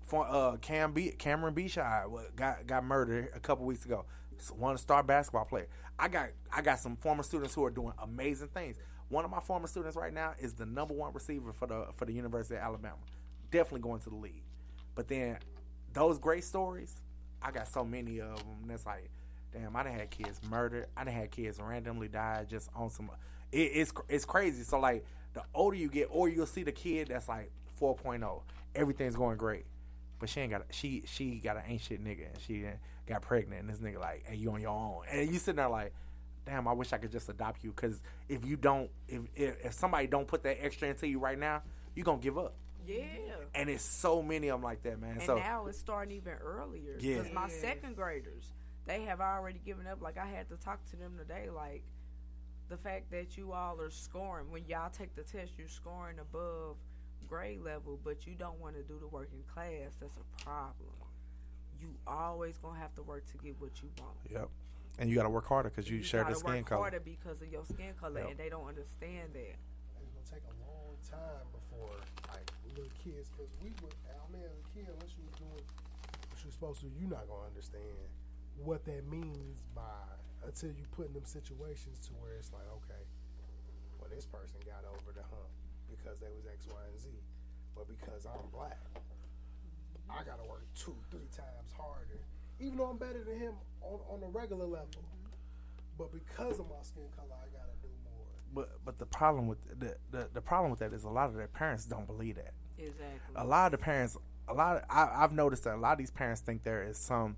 For uh Cam B, Cameron Bishai wa- got got murdered a couple weeks ago. S- one star basketball player. I got I got some former students who are doing amazing things. One of my former students right now is the number one receiver for the for the University of Alabama. Definitely going to the league. But then those great stories I got so many of them that's like damn I done had kids murdered I done had kids randomly die just on some it, it's it's crazy so like the older you get or you'll see the kid that's like 4.0 everything's going great but she ain't got she she got an ain't shit nigga and she got pregnant and this nigga like hey you on your own and you sitting there like damn I wish I could just adopt you because if you don't if, if if somebody don't put that extra into you right now you gonna give up Yeah. and it's so many of them like that man And so now it's starting even earlier. Yeah. Because my second graders, they have already given up. Like I had to talk to them today. Like the fact that you all are scoring when y'all take the test, you're scoring above grade level, but you don't want to do the work in class. That's a problem. You always gonna have to work to get what you want. yep and you got to work harder because you, share the gotta skin work color harder because of your skin color, Yep. and they don't understand that. It's gonna take a long time before like little kids, because we would, I mean, as a kid, unless you was doing what you're supposed to, you're not gonna understand what that means by until you put in them situations to where it's like, okay, well, this person got over the hump because they was X, Y, and Z, but because I'm black, I gotta work two, three times harder, even though I'm better than him on on a regular level. But because of my skin color, I gotta do more. but but the problem with the, the the problem with that is a lot of their parents don't believe that Exactly. a lot of the parents a lot of, I, i've noticed that a lot of these parents think there is some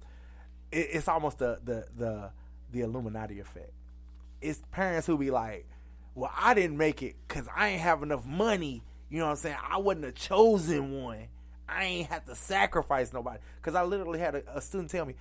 it, it's almost the, the the the illuminati effect. It's parents who be like well i didn't make it because i ain't have enough money. You know what i'm saying? I wasn't a chosen one. I ain't have to sacrifice nobody. Because i literally had a, a student tell me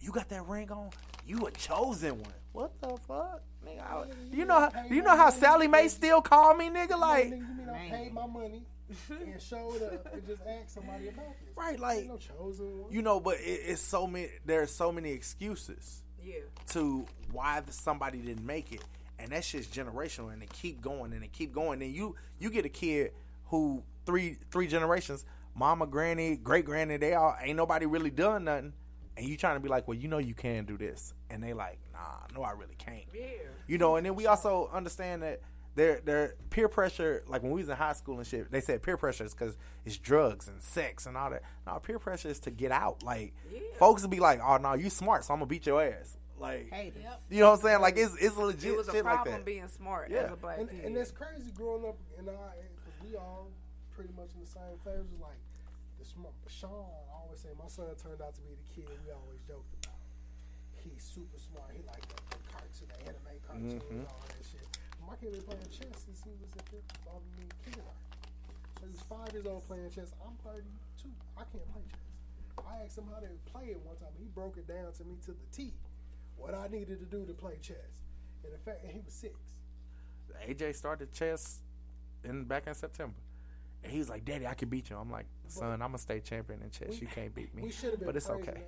you got that ring on? You a chosen one. What the fuck? Nigga I- you know how you know how Sallie Mae still call me nigga? Like you mean I paid my money Mm-hmm. and showed up and just asked somebody about this. Right, like- no chosen one. You know, but it, it's so many. There's so many excuses. Yeah. To why the, somebody didn't make it, and that shit's generational, and they keep going and they keep going. And you you get a kid who three three generations, mama, granny, great granny, they all ain't nobody really done nothing, and you trying to be like, well, you know, you can do this, and they like, nah, no, I really can't. Yeah. You know, and then we also understand that their their peer pressure, like when we was in high school and shit, they said peer pressure is because it's drugs and sex and all that. No, peer pressure is to get out. Like folks would be like, "Oh no, you smart, so I'm gonna beat your ass." Like, Hate it. you know what I'm saying? Like it's it's legit It was a shit like problem that. being smart Yeah. as a black and, kid. and that's crazy growing up in our because we all pretty much in the same phase. It was like the smart Sean always say my son turned out to be the kid we always joked about. He's super smart. He like the, the cartoon, the anime cartoons, Mhm. all that shit. My kid been playing chess since he was fifth, um, kindergarten. So he was five years old playing chess. I'm 32. I can't play chess. I asked him how to play it one time. He broke it down to me to the T. What I needed to do to play chess. And in fact, and he was six. AJ started chess in back in September. And he was like, Daddy, I can beat you. I'm like, son, I'm a state champion in chess. You can't beat me. [LAUGHS] We should have been but it's okay.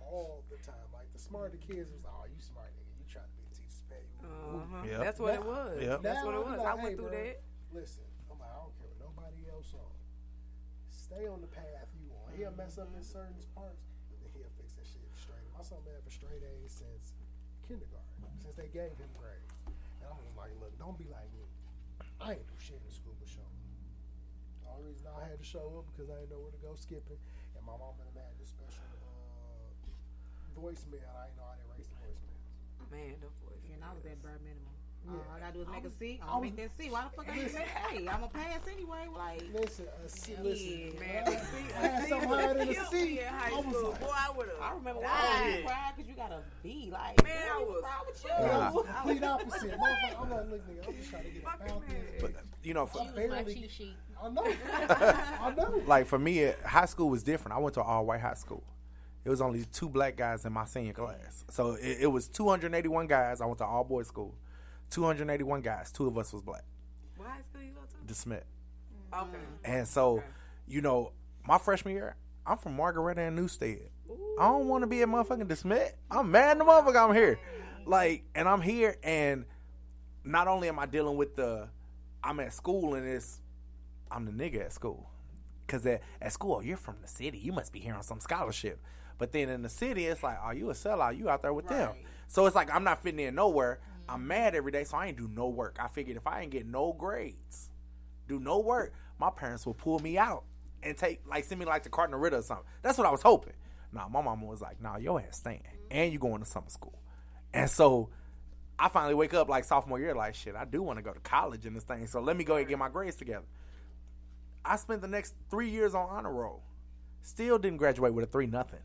all the time. Like the smarter kids was, oh, you smart nigga. You trying to be the teacher's pet. You Uh-huh. Yep. That's what it was. Yep. That's now what it I was. like, I went hey, through bro, that. Listen, I'm like, I don't care what nobody else on. Stay on the path you on. He'll mess up in certain parts, and then he'll fix that shit straight. My son been for straight A's since kindergarten, since they gave him grades. And I'm just like, look, don't be like me. I ain't do shit in school but show. The only reason I had to show up because I didn't know where to go skipping, and my mom and them had this special uh, voicemail. I didn't know how to erase the voicemail. Man, the voice. And I was at bare minimum. Yeah. All I gotta do is I make was- a C. I I'll was- make that C. Why the fuck I ain't Listen. make A? I'm gonna pass anyway. Like, Listen, uh, a C, listen, man, I, I had something higher than a C. in high I school. like, Boy, I would have. I remember when. I was crying because you got a B. Like, Man, I what was- wrong with you? Yeah, I was complete opposite. [LAUGHS] I'm like, look, nigga, I'm just trying to get about this. But you know, for, I barely, sheet. I know. [LAUGHS] I know. like for me, high school was different. I went to an all white high school. It was only two black guys in my senior class, so it, it was 281 guys. I went to all boys school. 281 guys. Two of us was black. What high school you go to? DeSmet. Okay. And so, you know, my freshman year, I'm from Margaretta and Newstead. I don't want to be a motherfucking DeSmet. I'm mad the motherfucker I'm here. Like, and I'm here, and not only am I dealing with the, I'm at school and it's, I'm the nigga at school. Because at, at school, oh, you're from the city. You must be here on some scholarship. But then in the city, it's like, oh, you a sellout. You out there with them. So it's like, I'm not fitting in nowhere. I'm mad every day, so I ain't do no work. I figured if I ain't get no grades, do no work, my parents will pull me out and take like send me like to Cardinal Ritter or something. That's what I was hoping. Nah, my mama was like, "Nah, your ass staying, and you going to summer school." And so I finally wake up like sophomore year, like shit. I do want to go to college in this thing, so let me go and get my grades together. I spent the next three years on honor roll, still didn't graduate with a three nothing.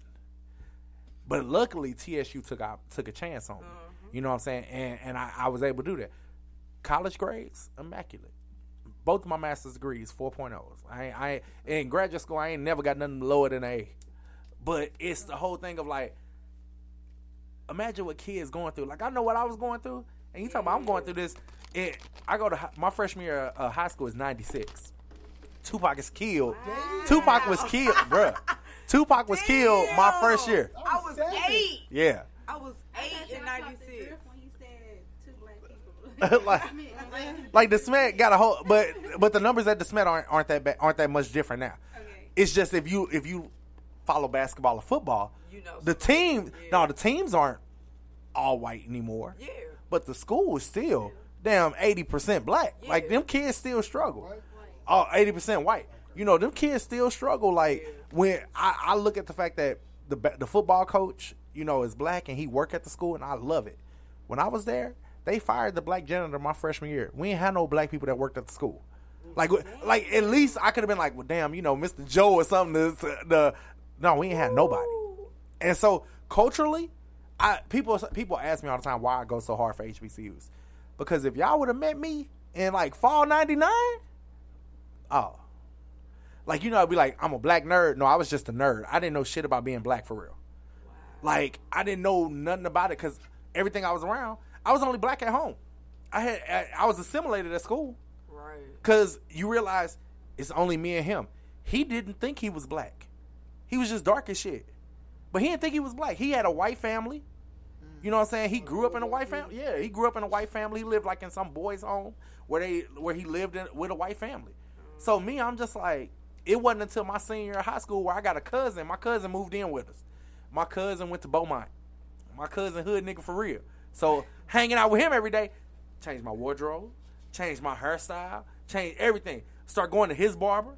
But luckily, TSU took out took a chance on me. Mm-hmm. You know what I'm saying? And and I, I was able to do that. College grades, immaculate. Both of my master's degrees, 4.0s. I ain't, I ain't, in graduate school, I ain't never got nothing lower than A. But it's the whole thing of like, imagine what kids going through. Like I know what I was going through, and you talk about I'm going through this. It, I go to my freshman year of high school is '96. Tupac is killed. Tupac was killed, bruh. Tupac was killed my first year. I was eight. Yeah. I was eight in '96. When you said two black people. [LAUGHS] [LAUGHS] like, like the Smet got a whole, but but the numbers at the Smet aren't aren't that ba- aren't that much different now. It's just if you if you follow basketball or football, You know the team no the teams aren't all white anymore. Yeah. But the school is still damn eighty percent black. Like them kids still struggle. Oh, 80 percent white. You know them kids still struggle. Like when I, I look at the fact that the the football coach you know is black and he work at the school and I love it. When I was there, they fired the black janitor my freshman year. We ain't had no black people that worked at the school. Like, like at least I could have been like, well, damn, you know, Mr. Joe or something. Uh, the, the no, we ain't had nobody. And so culturally, I people people ask me all the time why I go so hard for HBCUs, because if y'all would have met me in like fall '99, oh, like you know, I'd be like, I'm a black nerd. No, I was just a nerd. I didn't know shit about being black for real. Like I didn't know nothing about it because everything I was around, I was only black at home. I had I, I was assimilated at school. Right. Because you realize It's only me and him. He didn't think he was black. He was just dark as shit. But he didn't think he was black. He had a white family. You know what I'm saying? He grew up in a white family. Yeah, he grew up in a white family. He lived like in some boys' home where they where he lived in, with a white family. So me, I'm just like, it wasn't until my senior year of high school where I got a cousin. My cousin moved in with us. My cousin went to Beaumont. My cousin hood nigga for real. So hanging out with him every day, changed my wardrobe, changed my hairstyle, changed everything. Start going to his barber.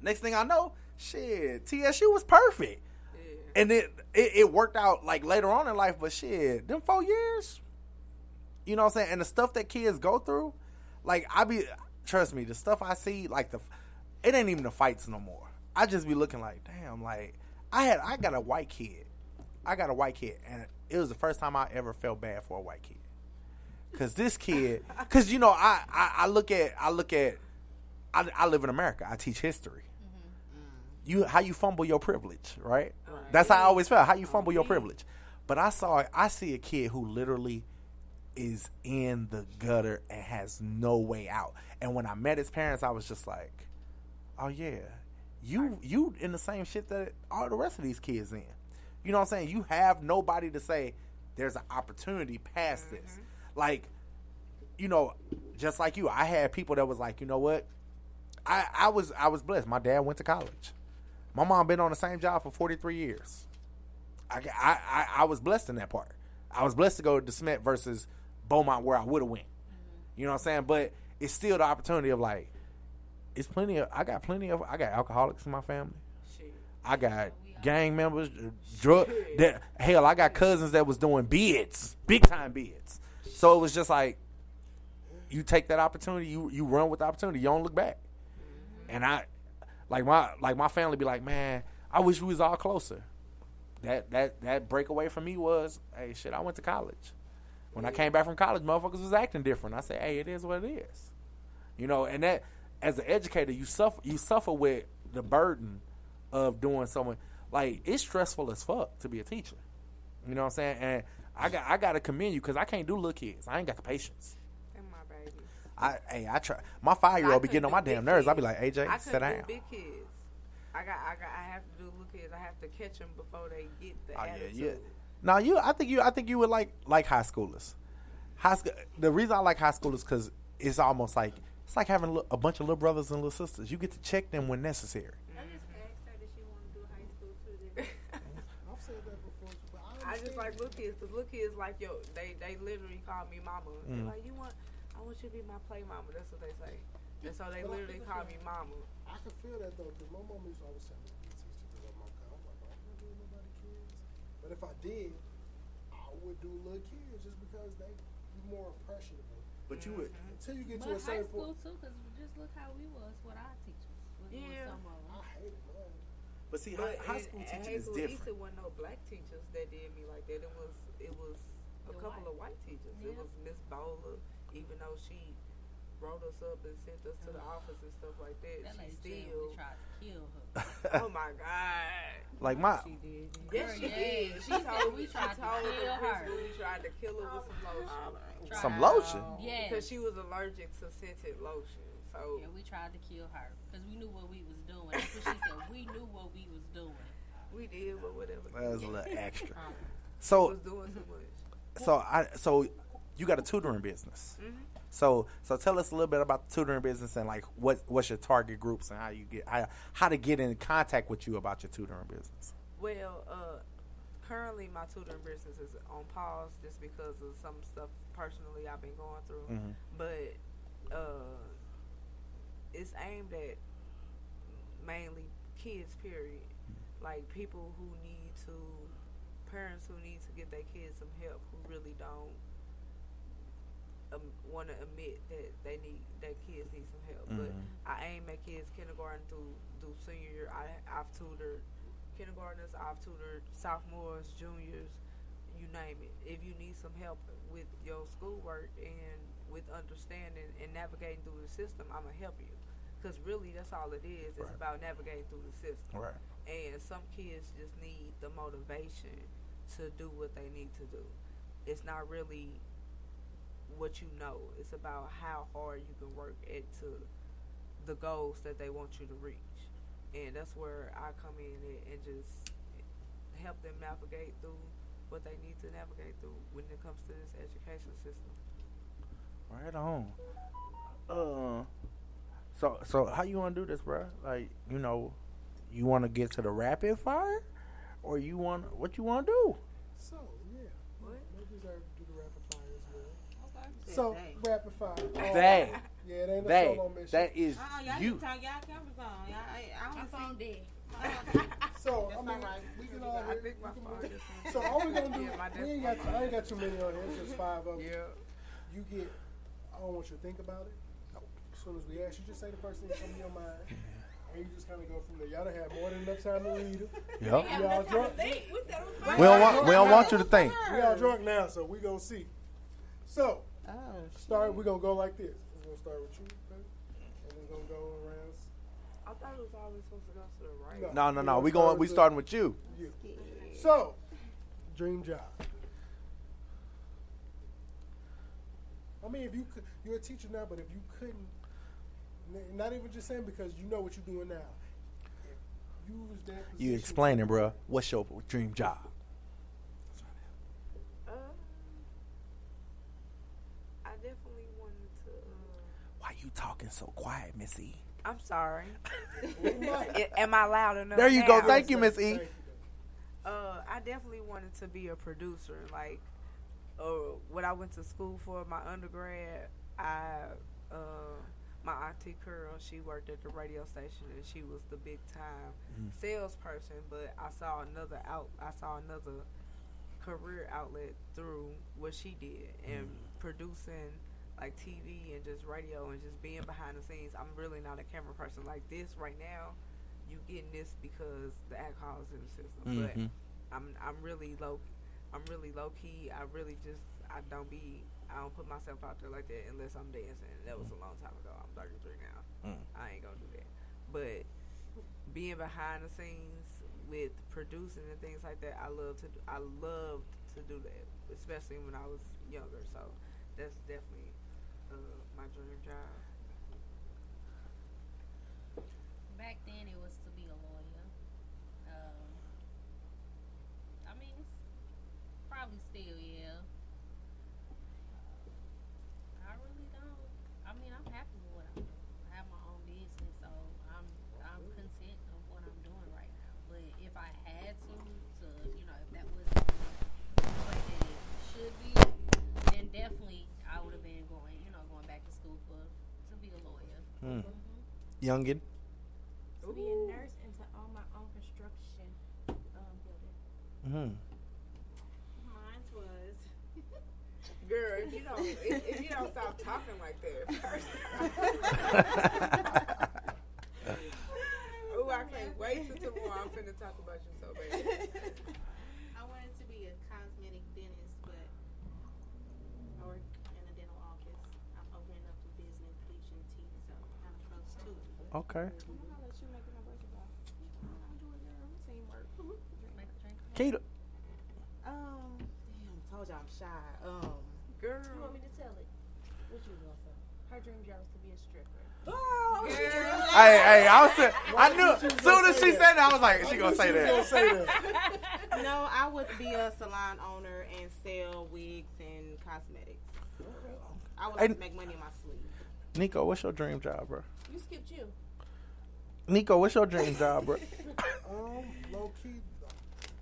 Next thing I know, shit, TSU was perfect. And it, it it worked out like later on in life, but shit, them four years, you know what I'm saying? And the stuff that kids go through, like I be trust me, the stuff I see, like the it ain't even the fights no more. I just be looking like, damn, like I had I got a white kid. I got a white kid and it was the first time I ever felt bad for a white kid. Cause this kid, [LAUGHS] cause you know, I, I, I look at, I look at, I, I live in America. I teach history. Mm-hmm. You, how you fumble your privilege, right? That's how I always felt. How you fumble your privilege. But I saw, I see a kid who literally is in the gutter and has no way out. And when I met his parents, I was just like, oh yeah, you, you in the same shit that all the rest of these kids in. You know what I'm saying? You have nobody to say there's an opportunity past this. Mm-hmm. Like, you know, just like you, I had people that was like, you know what? I, I was I was blessed. My dad went to college. My mom been on the same job for 43 years. I, I, I, I was blessed in that part. I was blessed to go to DeSmet versus Beaumont where I would have went. Mm-hmm. You know what I'm saying? But it's still the opportunity of like, it's plenty of. I got plenty of. I got alcoholics in my family. I got gang members, uh, drug. That hell, I got cousins that was doing bids, big time bids. So it was just like, you take that opportunity, you you run with the opportunity, you don't look back. And I, like my like my family be like, man, I wish we was all closer. That that that breakaway for me was, hey, shit, I went to college. When I came back from college, motherfuckers was acting different. I said, hey, it is what it is. You know, and that as an educator, you suffer you suffer with the burden of doing something like it's stressful as fuck to be a teacher. You know what I'm saying? And I got I got to commend you because I can't do little kids. I ain't got the patience. I hey I try. My five year old be getting on my damn nerves. I'd be like, AJ, I sit down. do big kids. I got, I got, I have to do little kids. I have to catch them before they get the Oh yeah, yeah. Now you, I think you, I think you would like like high schoolers. High school. The reason I like high schoolers because it's almost like it's like having a bunch of little brothers and little sisters. You get to check them when necessary. I just asked her if she wants [LAUGHS] said that before, but I, I just like little kids because little kids like yo, they they literally call me mama. They're Mm. like, you want, I want you to be my play mama. That's what they say. And so they But I literally call me mama. I can feel that though, because my mom used to always tell me to be a teacher because I'm like, I'm like, I'm not doing nobody kids. But if I did, I would do little kids just because they be more impressionable. But you would until you get But to a high certain school point. too, because just look how we was with our teachers. With, with Yeah. some of them. I hate it. But see, But high, high in- school in teaching is Hazel different. East, it wasn't no black teachers that did me like that. It was it was a The couple white. of white teachers. It was Miss Bowler, even though she wrote us up and sent us to the office and stuff like that. That she lady still tried to kill her. [LAUGHS] oh my god. Like my, Yes, she did. she She told we tried to told kill her. principal we tried to kill her with some lotion. Some lotion? Yeah, Because she was allergic to scented lotion. So Yeah, we tried to kill her because we knew what we was doing. That's what she said. We knew what we was doing. we did, but whatever. that was a little extra. [LAUGHS] Um, So was doing too much. so I so you got a tutoring business. Mhm. So so tell us a little bit about the tutoring business and like what what's your target groups and how you get how, how to get in contact with you about your tutoring business. Well, uh, currently my tutoring business is on pause just because of some stuff personally I've been going through. Mhm. But uh, it's aimed at mainly kids. Period. Like people who need to, parents who need to get their kids some help who really don't um, want to admit that they need their kids need some help. But Mhm. I aim at kids kindergarten through through senior year. I I've tutored kindergartners, I've tutored sophomores, juniors, you name it. If you need some help with your schoolwork and with understanding and navigating through the system, I'm gonna help you. Cause really, that's all it is. It's Right. about navigating through the system. Right. And some kids just need the motivation to do what they need to do. It's not really what you know. It's about how hard you can work it to the goals that they want you to reach, and that's where I come in and, and just help them navigate through what they need to navigate through when it comes to this education system. Right on. Uh, so so how you want to do this, bro? Like you know, you want to get to the rapid fire, or you want what you want to do? So yeah, what? Maybe deserve to do the rapid fire as well. Okay. So rapid fire. Oh, They. Yeah, it ain't a They. solo mission. That is Uh-uh, y'all you. need y'all cameras on. Y'all, I, I don't phone see. dead. [LAUGHS] [LAUGHS] So I mean, all right. we can I all hear. think my can phone So all we gonna do? [LAUGHS] Yeah, we ain't got. I ain't got too many on here. It's just five of them. Yeah. You get. I don't want you to think about it. As soon as we ask you, just say the first thing that comes to your mind. And you just kind of go from there. Y'all done had more than enough time to read it. Yep. We all drunk. We don't want we don't want you to think. We all drunk now, so we gonna see. So, Oh, start. We gonna go like this. We're gonna start with you, baby, and we're gonna go around. I thought it was always supposed to go to the right. No, no, no. gonna We start going. We with starting with you. you. So, dream job. I mean, if you could, you're a teacher now, but if you couldn't, not even just saying because you know what you're doing now. If you was that You explaining, bro. What's your dream job? Uh, I definitely wanted to. Uh, Why you talking so quiet, Miss E? I'm sorry. [LAUGHS] Am I loud enough? There you go. Thank you, Miss E. Uh, I definitely wanted to be a producer. Like, uh, when I went to school for my undergrad, I, uh, my auntie Curl, she worked at the radio station and she was the big time Mhm. salesperson. But I saw another out, I saw another career outlet through what she did and producing like TV and just radio and just being behind the scenes. I'm really not a camera person like this right now. You getting this because the alcohol is in the system, Mhm. but I'm I'm really low. I'm really low key. I really just I don't be. I don't put myself out there like that unless I'm dancing. That was a long time ago. I'm 33 now. Mm. I ain't gonna do that. But being behind the scenes with producing and things like that, I love to. Do, I loved to do that, especially when I was younger. So that's definitely uh, my dream job. Back then, it was to be a lawyer. Um, I mean, it's probably still, yeah. I really don't. I mean, I'm happy with what I'm doing. I have my own business, so I'm I'm content of what I'm doing right now. But if I had to, to you know, if that was the way that it should be, then definitely I would have been going, you know, going back to school for to be a lawyer. Hmm. Youngin. To be a nurse and to own my own construction um, building. Mm-hmm. Mine was. [LAUGHS] Girl, if you don't if, if you don't stop talking like that first. [LAUGHS] [LAUGHS] oh, I can't wait till tomorrow. I'm finna talk about you so bad. I wanted to be a cosmetic dentist, but I work in a dental office. I'm opening up a business bleaching teeth, so I'm close to it. Okay. I'm gonna let you make my birthday ball. I'll do it, girl. Teamwork. Keita. Um, damn, told you I'm shy. Um, girl. You want me to tell it? What you want to Her dream job was to be a stripper. Oh, Hey, hey, I was. say- I knew. As soon as she said that, I was like, she gonna say that. [LAUGHS] no, I would be a salon owner and sell wigs and cosmetics. I would And- make money in my sleep. Nico, what's your dream job, bro? You skipped you. Nico, what's your dream job, bro? [LAUGHS] Um, low key, the,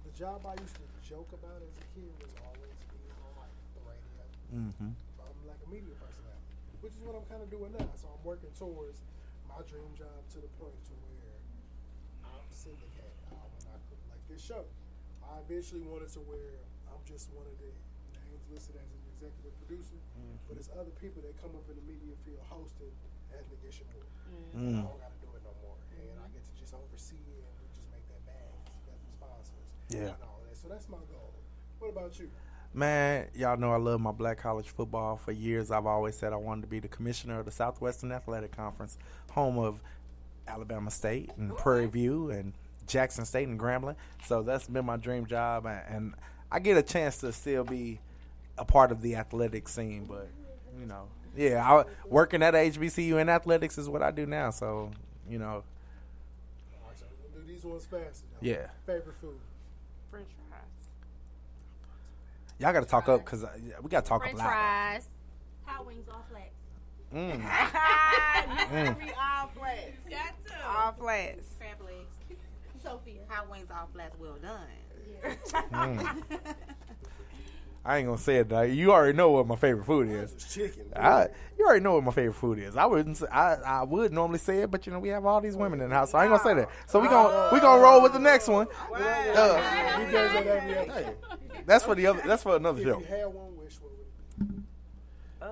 the job I used to joke about as a kid was always being on like the radio. Mm-hmm. I'm like a media personality, which is what I'm kind of doing now. So I'm working towards my dream job to the point to where I'm syndicated. I, when I could, like this show, I eventually wanted to where I'm just one of the names listed as an executive producer, but it's other people that come up in the media field hosting Ethnic Issue More. Mm. I don't got to do it no more, and I get to just oversee it and we just make that bag, get the sponsors, Yeah. and all that. So that's my goal. What about you? Man, y'all know I love my black college football. For years, I've always said I wanted to be the commissioner of the Southwestern Athletic Conference, home of Alabama State and Prairie View and Jackson State and Grambling. So that's been my dream job, and, and I get a chance to still be a part of the athletic scene. But you know, Yeah, I, working at HBCU in athletics is what I do now. So you know, Alright, so we'll do these ones fast. Yeah. Favorite food. French fries. y'all got to talk up because we got to talk French up loud. fries. Hot wings all flats. Mm. [LAUGHS] Mm. better all flats. Got to. All flats. Crab legs. Sophia. Hot wings all flats well done. Mm. [LAUGHS] I ain't gonna say it. Though. You already know what my favorite food is. Chicken. I, you already know what my favorite food is. I wouldn't. Say, I I would normally say it, but you know we have all these women in the house, so I ain't gonna say that. So we gonna we gonna roll with the next one. Uh, He does that every episode. that's for the other. That's for another If show. you had one wish, what would it be? Uh,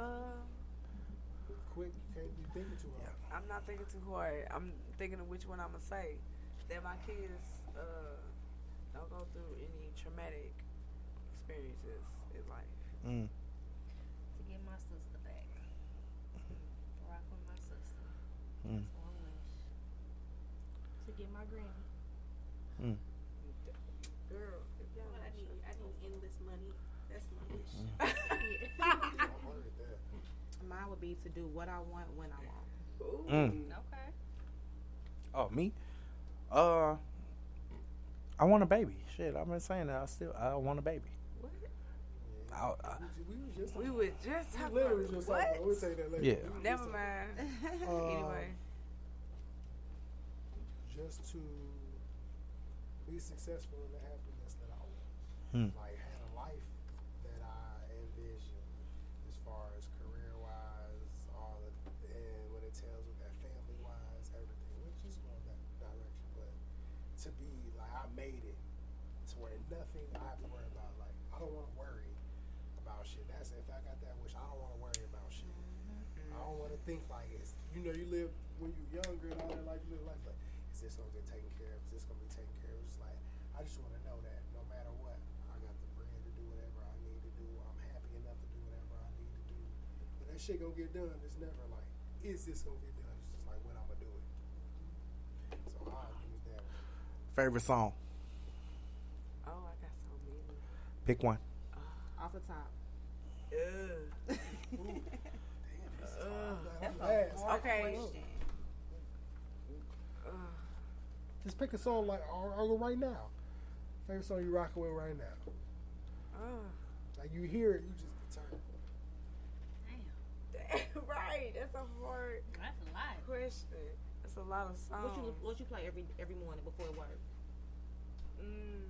Quick, you can't be thinking too hard. I'm not thinking too hard. I'm thinking of which one I'm gonna say. That my kids uh, don't go through any traumatic experiences in life. Mm. To get my sister back. Rock with my sister. Mm. That's one wish. To get my granny. Mm. Girl, if y'all What I need, I need endless money. That's my wish. [LAUGHS] [LAUGHS] Mine would be to do what I want when I want. Mm. Okay. Oh me? Uh, I want a baby. Shit, I've been saying that. I still I want a baby. What? I, I, We was just We were just we talking about just what? talking about- We'll say that later. Yeah. We was Never mind. [LAUGHS] Uh, anyway, Just to be successful in the happiness that I want. Hmm. Like had a life that I envision as far as career wise, all the, and when it tells with that family wise, everything, which is going that direction. But to be like I made it to where nothing I have to worry about. Like I don't want to worry about shit. That's if I got that wish, I don't want to worry about shit. I don't want to think like it's you know you live when you're younger and all that like you live life like is this gonna get taken care of? Is this gonna be taken care of? It's like I just want to know that no matter what, I got the bread to do whatever I need to do. I'm happy enough to do whatever I need to do. But that shit gonna get done. It's never like is this gonna get done? It's just like when I'm gonna do it. So I use that. favorite song. oh, I got so many. Pick one. Off the top. Ugh. That's Ugh. fast. Okay. Just pick a song like I'll, I'll go right now. Favorite song you rocking with right now? Ugh. Like you hear it, you just turn. Damn. [LAUGHS] right. That's a hard That's a lot. question. That's a lot of songs. What you what you play every every morning before work? Mm,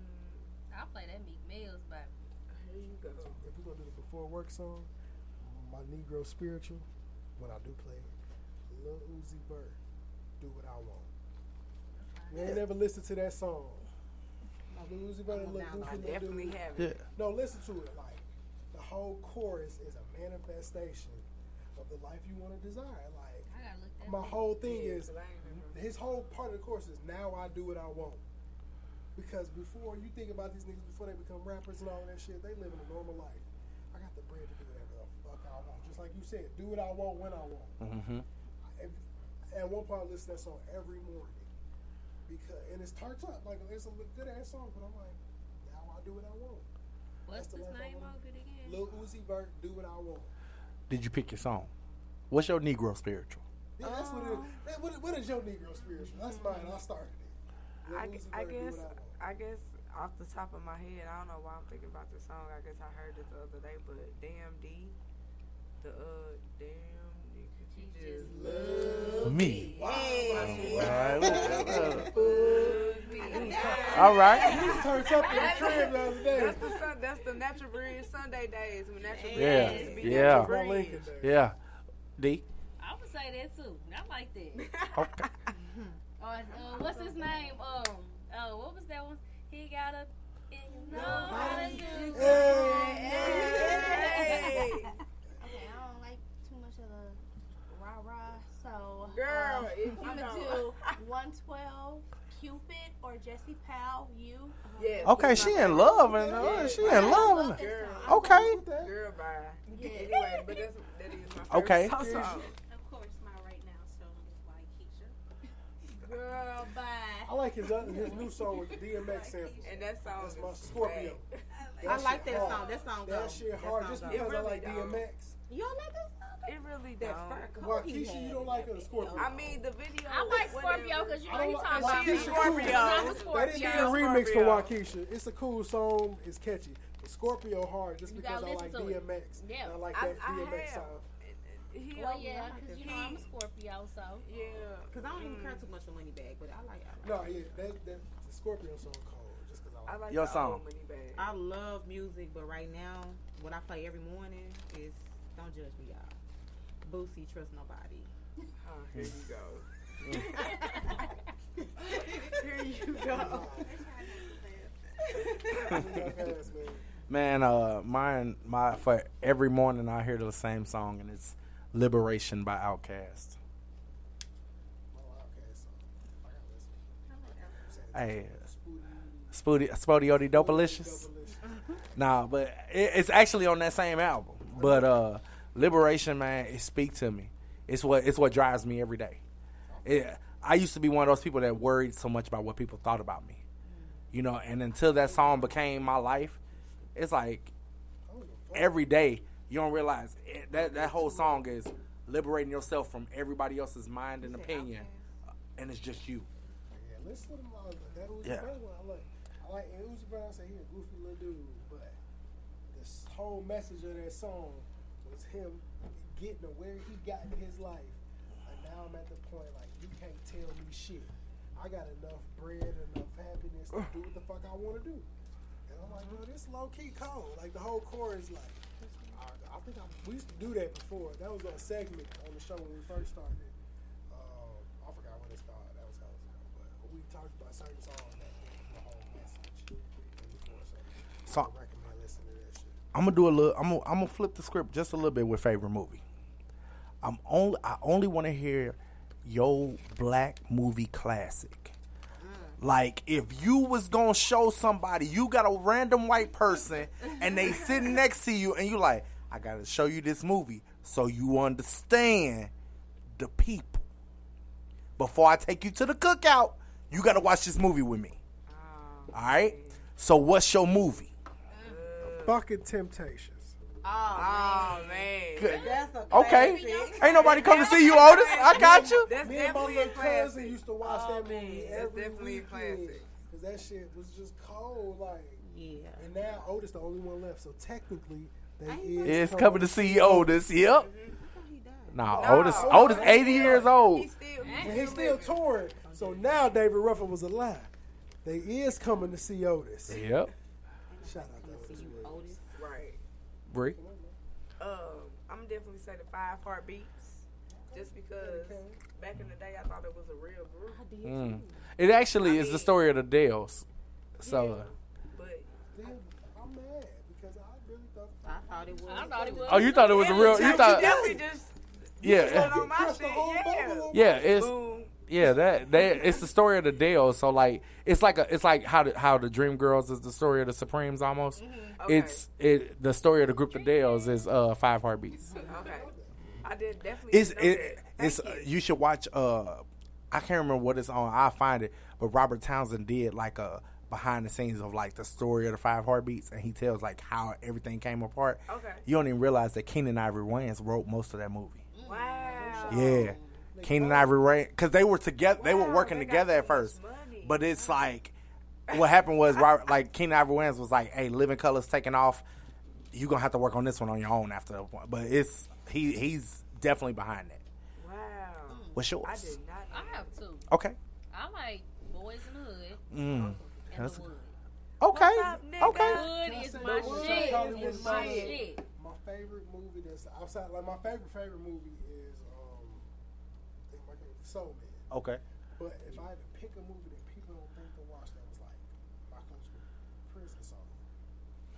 I'll play that Meek Mills, but here you go. If we're gonna do the before work song, my Negro spiritual, when I do play it, Lil Uzi Vert, do what I want. You ain't never listened to that song. Lil Uzi Vert, look goofy, I definitely dude. have Yeah. it. No, listen to it. Like the whole chorus is a manifestation of the life you want to desire. Like I gotta look that my whole thing Yeah, is 'cause I ain't never- his whole part of the course is now I do what I want. Because before you think about these niggas before they become rappers and all that shit, they live in a normal life. I got the bread to do whatever the fuck I like you said, do what I want when I want. Mm-hmm. Every, at one point I listen to that song every morning. Because and it's turned up. Like it's a good ass song, but I'm like, now I do what I want. What's the his name wanna- of it again? Lil Uzi Vert, do what I want. Did you pick your song? What's your Negro spiritual? Yeah, that's what it is. That- What, what is your Negro spiritual? That's mine. I started it. Lil I, Uzi I Vert, guess I. I guess off the top of my head, I don't know why I'm thinking about this song. I guess I heard it the other day, but damn D, the uh damn nigga, you just love Me. me. All right. He turned up in the crib the other day. That's the sun, that's the natural breed Sunday days when natural breed Yeah. used Yeah. natural My breed. Lincoln Yeah. D. I would say that too. I like that. Okay. [LAUGHS] Or uh, what's his name? Um, oh, what was that one? He got a. He know how to do Hey. Okay, I don't like too much of the rah rah, so Girl, um, if you I'm gonna know. do 112 Cupid or Jesse Powell. You. Yes, Okay, she my in love and uh, she in love. and- Girl, Okay. girl, bye. Yeah. [LAUGHS] Anyway, but that's that is my favorite Okay. song. Of course, my right now song is by Keisha. Girl, bye. I like his other, his new song with [LAUGHS] the DMX samples. And that song That's is my Scorpio. I like shit that hard. song. That song That go. shit That hard song just because It I like don't. DMX. You don't like that song? It really That don't. fur coat he Waukesha, had you don't like a Scorpio. I mean, the video. I like. Scorpio because you I know don't talking about She's Waukesha a cool. Scorpio. I'm a That Scorpio. didn't get a remix for Scorpio. Waukesha. It's a cool song. It's catchy. But Scorpio hard just You because I like listen it. DMX. Yeah. I like that I DMX have. sound. He Well, don't yeah, because you know I'm a Scorpio, so Yeah. Cause I don't even mm. care too much for Moneybagg, but I like. I like No, yeah, that, that the Scorpio song cold. Just because I I like. like Your the song. old money bag. I love music, but right now, what I play every morning is "Don't Judge Me, Y'all." Boosie, trust nobody. Oh, here you go. here you go. Man, uh, mine, my for every morning I hear the same song, and it's "Liberation" by Outkast. Hey, Spoody, Spoody Dopalicious. Nah, but it, it's actually on that same album. But uh, "Liberation," man, it speak to me. It's what it's what drives me every day. It, I used to be one of those people that worried so much about what people thought about me, you know. And until that song became my life, it's like every day you don't realize it, that that whole song is liberating yourself from everybody else's mind and opinion, and it's just you. Yeah, listen to them all. That Uzi Yeah. Vert one I like. I like and Uzi Vert. I say he a goofy little dude, but this whole message of that song was him getting to where he got in his life, and now I'm at the point like you can't tell me shit. I got enough bread, enough happiness to do what the fuck I want to do. And I'm like, bro, this low key cold. Like the whole chorus, like I, I think I, we used to do that before. That was a segment on the show when we first started. Um, I forgot what it's called. That was how it's called. But we talked about certain songs that the whole message. So, So- I recommend listening to that shit. I'm gonna do a little. I'm gonna, I'm gonna flip the script just a little bit with favorite movie. I'm only. I only want to hear yo black movie classic. Mm. Like if you was gonna show somebody, you got a random white person and they [LAUGHS] sitting next to you, and you like, I gotta show you this movie so you understand the people. Before I take you to the cookout, you gotta watch this movie with me. Oh, All right. So what's your movie? Fucking Temptations. Oh, oh, man. Good. That's a Okay. Ain't nobody come to see you, Otis. I got you. That's Me and my definitely a little cousin used to watch Oh, that man, movie that's every definitely a weekend. classic. Cause that shit was just cold, like. Yeah. And now Otis the only one left, so technically they It's coming to see Otis. Yep. Mm-hmm. Nah, Nah, Otis. Otis- Otis, eighty years old. And he's still touring. So now David Ruffin was alive. They is coming to see Otis. Yep. Shout out to Otis. Otis. Right. Bree. Um, I'm definitely say the five heartbeats, just because back in the day I thought it was a real group. Mm. It actually is the story of the Dells. So. But I'm mad because I really thought I thought it was. I thought it was. Oh, you thought it was a real? You thought? definitely just Yeah. put on my shit. Yeah. Yeah, it's Boom. Yeah that they it's the story of the Dells. So like it's like a it's like how the how the Dream Girls is the story of the Supremes almost. Okay. It's it the story of the group of Dells is uh Five Heartbeats. Okay. I did definitely. It's it, it's Thank you. should watch uh I can't remember what it's on. I'll find it. But Robert Townsend did like a behind the scenes of like the story of the Five Heartbeats, and he tells like how everything came apart. Okay. You don't even realize that Keenen Ivory Wayans wrote most of that movie. Wow. Yeah, Keenen Ivory Wayans because they were together. They were working together at first, but it's like what happened was Robert, like Keenen Ivory Wayans was like, "Hey, Living Colors taking off. You gonna have to work on this one on your own after." that point." But it's he he's definitely behind that. Wow. What's yours? I did not. I have two. Okay. I like Boys in the Hood Mm. and That's- the Wood. Okay. nigga? Okay. Wood is The my shit. Is my my- shit. My favorite movie that's outside, like my favorite favorite movie is um, I think my favorite Soul Man. Okay. But if I had to pick a movie that people don't think to watch, that was like my country prison song.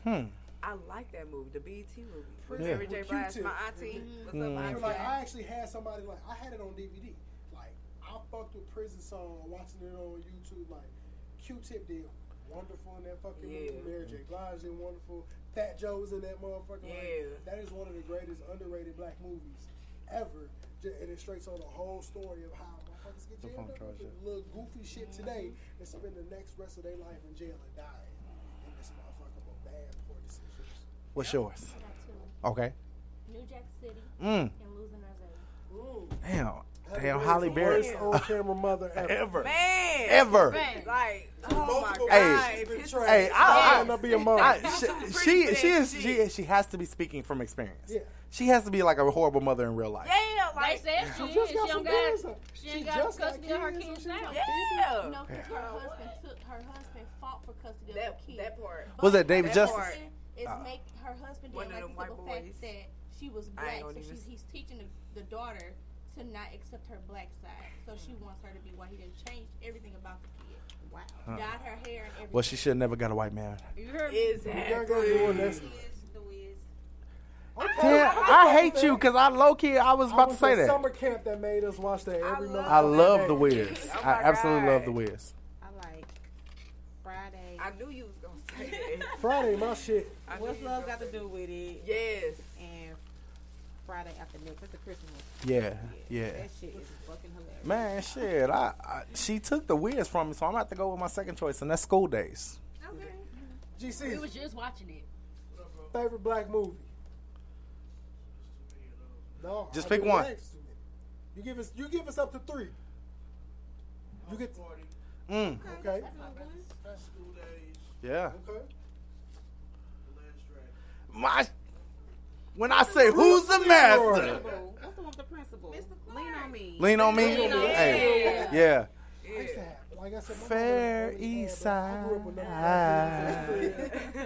Hmm. I like that movie, the BET movie. With Yeah. Mary J. With Blige, Q-Tip. my auntie. What's Mm. up, auntie? like I actually had somebody like I had it on DVD. Like I fucked with Prison Song, watching it on YouTube. Like Q-Tip did wonderful in that fucking Yeah. movie. Mary J. Blige did wonderful. Fat Joe was in that motherfucker. Like, Yeah. that is one of the greatest underrated black movies ever. J- And it straight on the whole story of how motherfuckers get The jailed phone up charger. with little goofy shit today and spend the next rest of their life in jail and die in this motherfucker for bad poor decisions. What's yours? Okay. New Jack City, Mm. and losing Isaiah. Damn. That Damn, Halle the Berry. Worst on [LAUGHS] camera mother ever. Ever. Man. Ever. Man. Like, oh my God. Hey, It's hey, trash. I, Yes. be a mom. I- she, she, for she that is, shit. she, she has to be speaking from experience. Yeah. She has to be like a horrible mother in real life. Yeah, They like, said she, She is. just She got don't some got. kids. She She got just got custody of her kids, kids so she now. yeah. Her husband took her husband fought for custody of That, the kid. that part. Was that David That Justice? part. Is Uh, make her husband One didn't like the white fact boys. that she was black, so she's, he's teaching the, the daughter to not accept her black side. So she wants her to be white. He done changed everything about the kid. Wow. Huh. Dyed her hair and everything. Well, she should have never got a white man. You heard You gotta go doing this. The Wiz. Damn, I hate you because I low key I was about to say the that. Summer camp that made us watch that every month. I love the Wiz. Wiz. Oh I absolutely God. love the Wiz. I like Friday. I knew you was gonna say [LAUGHS] that. Friday, my shit. I What's love got to do with it? Yes. And Friday after next. That's the Christmas. Yeah, yeah. That shit is fucking hilarious. Man, shit. I, I she took the Wiz from me, so I'm about to go with my second choice, and that's School Days. We mm-hmm. GC, We was just watching it. favorite black movie? No, Just I pick one. you. You give us. You give us up to three. You get. Mm. Okay. Yeah. Okay. My. When I say who's the master, What's the one with the principal? Lean on me. lean on me. Lean on me. Hey, yeah. I used to like I said, Fair mother East had, [LAUGHS] but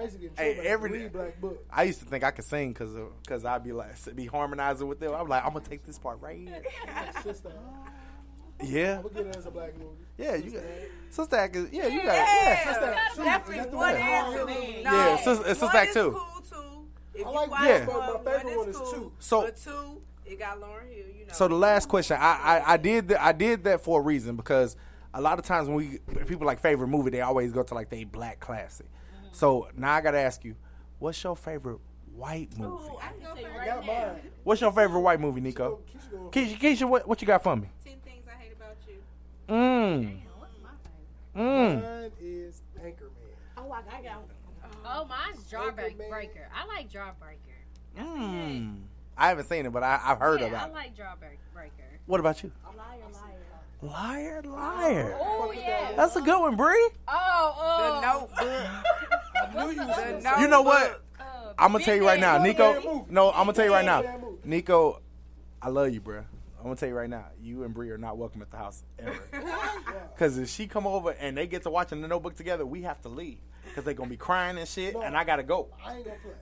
I grew up with nothing black kids. I used to get Hey, trouble. Every had to read black book. I used to think I could sing because because I'd be like be harmonizing with them. I'm like I'm gonna take this part right here. [LAUGHS] Sister. Yeah. I would get it as a black movie. Yeah, you got Sister Act is yeah you got Yeah, yeah. Sister Act two. definitely one one. and two. No, Yeah, Sister one Act is two. cool too. If I like watch Yeah. but my favorite one is is cool. two. So- but two, it got Lauryn Hill. You know. So the last question, I, I I did th- I did that for a reason because a lot of times when we people like favorite movie, they always go to like they black classic. So now I gotta ask you, what's your favorite white movie? Ooh, I can go tell you first. I mine. What's your favorite white movie, Nico? Keisha Keisha, Keisha, what, what you got for me? Ten things I hate about you. Mmm. What's my? Mm. Mine is Anchorman. Oh, I got, I got uh-huh. Oh, mine's Favorite man. Jawbreaker. I like Jawbreaker. Mmm. I haven't seen it, but I, I've heard yeah, about it. I like Jawbreaker. What about you? a liar, liar. Liar, liar. Oh yeah. That's a good one, Bree. Oh, the oh. Notebook. I knew you was The Notebook. You know what? Uh, I'm gonna tell you right now, Nico. No, I'm gonna tell you right now, Bad. Nico. I love you, bruh. I'm gonna tell you right now, you and Bree are not welcome at the house ever. [LAUGHS] Cause if she come over and they get to watching the Notebook together, we have to leave. Cause they gonna be crying and shit, No. and I gotta go. I ain't gonna play.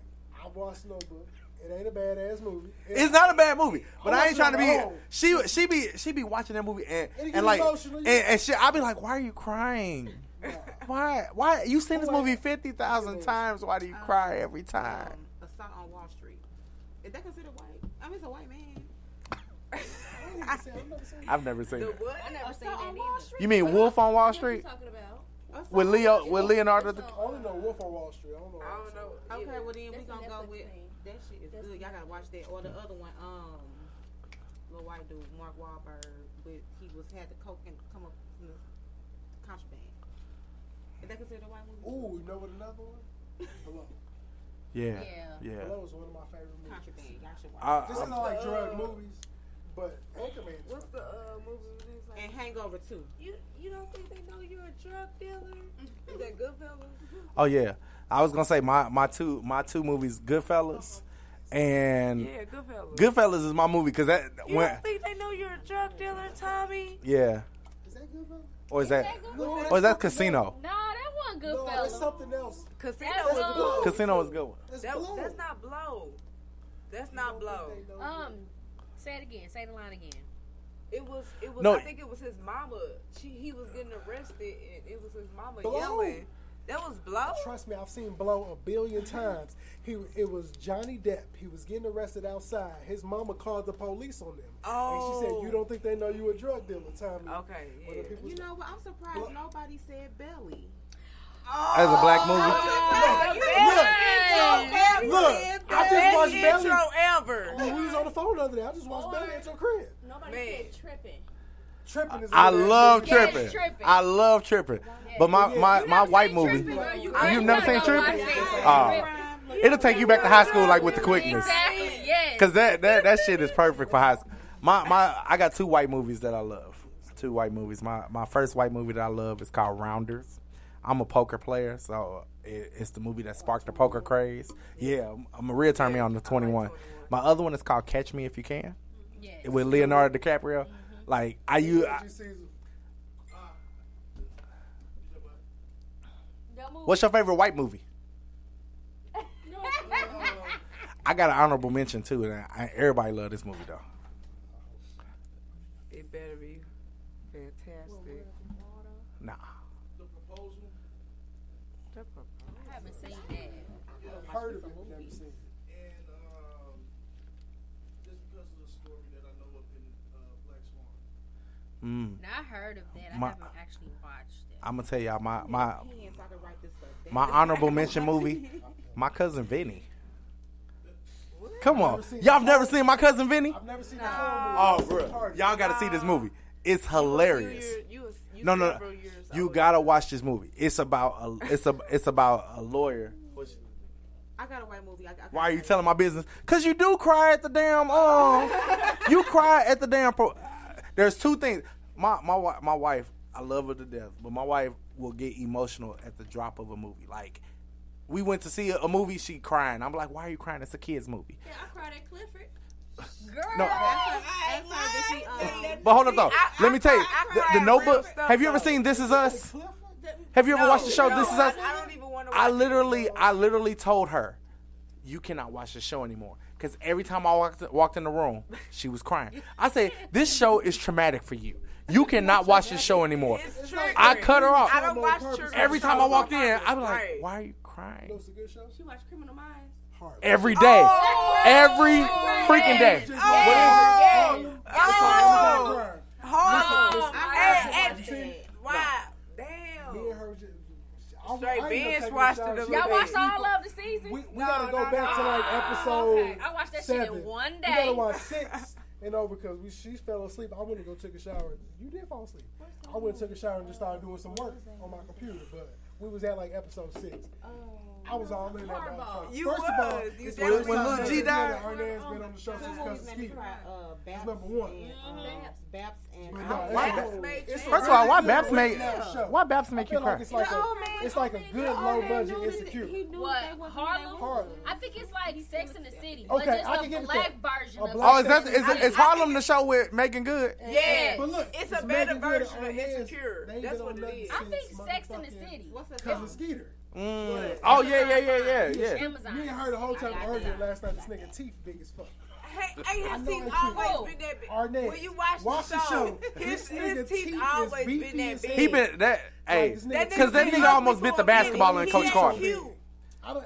I watched Notebook. It ain't a badass movie. It- It's not a bad movie, but I I ain't trying to be. She she be she be watching that movie and And like and, and shit. I be like, why are you crying? Why why you seen this movie fifty thousand times? Why do you cry every time? Um, Assault on Wall Street. Is that considered white? I mean, it's a white man. I ain't even say- I've never seen it. I've never seen The it. what? I never seen Assault that on Wall either. Street. You mean Wolf on Wall Street talking about? Assault with Leo with Leonardo? I only know Wolf on Wall Street. I don't know. I don't know. Okay, well then we That's gonna go with that shit is good. Y'all gotta watch that. Or the other one, um, little white dude, Mark Wahlberg, but he was had the coke and come up from the contraband. Is that considered a white movie? Ooh, you know what another one? Hello. Yeah, Yeah. yeah. Hello is one of my favorite movies. Contraband. Y'all should watch. I- This is not like drug movies, but Anchorman. What's the uh, movie? with his, it. like, And Hangover too. You you don't think they know you're a drug dealer? Is that Goodfellas? Oh yeah, I was gonna say my my two my two movies, Goodfellas, and Yeah, Goodfellas. Goodfellas is my movie because that You when don't think they know you're a drug dealer, Tommy? yeah, Is that good, bro? Or is that No, or is that Casino? else. No, that wasn't good, No, that's something else. Casino That's was blow. blow. Casino is a good one. That's That, blow. that's not blow. That's not blow. Um, say it again. Say the line again. It was. It was. No. I think it was his mama. She. He was getting arrested, and it was his mama Blow. yelling. That was blow. Trust me, I've seen Blow a billion times. He, it was Johnny Depp. He was getting arrested outside. His mama called the police on them, and she said, Oh. "You don't think they know you a drug dealer, Tommy?" Okay. What the Yeah. people You know what? I'm surprised Blow- nobody said Belly. Oh, As a black movie, Look, look. I just watched Belly. intro ever. When we was on the phone the other day, I just watched Belly at your crib. Nobody Man. said tripping. Tripping is. I a love movie. Tripping. Tripping. I love tripping. But my my, my white movie, Tripping. You you've never seen tripping? it. Uh, it'll take you back to high school like with the quickness. Exactly. Yes. Cause that, that that shit is perfect for high school. My my I got two white movies that I love. Two white movies. My my first white movie that I love is called Rounders. I'm a poker player, so it, it's the movie that sparked the poker craze. Yeah, Maria turned me on to 21. My other one is called Catch Me If You Can. With Leonardo DiCaprio. Like I you I, ah. What's your favorite white movie? [LAUGHS] I got an honorable mention too, and I, everybody love this movie though. It better be fantastic. Nah. I haven't seen that. Heard of it, never seen it. Mm. Now I heard of that. I My- haven't actually watched it. I'm gonna tell y'all my my Pen so I can write this stuff down. my honorable mention movie. My cousin Vinny. Come on, seen y'all have never whole- seen my cousin Vinny? I've never seen the whole Oh, bro, y'all got to see this movie. It's hilarious. You was, you No, no, no. you gotta watch this movie. It's about a it's a it's about a lawyer. I got a white movie. I, I Why are you telling my business? Cause you do cry at the damn um. you cry at the damn. Pro- There's two things. My my my wife, I love her to death, but my wife will get emotional at the drop of a movie. Like we went to see a, a movie, she crying. I'm like, why are you crying? It's a kids movie. Yeah, I cried at Clifford. Girl. No. I ain't lying. But hold on though. I- Let me tell you, I the, cried the Notebook. stuff, Have you ever seen This Is Us? Have you ever No, watched the show no, This Is Us? I don't even wanna I literally, I literally told her, you cannot watch the show anymore. Because every time I walked walked in the room, she was crying. I said, this show is traumatic for you. You cannot watch this show anymore. I cut her off. I don't watch children's Every time I walked in. I'd be like, why are you crying? It's a good show. She watched Criminal Minds. Every day. Oh, Every freaking day. Oh, Oh, Hold on. Hey, Listen, and- listen. Why? Damn. Me and her just. I, Straight I ain't gonna binge take watched it the She- Y'all watched all of the season? We, we gotta go back to like episode. Okay, I watched that shit in seven. one We day. gotta watch six [LAUGHS] and over because we she fell asleep. I went to go take a shower. You did fall asleep. I went and took a shower and just started doing some work on my computer. But we was at like episode six. I was all in that motherfucker. You First of all, was. You it's definitely the first time was. Lil G died? Arnaz been on the show since movies Cousin made me Skeeter. cry. Uh, Babs It's number one. And, um, Babs and But no, Why it's a- Babs it's a First of all, why really Babs make why Babs make you cry? like it's like a, it's like a good low budget insecure. What? Harlem? Harlem. I think it's like Sex in the City, Okay, but just I a can give it black that. version A of black Oh, is that Sex is, the. Harlem the show with Meagan Good? Yeah, But look, it's it's a better Good version of on his. Insecure. They ain't That's been what on it nothing is. I think Sex in the City. What's that? Cousin Skeeter. Mm. Oh yeah, yeah, yeah, yeah, yeah. Amazon. Me and her the whole time arguing last night. This nigga teeth big as fuck. Hey, hey, his teeth that you- always oh, been that big. Arnett, When you watch, watch the the show, show. his, his teeth teeth always been that big. He been that hey, this nigga because that teeth nigga almost bit the basketball in Coach Carter. I don't.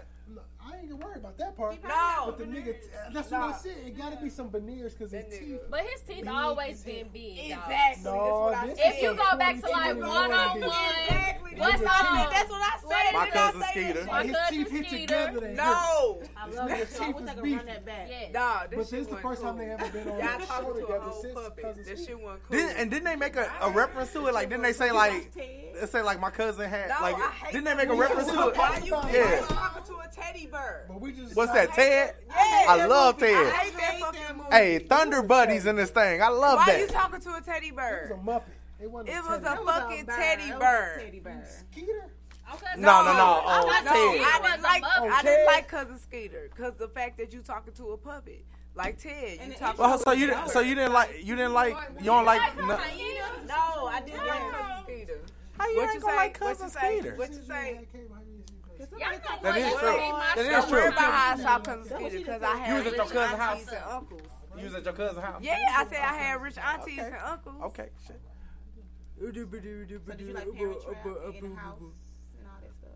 No, I ain't even worried about that part. No. but the nigga. That's what I said. It gotta be some veneers because his teeth. But his teeth always been big. dog. Exactly. No, that's what I this said. If you go back to like one on one, Exactly. what's That's on? what- that's what I said. My cousin say Skeeter. My his cousin teeth hit Skeeter. together. No. I love His this. I teeth wish is I could beefy. run that back. Yeah. Nah, But this this is the first time cool. they ever been on Y'all a show talking to a together since. Cousin This Skeeter. shit wasn't cool. And didn't they make a, a reference to it? Like, didn't they say like, they say like my cousin had No, like, I hate didn't they make a reference to it? Why you Yeah. yeah. talking to a teddy bird? But we just. What's that, Ted? Yeah, I that love movie. Ted. I hate that fucking movie. Hey, Thunder Buddies in this thing. I love that. Why are you talking to a teddy It was a muppet. It wasn't. It was a teddy. fucking bird. teddy It was a bird. Teddy bird. Skeeter. Okay, No, no, no. Oh, I Oh, thought No, I didn't like. Muppet. Oh, I didn't like cousin Skeeter because the fact that you talking to a puppet like Ted. You talking. Well, to so a you bird. so you didn't like you didn't like you don't like no, No, I didn't like cousin Skeeter. how you What ain't you gonna say? like What cousin you say? Skeeter? What you say? Y'all know That what? is You true. That is. Don't worry true. about how I saw cousin Skeeter because I You had was at your rich cousin's aunties house? and uncles. You was at your cousin's house? Yeah, I said I had rich aunties Okay. and uncles. Okay, shit. So did you like Parent Trap and In the House and all that stuff?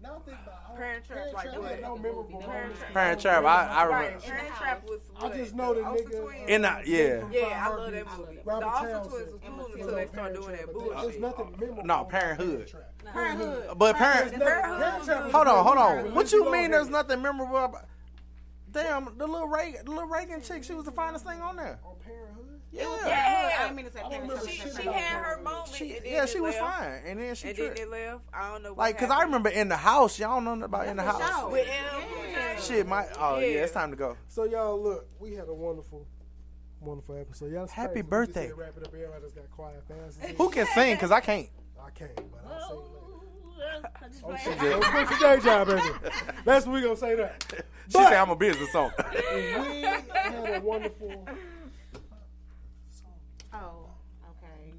Now think about. Parent Trap, Parent like what? no memorable Parent. Trap. Parent Trap, I I Right, remember. Parent Trap was. I just know the Olsen nigga. twins? In the, yeah. Yeah, I love that movie. Robert the Olsen Townsend. twins was cool until they started doing that but there- There's nothing memorable. No, Parenthood. Trap. Parenthood. But parent, Parenthood. Hold on, hold on. What you mean? There's nothing memorable about? Damn, the little Reagan, the little Reagan chick, she was the finest thing on there. On Parenthood? Yeah, Yeah. I didn't mean to say I don't Parent remember Trap. She, she had her moment. She, and then yeah, it she was left, fine, and then she And then tripped. it left. I don't know. What Like, cause I remember in the house, y'all know nothing about in the house. with M. Shit, my oh yeah. it's time to go. So y'all look, we had a wonderful, wonderful episode. Y'all, Happy crazy. Birthday. just Wrap it up. Everybody just got quiet fast. Who can sing? Cause I can't. I can't, but I'll sing later. Oh, Oh, shit. Let's put the day job, baby. That's what we gonna say that. She said I'm a business owner. [LAUGHS] we had a wonderful. Oh, okay.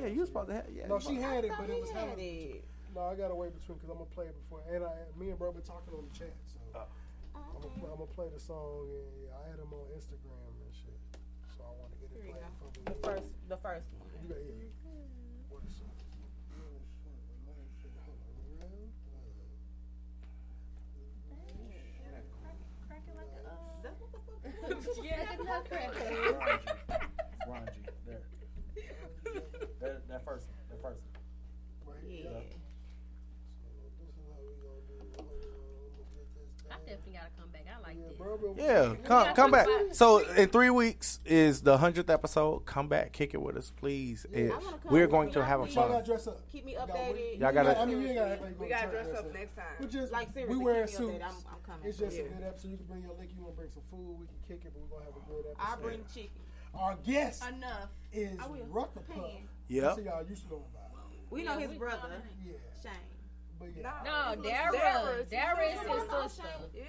Yeah, you was supposed to have. Yeah, No, you she supposed- had it, but it he was had it. No, I gotta wait between because I'm gonna play it before. And I, me and bro been talking on the chat, so Oh. I'm, gonna, I'm gonna play the song. And I had him on Instagram and shit, so I want to get it Here you played go. for The first, the first one. You got, yeah. What is it? Yeah, the nutcracker. Ron G. There. That, that first one. That first one. Yeah. I definitely gotta come back. I like this. Yeah, come come back. So in three weeks is the hundredth episode. Come back, kick it with us, please. It- I wanna come we're going to have a Please. Y'all fun. gotta dress up. Keep me Y'all updated. Y'all gotta- I mean, you ain't gotta act like We gonna gotta dress up dress next time. We just Like, seriously, we wear keep me updated. suits. I'm- I'm coming. It's just Yeah. a good episode. You can bring your liquor. You want to bring some food. We can kick it, but we're gonna have a good episode. I bring chicken. Our guest Enough. is I will. Rucker Puff. Pan. Yep. So y'all used to know about. We know his brother, Yeah, Shane. But yeah, No, Dara. Dara. Dara is Dara. his sister. Yeah.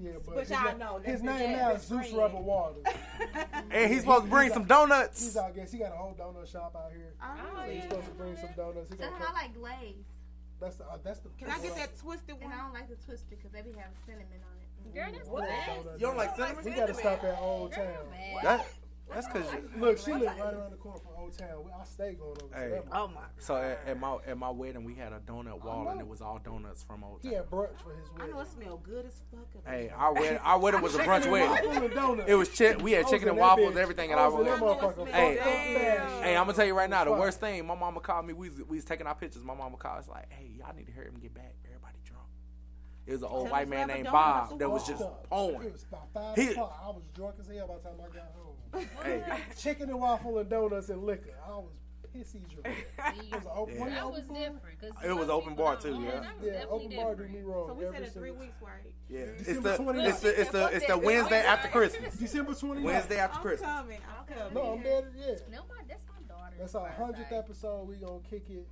yeah. But, But his, y'all know, his name now is Zeus friend. Rubber Water. [LAUGHS] And he's supposed to bring He's some our- donuts. He's our guest. He got a whole donut shop out here. Oh, So he's supposed to bring some donuts. He So gonna I come- like glaze. That's the. Uh, that's the. Can I get that twisted And one? I don't like the twisted because they be having cinnamon on it. Girl, that's What? You don't like cinnamon? We gotta stop at Old Town. That, that's cause Look, she lived right around the corner from Old Town. We- I stay going over Hey. to. Oh my. so at, at my at my wedding we had a donut wall and it was all donuts from Old He Town. had brunch for his wedding. I wedding. know it smells good as fuck. Hey, our wedding our wedding was a brunch wedding. waffle and donuts. It was chi- we had chicken and waffles, bitch. everything at I our was wedding. Hey, fucked up bad. Hey, I'm gonna tell you right now, the worst thing. My mama called me. We was, we was taking our pictures. My mama called. us like, "Hey, y'all need to hurry him get back. Everybody drunk." It was an old white man named Bob that was are. just It was about five He- o'clock. I was drunk as hell by the time I got home. Hey, Chicken and waffle and donuts and liquor. I was pissy drunk. [LAUGHS] It was an open, Yeah. That open was bar? different. 'cause It was some open bar, too, yeah. that was Yeah, definitely open bar do different. me wrong. So we said in three weeks, right? yeah. It's December the 29th. it's the it's the it's the Wednesday after Christmas. December 29th. Wednesday after I'm Christmas. coming. I'm coming. No, I'm dead. Yeah. No, my, that's my daughter. That's our hundredth episode. We gonna kick it,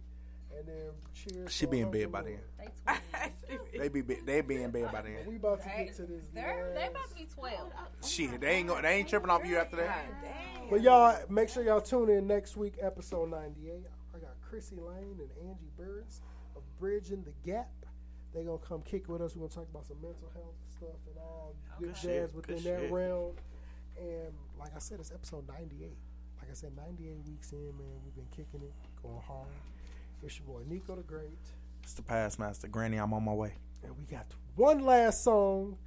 and then cheers. She for be in bed by then. They twins. [LAUGHS] They be be- they be in bed by then. We about to get to this. They're they last- about to be twelve. Shit, they ain't go, they ain't tripping off you after that. But y'all, make sure y'all tune in next week, episode 98. I got Chrissy Lane and Angie Burris of Bridging the Gap. They gonna come kick with us. We're gonna talk about some mental health stuff and all good, Good shit, jazz within good that shit. realm. And like I said, it's episode 98. Like I said, 98 weeks in, man. We've been kicking it, going hard. It's your boy Nico the Great. It's the past master, Granny. I'm on my way. And we got one last song.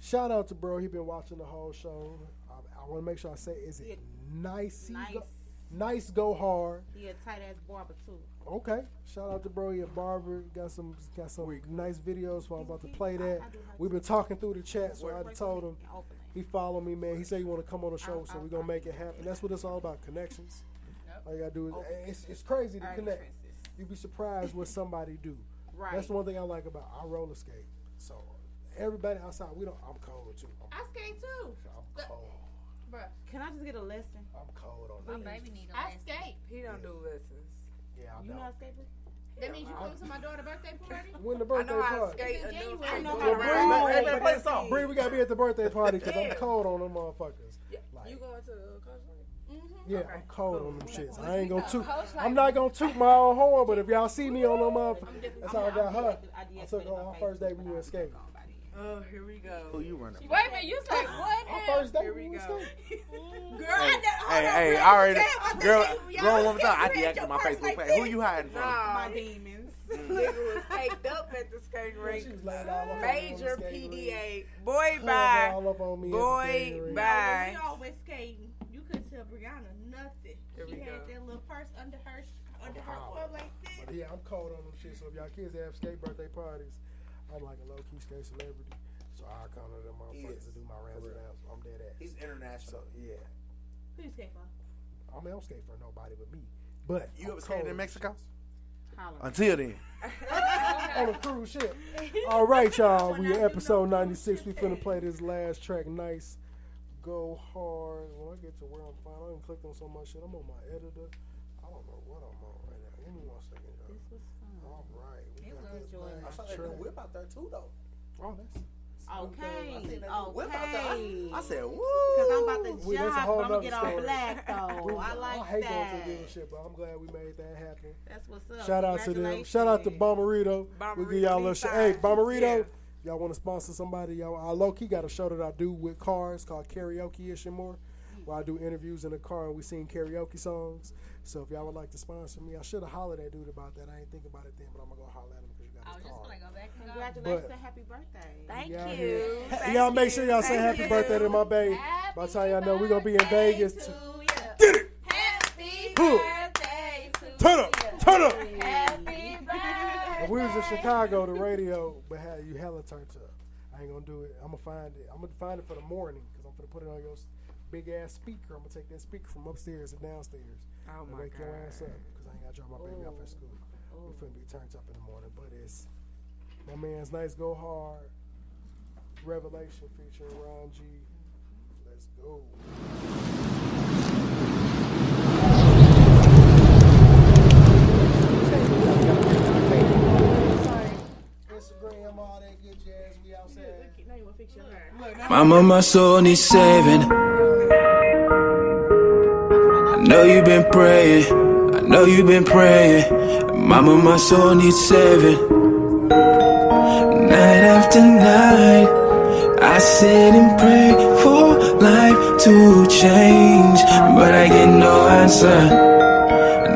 Shout out to bro. He been watching the whole show. I, I want to make sure I say, is it nice? Nice. Go, nice go hard. He a tight ass barber too. Okay. Shout out to bro. He a barber. Got some got some nice videos. So I'm about to play that. We've been talking through the chat, so I told him he followed me, man. He said he want to come on the show, so we're gonna make it happen. That's what it's all about, connections. All you gotta do is eh, it's, it's crazy to connect. You'd be surprised what somebody do. Right. That's the one thing I like about I roller skate. So everybody outside, we don't. I'm cold too. I'm, I skate too. I'm cold. Bruh, can I just get a lesson? I'm cold on that. My baby need a I lesson. I skate. He don't do lessons. Yeah, I You know. know how to skate? That means you come to my daughter's birthday party? [LAUGHS] When the I birthday know how to party. skate It's in enough I know how to around. Bree, Hey, man, play the song. Bree, we gotta be at the birthday party because I'm cold on them motherfuckers. Like, You going to the cosplay? yeah, I'm cold on them shits. I ain't gonna toot. I'm not gonna toot my own horn, but if y'all see me on them motherfuckers, that's how I got I'm her. I I took her my on our first day but when we went don't skating. click on nobody. Oh, here we go. Who you running? Wait a minute, you say [LAUGHS] what? Our first day Here when we we go. skating. [LAUGHS] Girl, Hey, I did, hey, hey, I already, girl, girl, one more time. I deactivated my Facebook page. Who you hiding from? Nah, My demons. [LAUGHS] nigga was caked up at the skating rink. She was laying all up on me on the Major. PDA. Boy, Hugging bye. all up on me at Boy, bye. We always skating. You couldn't tell Brianna nothing. Here she had go. that little purse under her under her Wow. arm like this. But yeah, I'm cold on them shit. So if y'all kids have skate birthday parties, I'm like a low key skate celebrity. So I come to them He motherfuckers is. to do my razzle dazzle. I'm dead ass. He's international. So yeah, Who you skate for? I mean, I don't skate for nobody but me. But You I'm ever skated in Mexico? Until then. [LAUGHS] on a cruise ship. [LAUGHS] All right, y'all. We in episode 96. We finna play this last track. Nice. Go hard. When I get to where I'm fine, I didn't click on so much shit. I'm on my editor. I don't know what I'm on right now. Give me one second, y'all. This was fun. All right. We It got was this enjoyable. I saw that track. new whip out there too, though. Oh, that's. Okay, Whip out there. okay. I said, woo. Cause I'm about to Wait, that's a whole but I'm gonna get all story. black though. [LAUGHS] I like I hate that. going to the dealership, but I'm glad we made that happen. That's what's up. Shout out to them. Shout out to Bomberito. We give y'all a little sh- Hey, Bomberito. Y'all want to sponsor somebody? Y'all, I low key got a show that I do with cars called Karaoke Ish and More, where I do interviews in the car and we sing karaoke songs. So if y'all would like to sponsor me, I should have hollered at dude about that. I ain't think about it then, but I'm gonna go holler at him because you got I was his just gonna go back and Congratulations But- and happy birthday. Thank Y'all you. here. Thank y'all make sure y'all say happy you. birthday to my baby. By the time y'all know we're gonna be in Vegas. To, Happy Huh. birthday to turn up, turn up. Happy birthday. We was in Chicago, the radio, but had you hella turned up. I ain't gonna do it. I'm gonna find it. I'm gonna find it for the morning because I'm gonna put it on your big ass speaker. I'm gonna take that speaker from upstairs and downstairs. Oh and wake your ass up because I ain't gotta drop my baby off at school. We finna be turned up in the morning, but it's my man's nice go hard. Revelation featuring Ron G. Let's go. Instagram, all that good jazz. We outside. Now you wanna fix your hair. Mama, my soul needs saving. I know you've been praying. I know you've been praying. Mama, my soul needs saving. Night after night, I sit and pray for life to change, but I get no answer.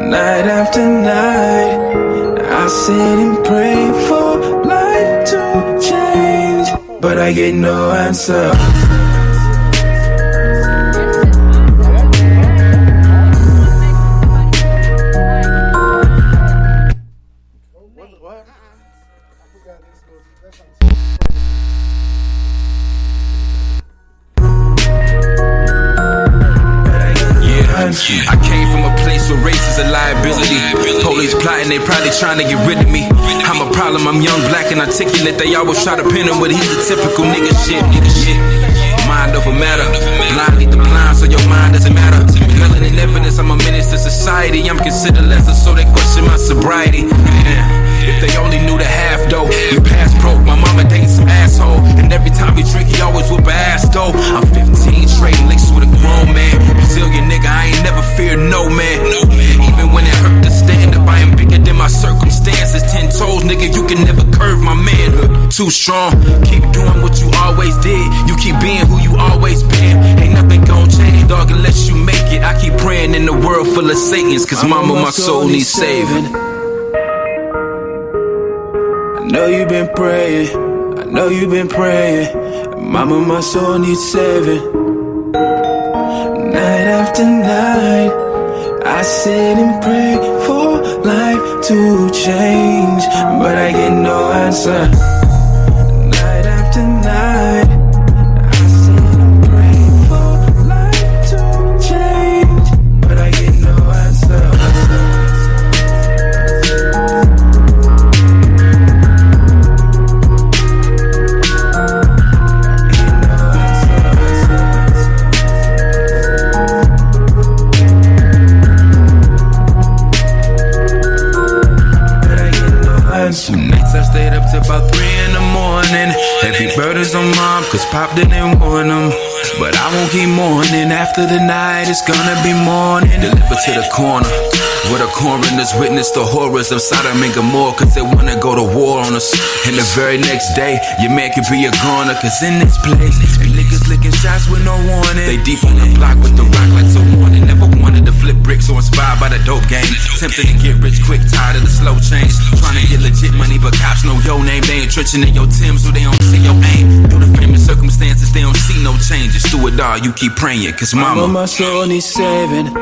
Night after night, I sit and pray for life to change, but I get no answer. They probably trying to get rid of me. I'm a problem, I'm young, black, and articulate. They always try to pin him, but he's a typical nigga shit. Nigga shit. Mind over matter. Blind lead the blind, so your mind doesn't matter. Melanin evidence, I'm a menace to society. I'm considered lesser, so they question my sobriety. If they only knew the half though, you pass broke. My mama dating some asshole, and every time we drink, he always whoop a ass though. I'm 15, trading licks with a grown man. Brazilian nigga, I ain't never feared no man. Even when it hurt I am bigger than my circumstances. Ten toes, nigga, you can never curve my manhood. Too strong, keep doing what you always did. You keep being who you always been. Ain't nothing gon' change, dog, unless you make it. I keep praying in a world full of Satans, cause mama, my soul needs saving. I know you've been praying. I know you've been praying. Mama, my soul needs saving. Night after night, I sit and pray for life to change, but I get no answer. Them. But I won't keep mourning. After the night, it's gonna be morning. Delivered to the corner. Where the coroners witnessed the horrors of Sodom and Gomorrah, cause they wanna go to war on us. And the very next day, your man could be a goner, cause in this place, shots with no warning. They deep on the block with the rock like so warning. Never wanted to flip bricks or inspired by the dope game. Tempted to get rich quick, tired of the slow change. Trying to get legit money, but cops know your name. They ain't trenching in your Tim, so they don't see your aim. Through the famous circumstances, they don't see no changes. Through it all, you keep praying, cause mama. Mama, my soul needs saving.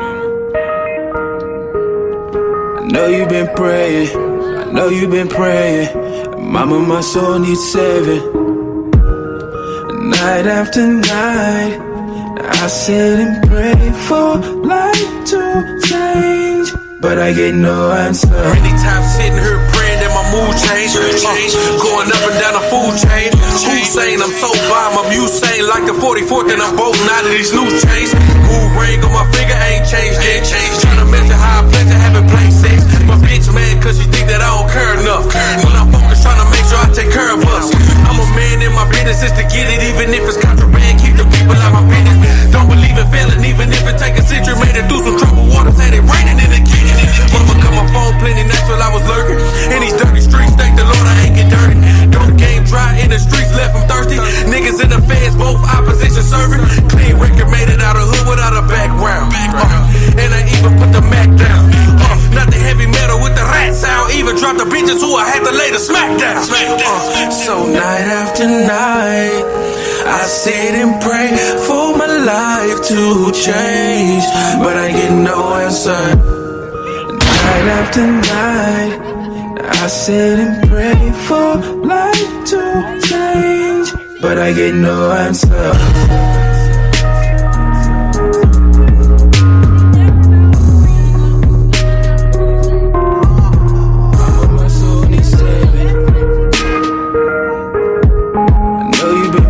I know you've been praying. I know you've been praying. Mama, my soul needs saving. Night after night, I sit and pray for life to change, but I get no answer. Many times sitting here praying that my mood change. Uh, going up and down the food chain. Hussein, I'm so bomb, I'm Usain like the 44th, and I'm both out of these loose chains. Mood ring on my finger ain't changed yet. Trying to measure how I pleasure having play sex. My bitch mad cause she think that I don't care enough. When I'm focused trying to make sure I take care of us. I'm a man in my business is to get it, even if it's contraband. Keep the people out my business. Don't believe in failing, even if it take a century. Made it through some trouble water, said it raining in the kitchen. Mama cut my phone plenty nights while I was lurking. In these dirty streets, thank the Lord I ain't get dirty. Dry in the streets, left them thirsty. Niggas in the feds, both opposition serving. Clean record, made it out of hood without a background. Uh, and I even put the Mac down. Uh, not the heavy metal with the rat sound. Even dropped the bitches who I had to lay the smack down. Uh, so night after night, I sit and pray for my life to change, but I get no answer. Night after night, I sit and pray for life to change, but I get no answer.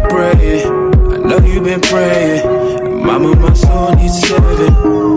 Praying. I know you've been praying. Mama, my soul needs saving.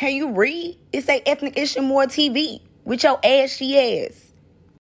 Can you read? It say ethnic issue more TV with your ashy ass.